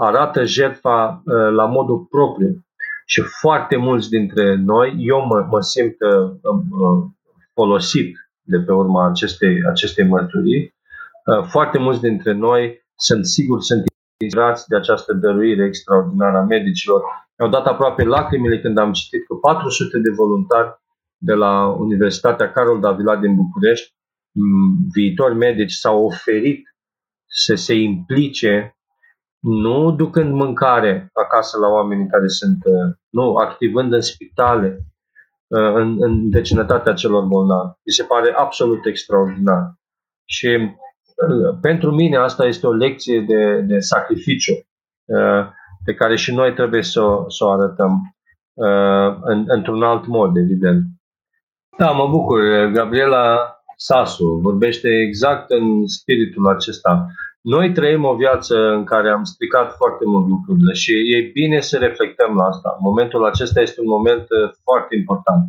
arată jertfa uh, la modul propriu. Și foarte mulți dintre noi, eu mă, mă simt uh, uh, folosit de pe urma acestei, acestei mărturii, foarte mulți dintre noi sunt sigur, sunt inspirați de această dăruire extraordinară a medicilor. Mi-au dat aproape lacrimile când am citit că 400 de voluntari de la Universitatea Carol Davila din București, viitori medici, s-au oferit să se implice nu ducând mâncare acasă la oamenii care sunt, uh, nu, activând în spitale, uh, în, în vecinătatea celor bolnavi. Mi se pare absolut extraordinar. Și uh, pentru mine asta este o lecție de, de sacrificiu pe care și noi trebuie să, să o arătăm în, într-un alt mod, evident. Da, mă bucur. Gabriela Sasu vorbește exact în spiritul acesta. Noi trăim o viață în care am stricat foarte mult lucrurile și e bine să reflectăm la asta. Momentul acesta este un moment uh, foarte important.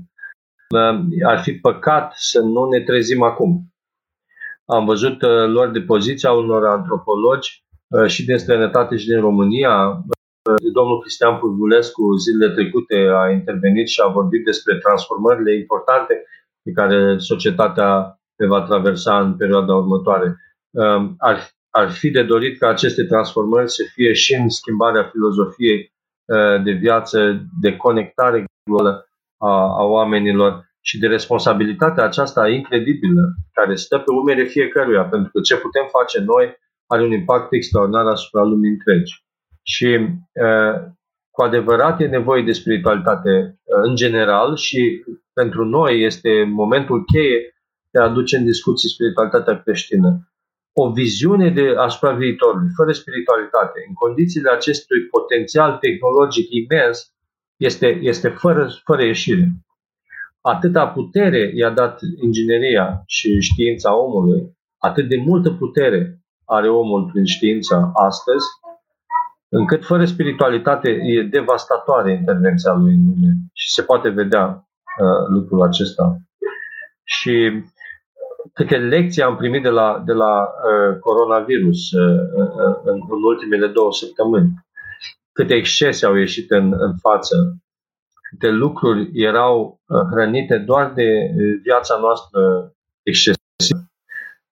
Uh, ar fi păcat să nu ne trezim acum. Am văzut uh, lor de poziția unor antropologi și din străinătate și din România. Domnul Cristian Purgulescu zilele trecute a intervenit și a vorbit despre transformările importante pe care societatea le va traversa în perioada următoare. Ar ar fi de dorit ca aceste transformări să fie și în schimbarea filozofiei uh, de viață, de conectare globală a, a oamenilor și de responsabilitatea aceasta incredibilă care stă pe umere fiecăruia, pentru că ce putem face noi are un impact extraordinar asupra lumii întregi. Și uh, cu adevărat e nevoie de spiritualitate uh, în general și pentru noi este momentul cheie de a aduce în discuție spiritualitatea creștină o viziune de asupra viitorului, fără spiritualitate, în condițiile acestui potențial tehnologic imens, este, este fără, fără ieșire. Atâta putere i-a dat ingineria și știința omului, atât de multă putere are omul prin știința astăzi, încât fără spiritualitate e devastatoare intervenția lui în lume și se poate vedea uh, lucrul acesta. Și câte lecții am primit de la, de la uh, coronavirus uh, uh, în, în ultimele două săptămâni, câte excese au ieșit în, în față, câte lucruri erau uh, hrănite doar de uh, viața noastră excesivă.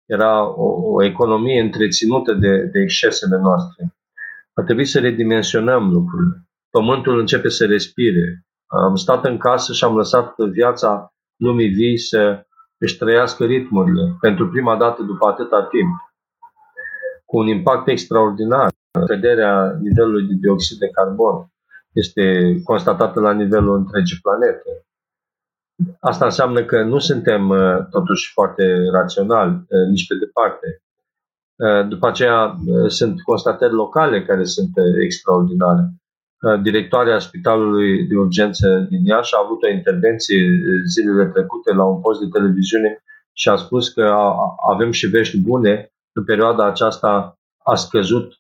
Era o, o economie întreținută de, de excesele noastre. Ar trebui să redimensionăm lucrurile. Pământul începe să respire. Am stat în casă și am lăsat viața lumii vii să își trăiască ritmurile pentru prima dată după atâta timp, cu un impact extraordinar. Scăderea nivelului de dioxid de carbon este constatată la nivelul întregii planete. Asta înseamnă că nu suntem uh, totuși foarte raționali uh, nici pe departe. Uh, după aceea sunt constatări locale care sunt extraordinare. Directoarea Spitalului de Urgență din Iași a avut o intervenție zilele trecute la un post de televiziune și a spus că avem și vești bune. În perioada aceasta a scăzut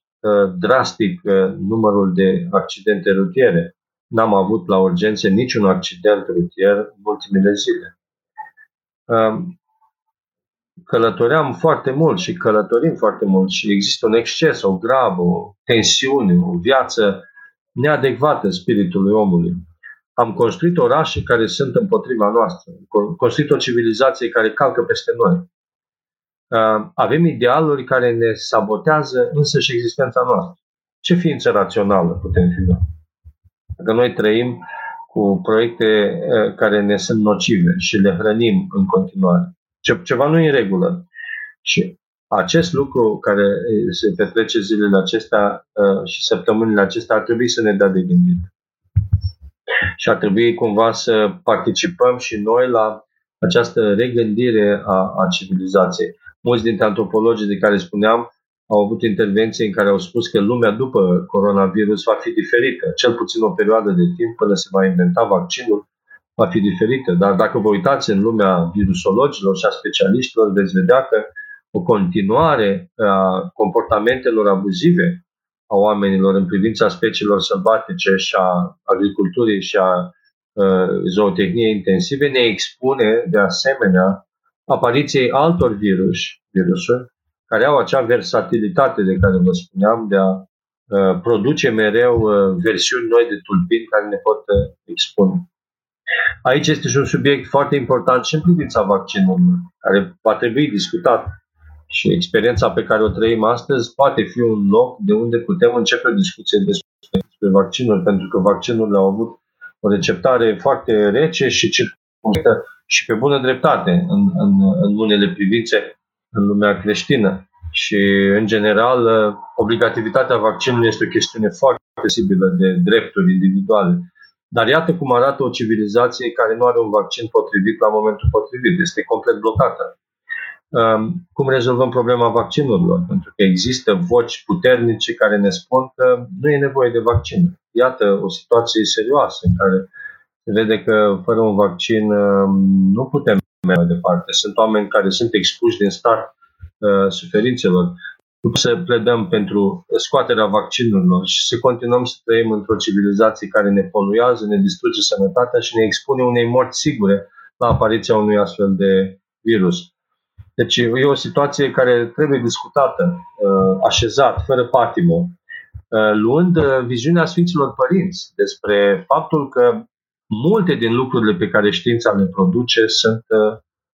drastic numărul de accidente rutiere. N-am avut la urgențe niciun accident rutier în ultimele zile. Călătoream foarte mult și călătorim foarte mult și există un exces, o grabă, o tensiune, o viață neadecvată spiritului omului. Am construit orașe care sunt împotriva noastră. Am construit o civilizație care calcă peste noi. Avem idealuri care ne sabotează însă și existența noastră. Ce ființă rațională putem fi noi? Dacă noi trăim cu proiecte care ne sunt nocive și le hrănim în continuare. Ce, ceva nu e în regulă. Și acest lucru care se petrece zilele acestea și săptămânile acestea ar trebui să ne dea de gândit. Și ar trebui cumva să participăm și noi la această regândire a, a civilizației. Mulți dintre antropologii de care spuneam au avut intervenții în care au spus că lumea după coronavirus va fi diferită. Cel puțin o perioadă de timp până se va inventa vaccinul va fi diferită. Dar dacă vă uitați în lumea virusologilor și a specialiștilor, veți vedea că o continuare a comportamentelor abuzive a oamenilor în privința speciilor sălbatice și a agriculturii și a uh, zootehniei intensive ne expune de asemenea apariției altor virus, virusuri care au acea versatilitate de care vă spuneam de a uh, produce mereu uh, versiuni noi de tulpini care ne pot uh, expune. Aici este și un subiect foarte important și în privința vaccinului, care va trebui discutat și experiența pe care o trăim astăzi poate fi un loc de unde putem începe o discuție despre vaccinuri, pentru că vaccinurile au avut o receptare foarte rece și circumscrită și pe bună dreptate în, în, în unele privințe în lumea creștină. Și, în general, obligativitatea vaccinului este o chestiune foarte sensibilă de drepturi individuale. Dar iată cum arată o civilizație care nu are un vaccin potrivit la momentul potrivit. Este complet blocată. Cum rezolvăm problema vaccinurilor? Pentru că există voci puternice care ne spun că nu e nevoie de vaccin. Iată o situație serioasă în care se vede că fără un vaccin nu putem merge mai departe. Sunt oameni care sunt expuși din start uh, suferințelor. Putem să pledăm pentru scoaterea vaccinurilor și să continuăm să trăim într-o civilizație care ne poluează, ne distruge sănătatea și ne expune unei morți sigure la apariția unui astfel de virus. Deci e o situație care trebuie discutată, uh, așezat, fără patimă, uh, luând uh, viziunea Sfinților Părinți despre faptul că multe din lucrurile pe care știința le produce sunt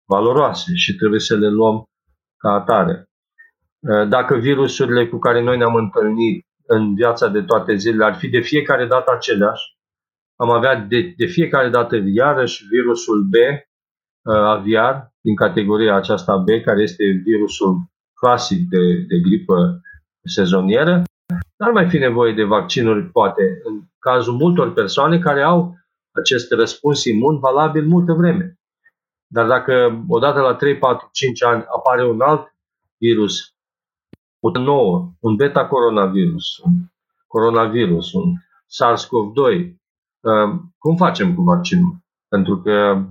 valoroase și trebuie să le luăm ca atare. Dacă virusurile cu care noi ne-am întâlnit în viața de toate zilele ar fi de fiecare dată aceleași, am avea de, de fiecare dată iarăși virusul B aviar din categoria aceasta B, care este virusul clasic de, de gripă sezonieră, n-ar mai fi nevoie de vaccinuri, poate, în cazul multor persoane care au acest răspuns imun valabil multă vreme. Dar dacă odată la 3, 4, 5 ani apare un alt virus, un nou, un beta coronavirus, un coronavirus, un SARS-CoV-2, cum facem cu vaccinul? Pentru că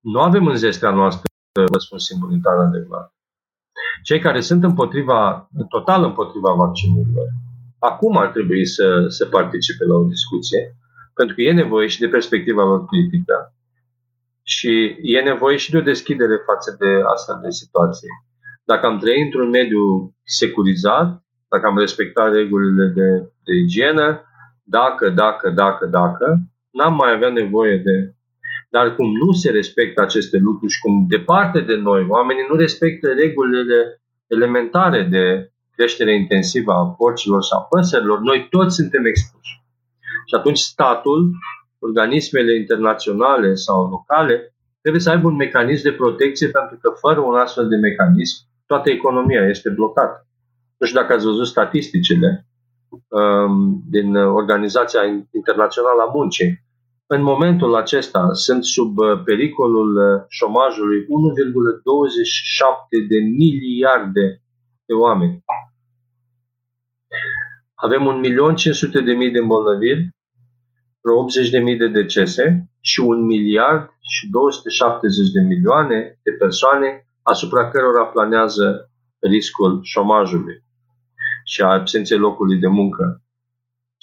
nu avem în zestrea noastră răspuns imunitar adecvat. Cei care sunt împotriva, total împotriva vaccinurilor, acum ar trebui să, să participe la o discuție, pentru că e nevoie și de perspectiva lor critică și e nevoie și de o deschidere față de astfel de situații. Dacă am trăit într-un mediu securizat, dacă am respectat regulile de, de igienă, dacă, dacă, dacă, dacă, n-am mai avea nevoie de dar cum nu se respectă aceste lucruri și cum departe de noi oamenii nu respectă regulile elementare de creștere intensivă a porcilor sau a păsărilor, noi toți suntem expuși. Și atunci statul, organismele internaționale sau locale, trebuie să aibă un mecanism de protecție pentru că fără un astfel de mecanism, toată economia este blocată. Nu știu dacă ați văzut statisticile um, din Organizația Internațională a Muncii în momentul acesta sunt sub uh, pericolul uh, șomajului 1,27 de miliarde de oameni. Avem 1.500.000 de îmbolnăviri, vreo 80.000 de decese și 1 miliard și 270 de milioane de persoane asupra cărora planează riscul șomajului și a absenței locului de muncă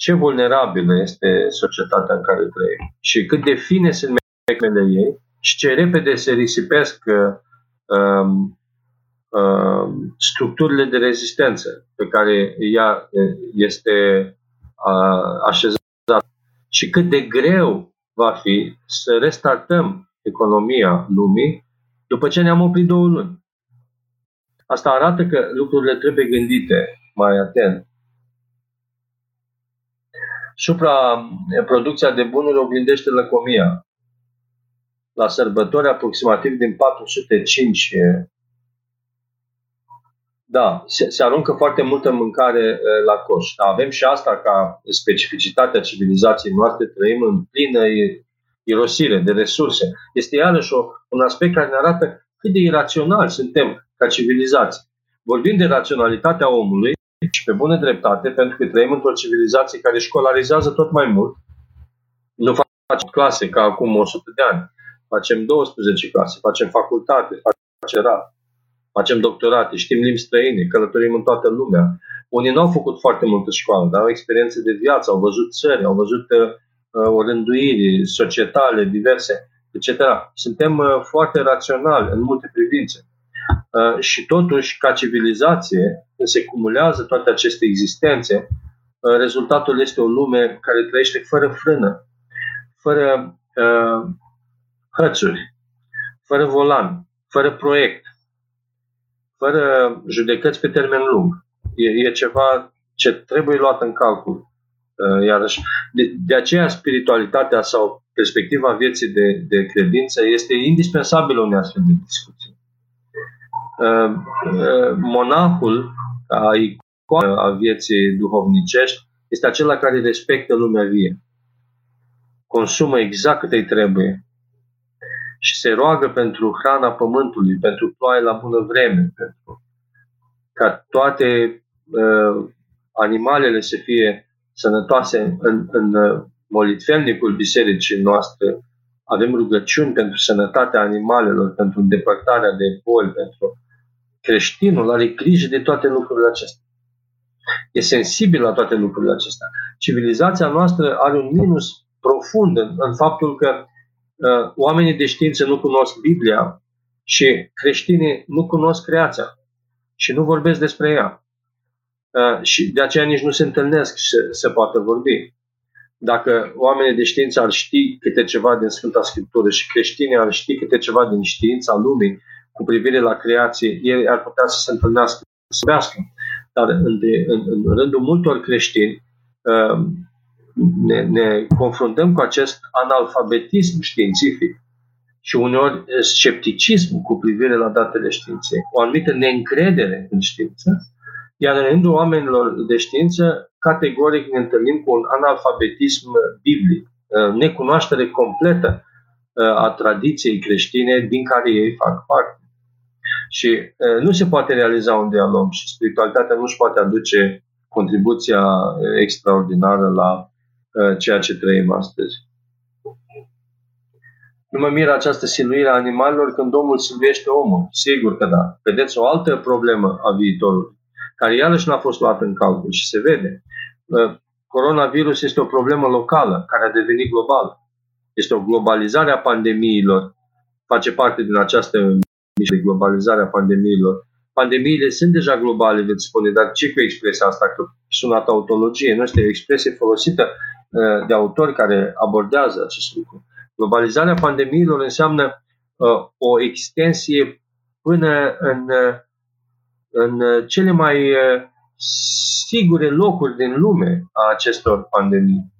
ce vulnerabilă este societatea în care trăim. Și cât de fine sunt mecanismele ei și ce repede se risipesc uh, uh, structurile de rezistență pe care ea este uh, așezată. Și cât de greu va fi să restartăm economia lumii după ce ne-am oprit două luni. Asta arată că lucrurile trebuie gândite mai atent Supraproducția de bunuri oglindește lăcomia. La sărbători, aproximativ din 405 da, se, se aruncă foarte multă mâncare la coș. Da, avem și asta ca specificitatea civilizației noastre, trăim în plină irosire de resurse. Este iarăși o, un aspect care ne arată cât de irațional suntem ca civilizație. Vorbim de raționalitatea omului, și pe bună dreptate, pentru că trăim într-o civilizație care școlarizează tot mai mult. Nu facem clase ca acum 100 de ani. Facem 12 clase, facem facultate, facem rat, facem doctorate, știm limbi străine, călătorim în toată lumea. Unii nu au făcut foarte multă școală, dar au experiențe de viață, au văzut țări, au văzut uh, o rânduiri societale diverse, etc. Suntem uh, foarte raționali în multe privințe. Uh, și totuși, ca civilizație, când se cumulează toate aceste existențe, uh, rezultatul este o lume care trăiește fără frână, fără uh, hățuri, fără volan, fără proiect, fără judecăți pe termen lung. E, e ceva ce trebuie luat în calcul. Uh, iarăși, de, de aceea spiritualitatea sau perspectiva vieții de, de credință este indispensabilă unei astfel de discuții. Uh, uh, monahul, ca icoană a vieții duhovnicești, este acela care respectă lumea vie. Consumă exact cât îi trebuie și se roagă pentru hrana pământului, pentru ploaie la bună vreme, pentru ca toate uh, animalele să fie sănătoase în, în uh, molitfelnicul bisericii noastre. Avem rugăciuni pentru sănătatea animalelor, pentru îndepărtarea de boli, pentru Creștinul are grijă de toate lucrurile acestea. E sensibil la toate lucrurile acestea. Civilizația noastră are un minus profund în, în faptul că uh, oamenii de știință nu cunosc Biblia și creștinii nu cunosc creația și nu vorbesc despre ea. Uh, și de aceea nici nu se întâlnesc și se, se poate vorbi. Dacă oamenii de știință ar ști câte ceva din Sfânta Scriptură și creștinii ar ști câte ceva din știința lumii cu privire la creație, ei ar putea să se întâlnească, să vorbească. Dar în, de, în, în rândul multor creștini um, ne, ne confruntăm cu acest analfabetism științific și uneori scepticism cu privire la datele științei, o anumită neîncredere în știință, iar în rândul oamenilor de știință, categoric ne întâlnim cu un analfabetism biblic, uh, necunoaștere completă uh, a tradiției creștine din care ei fac parte. Și uh, nu se poate realiza un dialog și spiritualitatea nu își poate aduce contribuția extraordinară la uh, ceea ce trăim astăzi. Nu mă miră această siluire a animalelor când omul siluiește omul. Sigur că da. Vedeți o altă problemă a viitorului, care iarăși n-a fost luată în calcul și se vede. Coronavirus este o problemă locală care a devenit globală. Este o globalizare a pandemiilor. Face parte din această de globalizare a pandemiilor. Pandemiile sunt deja globale, veți spune, dar ce cu expresia asta? Că sună tautologie, nu este o expresie folosită uh, de autori care abordează acest lucru. Globalizarea pandemiilor înseamnă uh, o extensie până în, uh, în cele mai uh, sigure locuri din lume a acestor pandemii,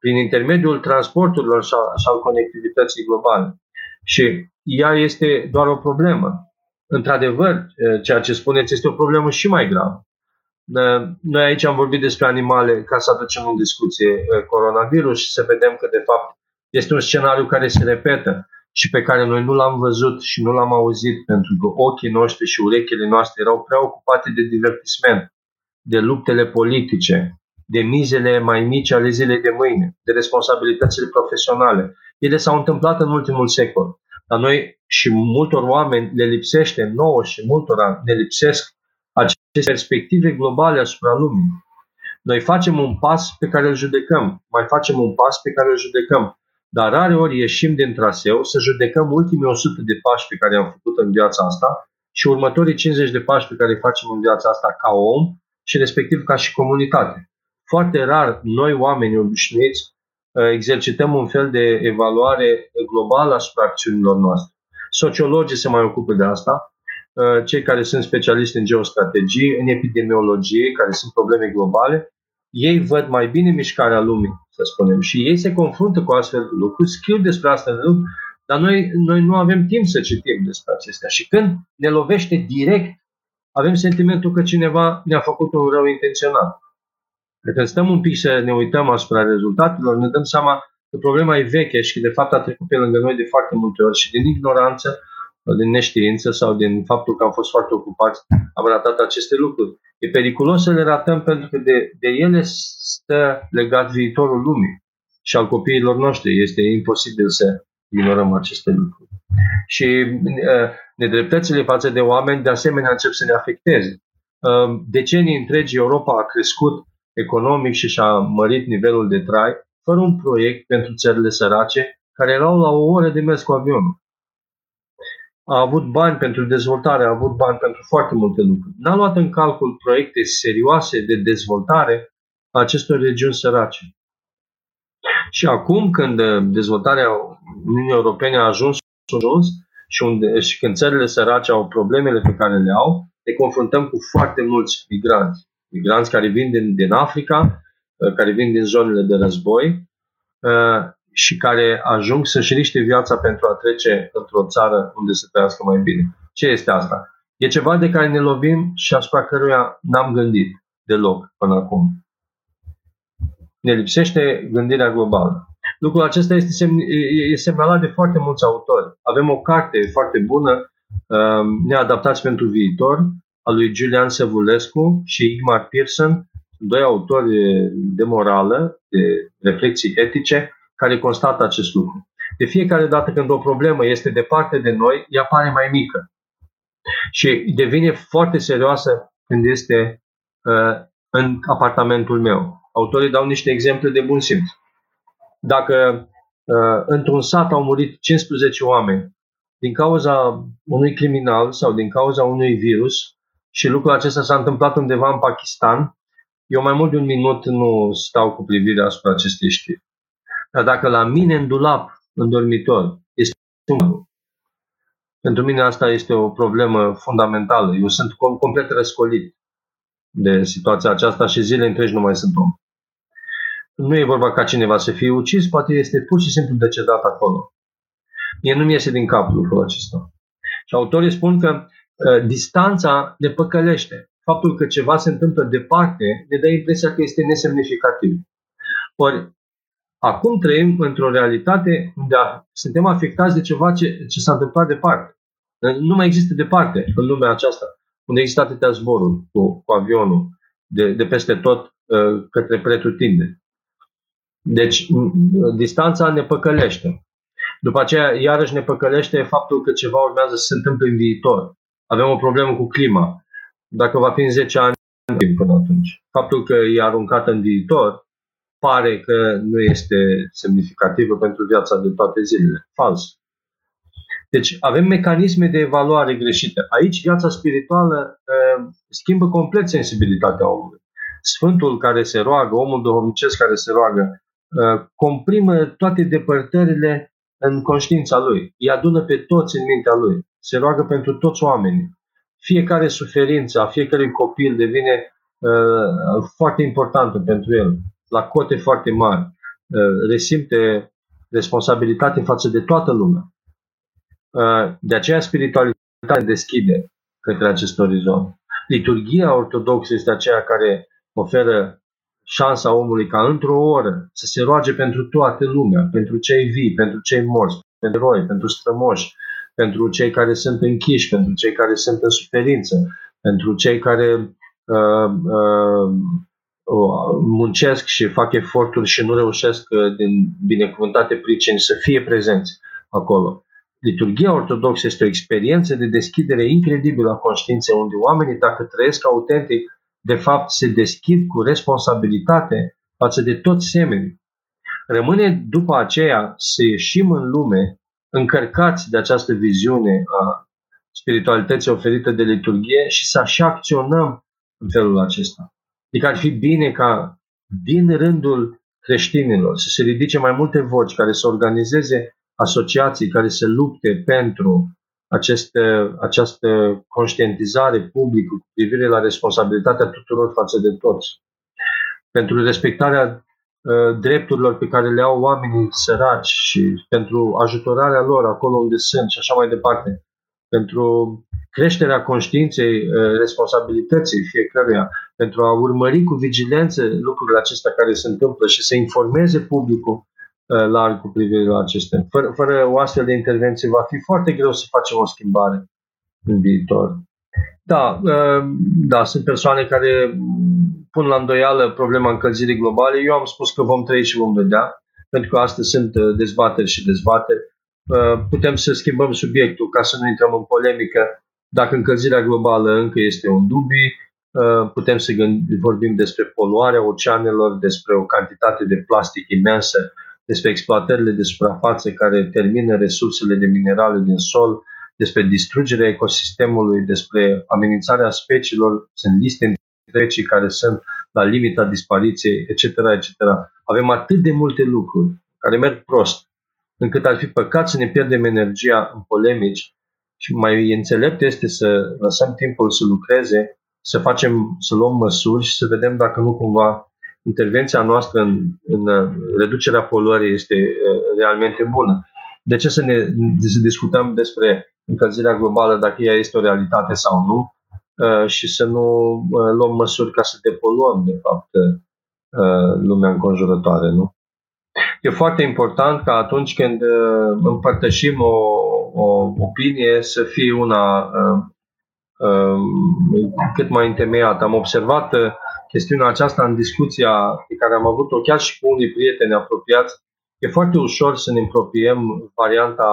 prin intermediul transporturilor sau, sau conectivității globale. Și ea este doar o problemă. Într-adevăr, ceea ce spuneți este o problemă și mai gravă. Noi aici am vorbit despre animale ca să aducem în discuție coronavirus și să vedem că, de fapt, este un scenariu care se repetă și pe care noi nu l-am văzut și nu l-am auzit pentru că ochii noștri și urechile noastre erau prea ocupate de divertisment, de luptele politice, de mizele mai mici ale zilei de mâine, de responsabilitățile profesionale. Ele s-au întâmplat în ultimul secol. Dar noi și multor oameni le lipsește, nouă și multora ne lipsesc aceste perspective globale asupra lumii. Noi facem un pas pe care îl judecăm, mai facem un pas pe care îl judecăm, dar rare ori ieșim din traseu să judecăm ultimii 100 de pași pe care am făcut în viața asta și următorii 50 de pași pe care îi facem în viața asta ca om și respectiv ca și comunitate. Foarte rar noi oameni obișnuiți uh, exercităm un fel de evaluare globală asupra acțiunilor noastre. Sociologii se mai ocupă de asta, uh, cei care sunt specialiști în geostrategie, în epidemiologie, care sunt probleme globale, ei văd mai bine mișcarea lumii, să spunem, și ei se confruntă cu astfel de lucruri, scriu despre astfel de lucruri, dar noi, noi nu avem timp să citim despre acestea. Și când ne lovește direct, avem sentimentul că cineva ne-a făcut un rău intenționat. Când stăm un pic să ne uităm asupra rezultatelor, ne dăm seama că problema e veche și de fapt a trecut pe lângă noi de foarte multe ori și din ignoranță, din neștiință sau din faptul că am fost foarte ocupați, am ratat aceste lucruri. E periculos să le ratăm pentru că de, de ele stă legat viitorul lumii și al copiilor noștri. Este imposibil să ignorăm aceste lucruri. Și uh, nedreptățile față de oameni de asemenea încep să ne afecteze. Uh, decenii întregi Europa a crescut economic și și-a mărit nivelul de trai fără un proiect pentru țările sărace care erau la o oră de mers cu avionul. A avut bani pentru dezvoltare, a avut bani pentru foarte multe lucruri. N-a luat în calcul proiecte serioase de dezvoltare a acestor regiuni sărace. Și acum, când dezvoltarea Uniunii Europene a ajuns, ajuns și, unde, și când țările sărace au problemele pe care le au, ne confruntăm cu foarte mulți migranți migranți care vin din, din Africa, uh, care vin din zonele de război uh, și care ajung să-și riște viața pentru a trece într-o țară unde se trăiască mai bine. Ce este asta? E ceva de care ne lovim și asupra căruia n-am gândit deloc până acum. Ne lipsește gândirea globală. Lucrul acesta este semn, e semnalat de foarte mulți autori. Avem o carte foarte bună, uh, Neadaptați pentru viitor, a lui Julian Sevulescu și Igmar Pearson, doi autori de morală, de reflexii etice, care constată acest lucru. De fiecare dată când o problemă este departe de noi, ea pare mai mică și devine foarte serioasă când este uh, în apartamentul meu. Autorii dau niște exemple de bun simț. Dacă uh, într-un sat au murit 15 oameni din cauza unui criminal sau din cauza unui virus, și lucrul acesta s-a întâmplat undeva în Pakistan. Eu mai mult de un minut nu stau cu privirea asupra acestei știri. Dar dacă la mine în dulap, în dormitor, este un pentru mine asta este o problemă fundamentală. Eu sunt complet răscolit de situația aceasta și zile întregi nu mai sunt om. Nu e vorba ca cineva să fie ucis, poate este pur și simplu decedat acolo. Mie nu mi iese din cap lucrul acesta. Și autorii spun că Uh, distanța ne păcălește. Faptul că ceva se întâmplă departe ne dă impresia că este nesemnificativ. Ori, acum trăim într-o realitate unde suntem afectați de ceva ce, ce s-a întâmplat departe. Nu mai există departe în lumea aceasta, unde există atâtea zboruri cu, cu avionul de, de peste tot uh, către pretutinde. Deci, distanța ne păcălește. După aceea, iarăși ne păcălește faptul că ceva urmează să se întâmple în viitor. Avem o problemă cu clima. Dacă va fi în 10 ani, până atunci. Faptul că e aruncată în viitor pare că nu este semnificativă pentru viața de toate zilele. Fals. Deci avem mecanisme de evaluare greșite. Aici viața spirituală uh, schimbă complet sensibilitatea omului. Sfântul care se roagă, omul duhovnicesc care se roagă, uh, comprimă toate depărtările în conștiința lui. Îi adună pe toți în mintea lui. Se roagă pentru toți oamenii. Fiecare suferință a fiecărui copil devine uh, foarte importantă pentru el, la cote foarte mari. Uh, resimte responsabilitate față de toată lumea. Uh, de aceea spiritualitatea deschide către acest orizont. Liturgia ortodoxă este aceea care oferă șansa omului ca într-o oră să se roage pentru toată lumea, pentru cei vii, pentru cei morți, pentru eroi, pentru strămoși, pentru cei care sunt închiși, pentru cei care sunt în suferință, pentru cei care uh, uh, muncesc și fac eforturi și nu reușesc uh, din binecuvântate pricini să fie prezenți acolo. Liturgia ortodoxă este o experiență de deschidere incredibilă a conștiinței, unde oamenii, dacă trăiesc autentic, de fapt se deschid cu responsabilitate față de toți semenii. Rămâne după aceea să ieșim în lume încărcați de această viziune a spiritualității oferite de liturgie și să așa acționăm în felul acesta. Adică ar fi bine ca din rândul creștinilor să se ridice mai multe voci care să organizeze asociații care se lupte pentru aceste, această conștientizare publică cu privire la responsabilitatea tuturor față de toți. Pentru respectarea uh, drepturilor pe care le au oamenii săraci și pentru ajutorarea lor acolo unde sunt și așa mai departe. Pentru creșterea conștiinței uh, responsabilității fiecăruia, pentru a urmări cu vigilență lucrurile acestea care se întâmplă și să informeze publicul Uh, larg cu privire la acestea. Fără, fără o astfel de intervenție va fi foarte greu să facem o schimbare în viitor. Da, uh, da, sunt persoane care pun la îndoială problema încălzirii globale. Eu am spus că vom trăi și vom vedea, pentru că astăzi sunt uh, dezbateri și dezbateri. Putem să schimbăm subiectul ca să nu intrăm în polemică. Dacă încălzirea globală încă este un dubii, putem să gândi, vorbim despre poluarea oceanelor, despre o cantitate de plastic imensă despre exploatările de suprafață care termină resursele de minerale din sol, despre distrugerea ecosistemului, despre amenințarea speciilor, sunt liste întregi care sunt la limita dispariției, etc., etc. Avem atât de multe lucruri care merg prost, încât ar fi păcat să ne pierdem energia în polemici și mai înțelept este să lăsăm timpul să lucreze, să facem, să luăm măsuri și să vedem dacă nu cumva intervenția noastră în, în reducerea poluării este realmente bună. De ce să, ne, să discutăm despre încălzirea globală, dacă ea este o realitate sau nu, și să nu luăm măsuri ca să depoluăm, de fapt, lumea înconjurătoare, nu? E foarte important ca atunci când împărtășim o, o opinie să fie una cât mai întemeiată. Am observat chestiunea aceasta în discuția pe care am avut-o chiar și cu unii prieteni apropiați, e foarte ușor să ne apropiem varianta,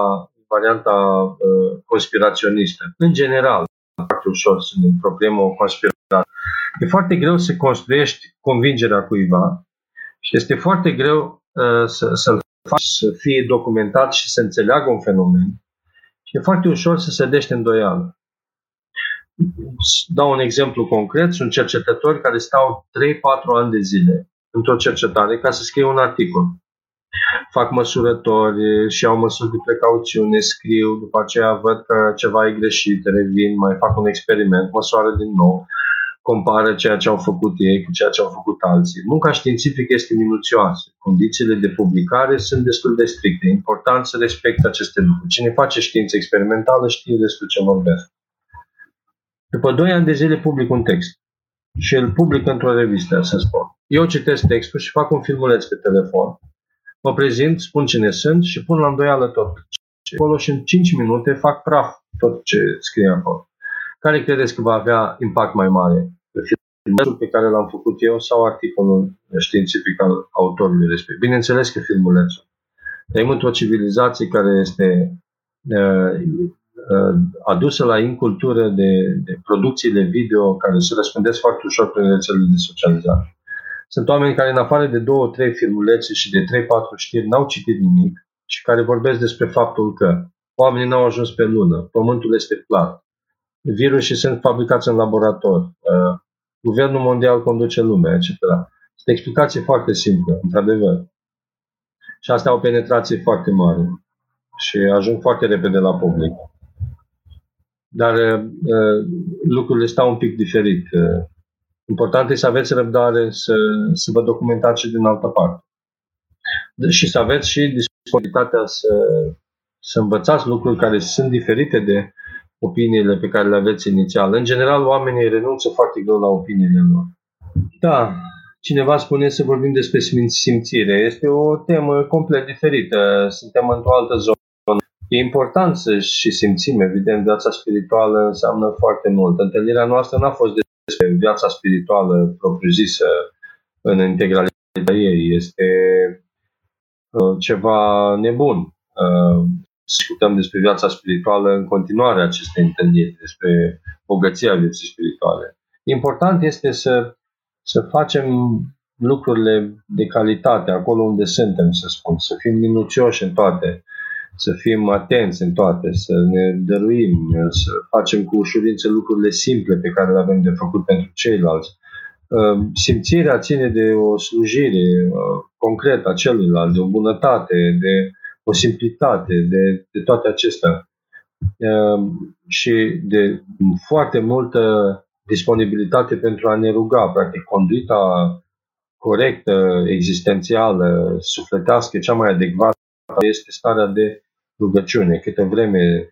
varianta uh, conspiraționistă. În general, e foarte ușor să ne apropiem o conspirație. E foarte greu să construiești convingerea cuiva și este foarte greu uh, să, să-l faci să fie documentat și să înțeleagă un fenomen. Și e foarte ușor să se dește îndoială. Dau un exemplu concret. Sunt cercetători care stau 3-4 ani de zile într-o cercetare ca să scrie un articol. Fac măsurători și au măsuri de precauțiune, scriu, după aceea văd că ceva e greșit, revin, mai fac un experiment, măsoară din nou, compară ceea ce au făcut ei cu ceea ce au făcut alții. Munca științifică este minuțioasă. Condițiile de publicare sunt destul de stricte. E important să respecte aceste lucruri. Cine face știință experimentală știe despre ce vorbesc. După doi ani de zile public un text și îl public într-o revistă, să spun. Eu citesc textul și fac un filmuleț pe telefon, mă prezint, spun cine sunt și pun la îndoială tot. Și acolo și în 5 minute fac praf tot ce scrie acolo. Care credeți că va avea impact mai mare? Filmulețul pe care l-am făcut eu sau articolul științific al autorului respectiv? Bineînțeles că filmulețul. Trăim într-o civilizație care este uh, uh, adusă la incultură de, de producțiile video care se răspândesc foarte ușor prin rețelele de socializare. Sunt oameni care, în afară de două, trei filmulețe și de trei, patru știri, n-au citit nimic și care vorbesc despre faptul că oamenii n-au ajuns pe lună, pământul este plat, virusii sunt fabricați în laborator, uh, guvernul mondial conduce lumea, etc. Este explicație foarte simplă, într-adevăr. Și astea au o penetrație foarte mare și ajung foarte repede la public. Dar uh, uh lucrurile stau un pic diferit. Uh, important este să aveți răbdare să, să vă documentați și din altă parte. Și să aveți și disponibilitatea să, să învățați lucruri care sunt diferite de opiniile pe care le aveți inițial. În general, oamenii renunță foarte greu la opiniile lor. Da, cineva spune să vorbim despre simțire. Este o temă complet diferită. Suntem într-o altă zonă. E important să și simțim, evident, viața spirituală înseamnă foarte mult. Întâlnirea noastră n-a fost despre viața spirituală propriu-zisă în integralitatea ei. Este uh, ceva nebun. Uh, discutăm despre viața spirituală în continuare aceste întâlniri, despre bogăția vieții spirituale. Important este să, să facem lucrurile de calitate acolo unde suntem, să spun, să fim minuțioși în toate, să fim atenți în toate, să ne dăruim, să facem cu ușurință lucrurile simple pe care le avem de făcut pentru ceilalți. Ă, simțirea ține de o slujire ă, concretă a celuilalt, de o bunătate, de o simplitate, de, de toate acestea ehm, și de foarte multă disponibilitate pentru a ne ruga, practic conduita corectă, existențială, sufletească, cea mai adecvată este starea de rugăciune. Câte vreme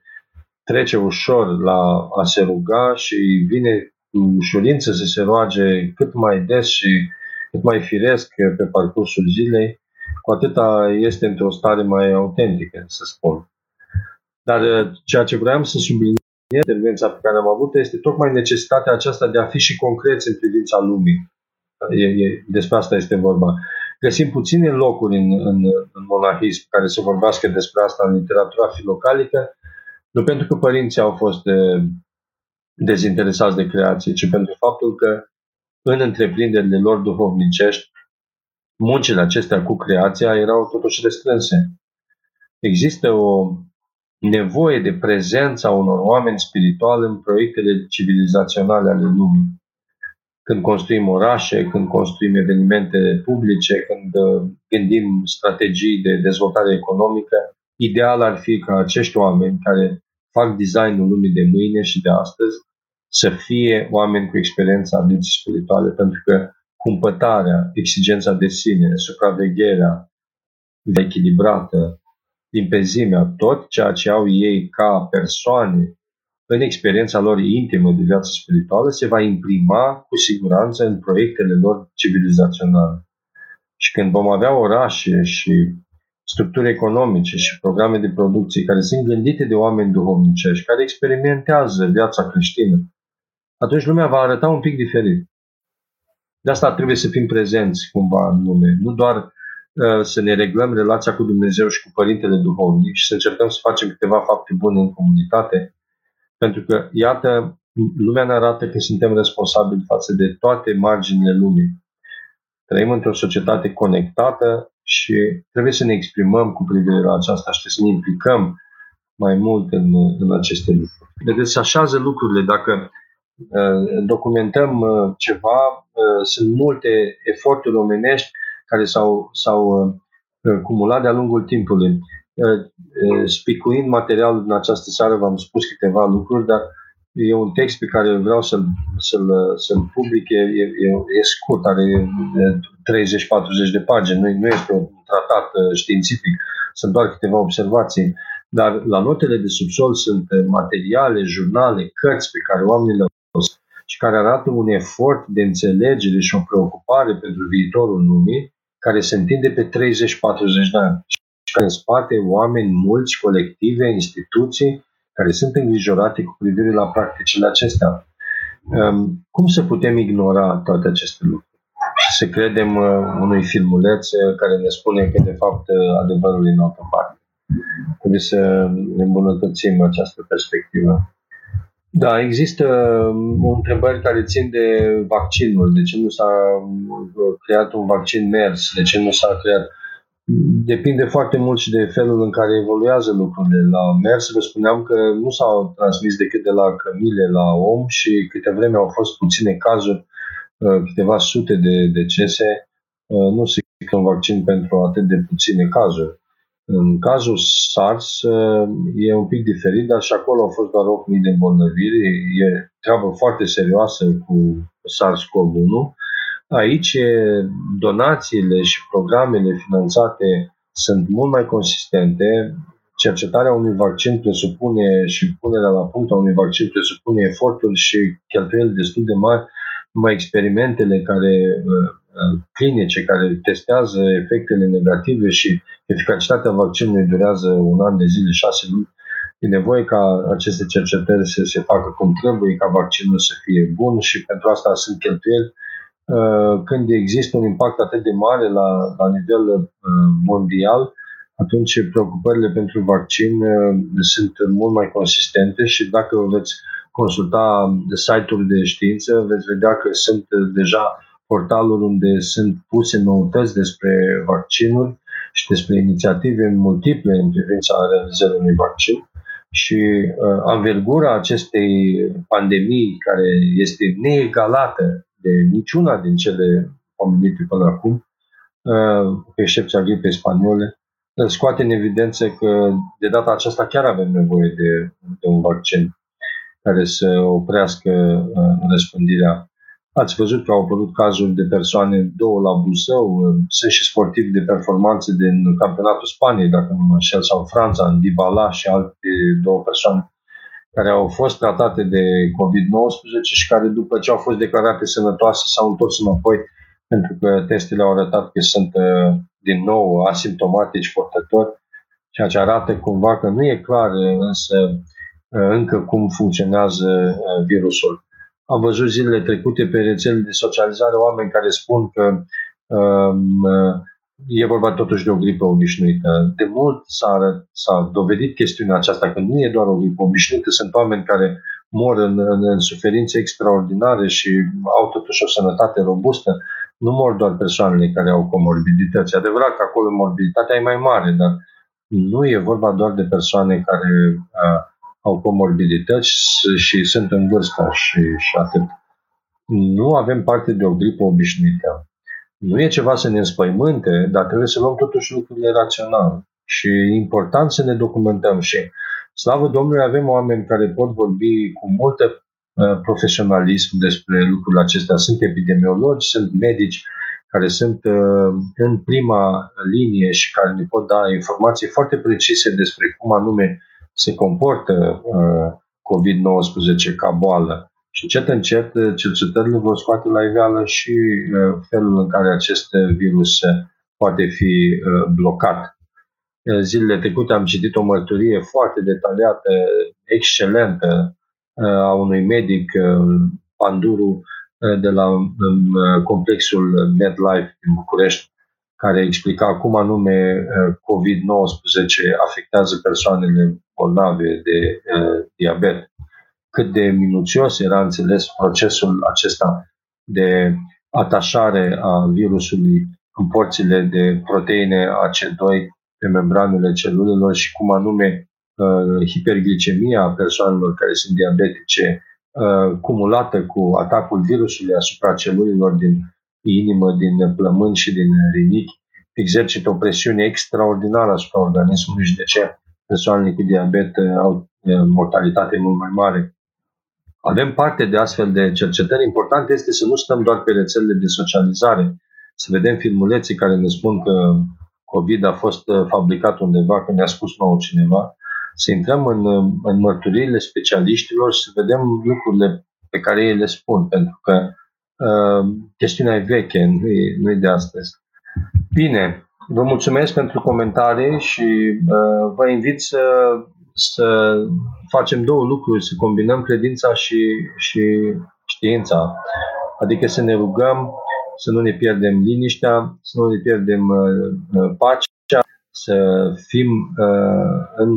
trece ușor la a se ruga și vine cu ușurință să se roage cât mai des și cât mai firesc pe parcursul zilei, cu atâta este într-o stare mai autentică, să spun. Dar uh, ceea ce vreau să subliniez intervenția pe care am avut este tocmai necesitatea aceasta de a fi și concreți în privința lumii. E, e, despre asta este vorba. Găsim puține locuri în, în, în monahism care să vorbească despre asta în literatura filocalică, nu pentru că părinții au fost de, uh, dezinteresați de creație, ci pentru faptul că în întreprinderile lor duhovnicești muncile acestea cu creația erau totuși restrânse. Există o nevoie de prezența unor oameni spirituali în proiectele civilizaționale ale lumii. Când construim orașe, când construim evenimente publice, când uh, gândim strategii de dezvoltare economică, ideal ar fi ca acești oameni care fac designul lumii de mâine și de astăzi să fie oameni cu experiența vieții spirituale, pentru că cumpătarea, exigența de sine, supravegherea echilibrată, limpezimea, tot ceea ce au ei ca persoane în experiența lor intimă de viață spirituală se va imprima cu siguranță în proiectele lor civilizaționale. Și când vom avea orașe și structuri economice și programe de producție care sunt gândite de oameni duhovnicești, care experimentează viața creștină, atunci lumea va arăta un pic diferit. De asta trebuie să fim prezenți cumva în lume, nu doar uh, să ne reglăm relația cu Dumnezeu și cu Părintele Duhovnic și să încercăm să facem câteva fapte bune în comunitate, pentru că, iată, lumea ne arată că suntem responsabili față de toate marginile lumii. Trăim într-o societate conectată și trebuie să ne exprimăm cu privire la aceasta și să ne implicăm mai mult în, în aceste lucruri. Vedeți, se așează lucrurile. Dacă uh, documentăm uh, ceva, Uh, sunt multe eforturi omenești care s-au, s-au uh, cumulat de-a lungul timpului. Uh, spicuind materialul din această seară, v-am spus câteva lucruri, dar e un text pe care vreau să-l, să-l, să-l public, e, e, e scurt, are 30-40 de pagini, nu, nu este un tratat științific, sunt doar câteva observații, dar la notele de subsol sunt materiale, jurnale, cărți pe care oamenii le-au și care arată un efort de înțelegere și o preocupare pentru viitorul lumii care se întinde pe 30-40 de ani. și care în spate oameni mulți, colective, instituții care sunt îngrijorate cu privire la practicile acestea. Um, cum să putem ignora toate aceste lucruri? și să credem unui filmuleț care ne spune că de fapt adevărul e în altă parte. Trebuie să ne îmbunătățim această perspectivă. Da, există um, întrebări care țin de vaccinul. De ce nu s-a uh, creat un vaccin MERS? De ce nu s-a creat? Depinde foarte mult și de felul în care evoluează lucrurile. La MERS vă spuneam că nu s-au transmis decât de la cămile la om și câte vreme au fost puține cazuri, uh, câteva sute de decese. Uh, nu se un vaccin pentru atât de puține cazuri. În cazul SARS e un pic diferit, dar și acolo au fost doar 8.000 de îmbolnăviri. E treabă foarte serioasă cu SARS-CoV-1. Aici donațiile și programele finanțate sunt mult mai consistente. Cercetarea unui vaccin presupune și punerea la punct a unui vaccin presupune eforturi și cheltuieli destul de mari, numai experimentele care clinice care testează efectele negative și eficacitatea vaccinului durează un an de zile, șase luni. E nevoie ca aceste cercetări să se facă cum trebuie, ca vaccinul să fie bun și pentru asta sunt cheltuieli. Uh, când există un impact atât de mare la, la nivel uh, mondial, atunci preocupările pentru vaccin uh, sunt mult mai consistente și dacă veți consulta site-uri de știință, veți vedea că sunt deja portaluri unde sunt puse noutăți despre vaccinuri și despre inițiative multiple în privința realizării unui vaccin. Și uh, anvergura acestei pandemii, care este neegalată de niciuna din cele pomenite până acum, uh, cu excepția gripei spaniole, scoate în evidență că de data aceasta chiar avem nevoie de, de un vaccin care să oprească uh, răspândirea. Ați văzut că au apărut cazuri de persoane, două la Buzău, sunt și sportivi de performanțe din campionatul Spaniei, dacă nu mă înșel, sau Franța, în Dybala și alte două persoane care au fost tratate de COVID-19 și care după ce au fost declarate sănătoase s-au întors înapoi pentru că testele au arătat că sunt uh, din nou asimptomatici portători, ceea ce arată cumva că nu e clar însă uh, încă cum funcționează uh, virusul. Am văzut zilele trecute pe rețelele de socializare oameni care spun că um, e vorba totuși de o gripă obișnuită. De mult s-a, s-a dovedit chestiunea aceasta că nu e doar o gripă obișnuită, sunt oameni care mor în, în, în suferințe extraordinare și au totuși o sănătate robustă. Nu mor doar persoanele care au comorbidități. E adevărat că acolo morbiditatea e mai mare, dar nu e vorba doar de persoane care uh, au comorbidități și sunt în vârstă și, și atât. Nu avem parte de o gripă obișnuită. Nu e ceva să ne înspăimânte, dar trebuie să luăm totuși lucrurile rațional. Și e important să ne documentăm și slavă Domnului avem oameni care pot vorbi cu multă uh, profesionalism despre lucrurile acestea. Sunt epidemiologi, sunt medici care sunt uh, în prima linie și care ne pot da informații foarte precise despre cum anume se comportă uh, COVID-19 ca boală. Și încet, încet, uh, cercetările vor scoate la iveală și uh, felul în care acest virus poate fi blocat. Zilele trecute am citit o mărturie foarte detaliată, excelentă, a unui medic, Panduru, de la complexul MedLife din București, care explica cum anume COVID-19 afectează persoanele bolnave de uh, diabet, cât de minuțios era înțeles procesul acesta de atașare a virusului în porțile de proteine AC2 pe membranele celulelor și cum anume uh, hiperglicemia a persoanelor care sunt diabetice uh, cumulată cu atacul virusului asupra celulelor din inimă, din plămâni și din rinichi, exercită o presiune extraordinară asupra organismului și de ce persoanele cu diabet uh, au uh, mortalitate mult mai mare. Avem parte de astfel de cercetări. Important este să nu stăm doar pe rețelele de socializare, să vedem filmuleții care ne spun că COVID a fost uh, fabricat undeva, că ne-a spus nou cineva, să intrăm în, în mărturiile specialiștilor și să vedem lucrurile pe care ei le spun, pentru că uh, chestiunea e veche, nu e, nu e de astăzi. Bine, Vă mulțumesc pentru comentarii și uh, vă invit să, să facem două lucruri, să combinăm credința și, și știința. Adică să ne rugăm să nu ne pierdem liniștea, să nu ne pierdem uh, pacea, să fim în,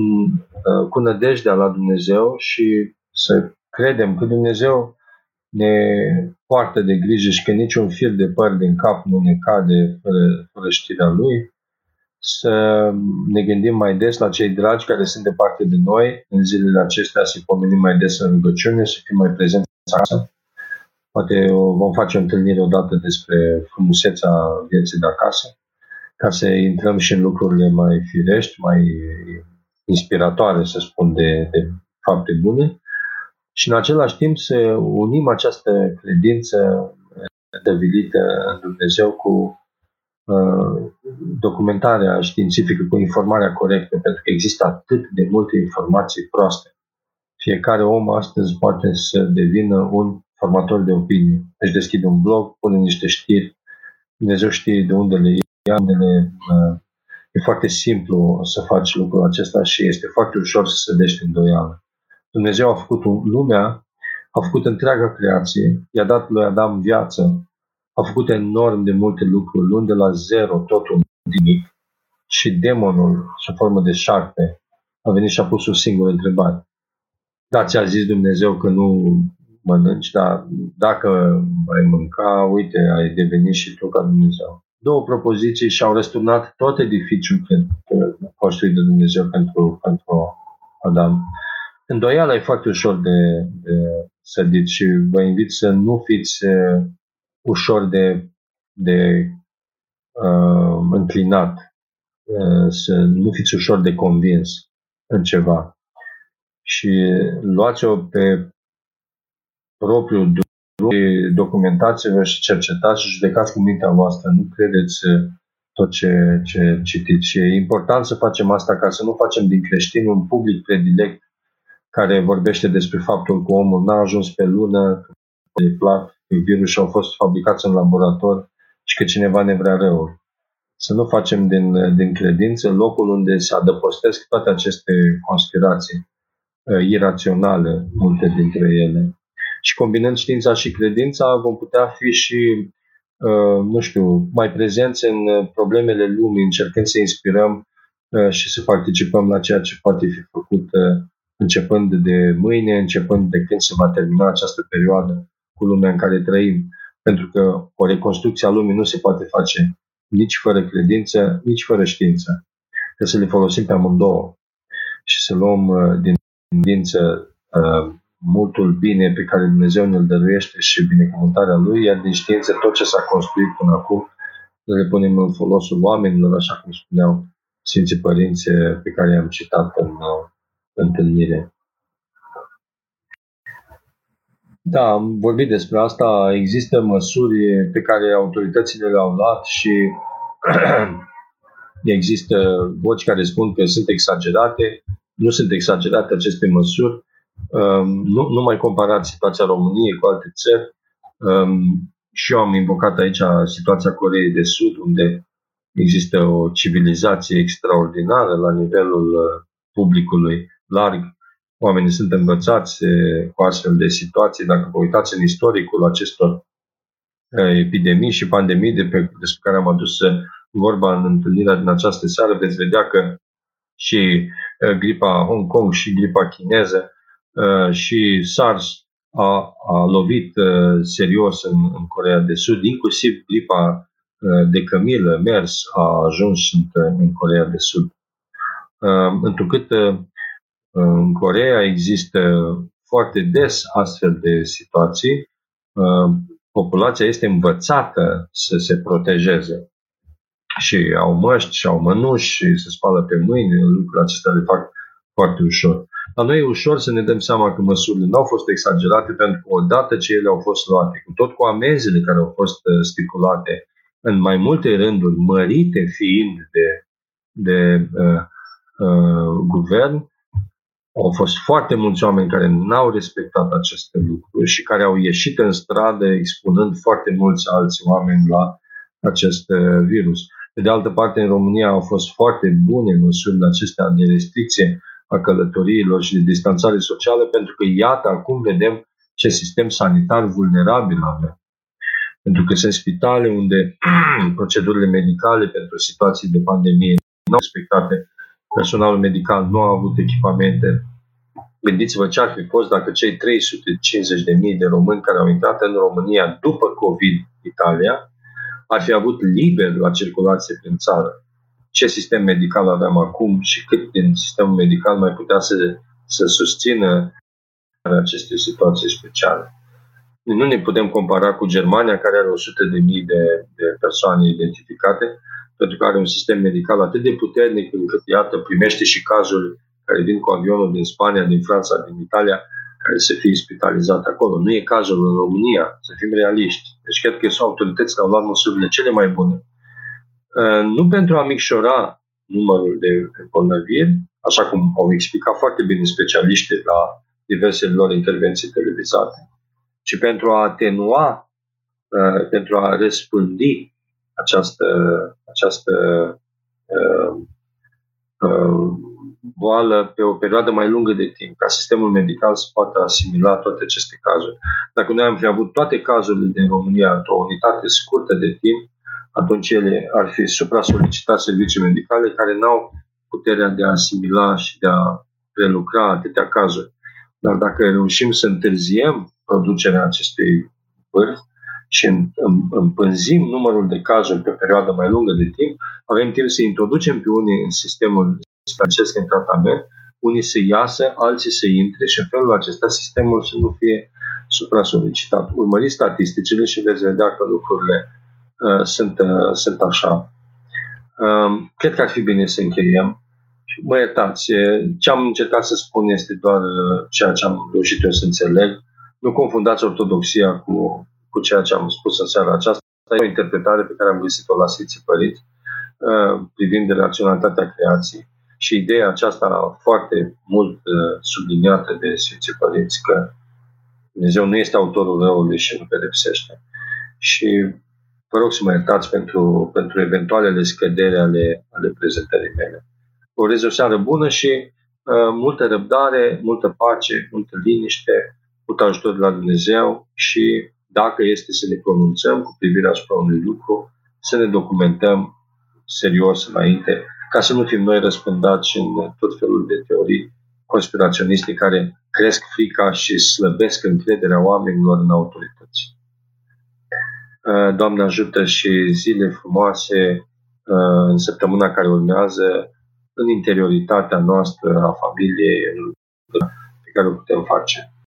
cu nădejdea la Dumnezeu și să credem că Dumnezeu ne poartă de grijă și că niciun fir de păr din cap nu ne cade fără, fără știrea Lui, să ne gândim mai des la cei dragi care sunt departe de noi în zilele acestea, să-i pomenim mai des în rugăciune, să fim mai prezenți acasă. Poate vom face o întâlnire odată despre frumusețea vieții de acasă, ca să intrăm și în lucrurile mai firești, mai inspiratoare, să spun, de, de fapte bune și în același timp să unim această credință devilită în Dumnezeu cu uh, documentarea științifică, cu informarea corectă, pentru că există atât de multe informații proaste. Fiecare om astăzi poate să devină un formator de opinie. Își deschide un blog, pune niște știri, Dumnezeu știe de unde le ia, unde le, uh, e foarte simplu să faci lucrul acesta și este foarte ușor să se dești îndoială. Dumnezeu a făcut lumea, a făcut întreaga creație, i-a dat lui Adam viață, a făcut enorm de multe lucruri, luând de la zero totul nimic și demonul, sub formă de șarpe, a venit și a pus o singură întrebare. Da, ți-a zis Dumnezeu că nu mănânci, dar dacă ai mânca, uite, ai devenit și tu ca Dumnezeu. Două propoziții și au răsturnat tot edificiul construit de Dumnezeu pentru, pentru Adam. Îndoiala e foarte ușor de, de sădit și vă invit să nu fiți uh, ușor de, de uh, înclinat, uh, să nu fiți ușor de convins în ceva. Și luați-o pe propriul drum, documentați-vă și cercetați și judecați cu mintea voastră. Nu credeți uh, tot ce, ce citiți. Și e important să facem asta ca să nu facem din creștin un public predilect care vorbește despre faptul că omul n-a ajuns pe lună, că plac, virusii au fost fabricați în laborator și că cineva ne vrea răul. Să nu facem din, din credință locul unde se adăpostesc toate aceste conspirații uh, iraționale, multe dintre ele. Și combinând știința și credința, vom putea fi și, uh, nu știu, mai prezenți în problemele lumii, încercând să inspirăm uh, și să participăm la ceea ce poate fi făcut uh, începând de mâine, începând de când se va termina această perioadă cu lumea în care trăim. Pentru că o reconstrucție a lumii nu se poate face nici fără credință, nici fără știință. Trebuie să le folosim pe amândouă și să luăm uh, din credință uh, multul bine pe care Dumnezeu ne-l dăruiește și binecuvântarea Lui, iar din știință tot ce s-a construit până acum le punem în folosul oamenilor, așa cum spuneau Sfinții Părinți pe care i-am citat în uh, întâlnire. Da, am vorbit despre asta. Există măsuri pe care autoritățile le-au luat și *clears throat* există voci care spun că sunt exagerate. Nu sunt exagerate aceste măsuri. Um, nu, nu mai comparați situația României cu alte țări. Um, și eu am invocat aici situația Coreei de Sud, unde există o civilizație extraordinară la nivelul uh, publicului larg. Oamenii sunt învățați cu astfel de situații. Dacă vă uitați în istoricul acestor epidemii și pandemii de pe, despre care am adus vorba în întâlnirea din această seară, veți vedea că și gripa Hong Kong și gripa chineză și SARS a, a lovit serios în, în Corea de Sud, inclusiv gripa de cămilă, MERS, a ajuns în, în Corea de Sud. Întrucât în Corea există foarte des astfel de situații. Uh, populația este învățată să se protejeze și au măști și au mănuși și se spală pe mâini, lucrurile acestea le fac foarte ușor. La noi e ușor să ne dăm seama că măsurile nu au fost exagerate pentru că odată ce ele au fost luate, cu tot cu amenzile care au fost uh, stipulate în mai multe rânduri, mărite fiind de, de uh, uh, guvern, au fost foarte mulți oameni care n-au respectat aceste lucruri și care au ieșit în stradă expunând foarte mulți alți oameni la acest uh, virus. Pe de altă parte, în România au fost foarte bune măsurile acestea de restricție a călătoriilor și de distanțare socială, pentru că, iată, acum vedem ce sistem sanitar vulnerabil avem. Pentru că sunt spitale unde *clears throat* procedurile medicale pentru situații de pandemie nu au respectate, personalul medical nu a avut echipamente. Gândiți-vă ce ar fi fost dacă cei 350.000 de români care au intrat în România după COVID Italia ar fi avut liber la circulație prin țară. Ce sistem medical aveam acum și cât din sistemul medical mai putea să, să susțină aceste situații speciale. Nu ne putem compara cu Germania, care are 100 de mii de, de persoane identificate, pentru că are un sistem medical atât de puternic încât, iată, primește și cazuri care vin cu avionul din Spania, din Franța, din Italia, care să fie spitalizat acolo. Nu e cazul în România, să fim realiști. Deci cred că sunt autorități care au luat măsurile cele mai bune. Uh, nu pentru a micșora numărul de îmbolnăviri, așa cum au explicat foarte bine specialiștii la diversele lor intervenții televizate, ci pentru a atenua, uh, pentru a răspândi această, această uh, uh, boală pe o perioadă mai lungă de timp, ca sistemul medical să poată asimila toate aceste cazuri. Dacă noi am fi avut toate cazurile din România într-o unitate scurtă de timp, atunci ele ar fi supra-solicitat servicii medicale care n-au puterea de a asimila și de a prelucra atâtea cazuri. Dar dacă reușim să întârziem producerea acestui vârf și împânzim numărul de cazuri pe o perioadă mai lungă de timp, avem timp să introducem pe unii în sistemul stancesc în tratament, unii să iasă, alții să intre și în felul acesta sistemul să nu fie supra-solicitat. Urmăriți statisticile și veți vedea că lucrurile uh, sunt, uh, sunt așa. Uh, cred că ar fi bine să încheiem. Mă iertați, ce am încercat să spun este doar uh, ceea ce am reușit eu să înțeleg. Nu confundați ortodoxia cu, cu ceea ce am spus în seara aceasta. E o interpretare pe care am găsit-o la Sfinții Părinți uh, privind de raționalitatea creației și ideea aceasta foarte mult uh, subliniată de Sfinții Părinți că Dumnezeu nu este autorul răului și nu pedepsește. Și vă rog să mă iertați pentru, pentru eventualele scădere ale, ale prezentării mele. Vă urez o seară bună și uh, multă răbdare, multă pace, multă liniște, mult ajutor de la Dumnezeu și dacă este să ne pronunțăm cu privire asupra unui lucru, să ne documentăm serios înainte ca să nu fim noi răspândați în tot felul de teorii conspiraționiste care cresc frica și slăbesc încrederea oamenilor în autorități. Uh, Doamne ajută și zile frumoase uh, în săptămâna care urmează în interioritatea noastră, a familiei, pe care o putem face.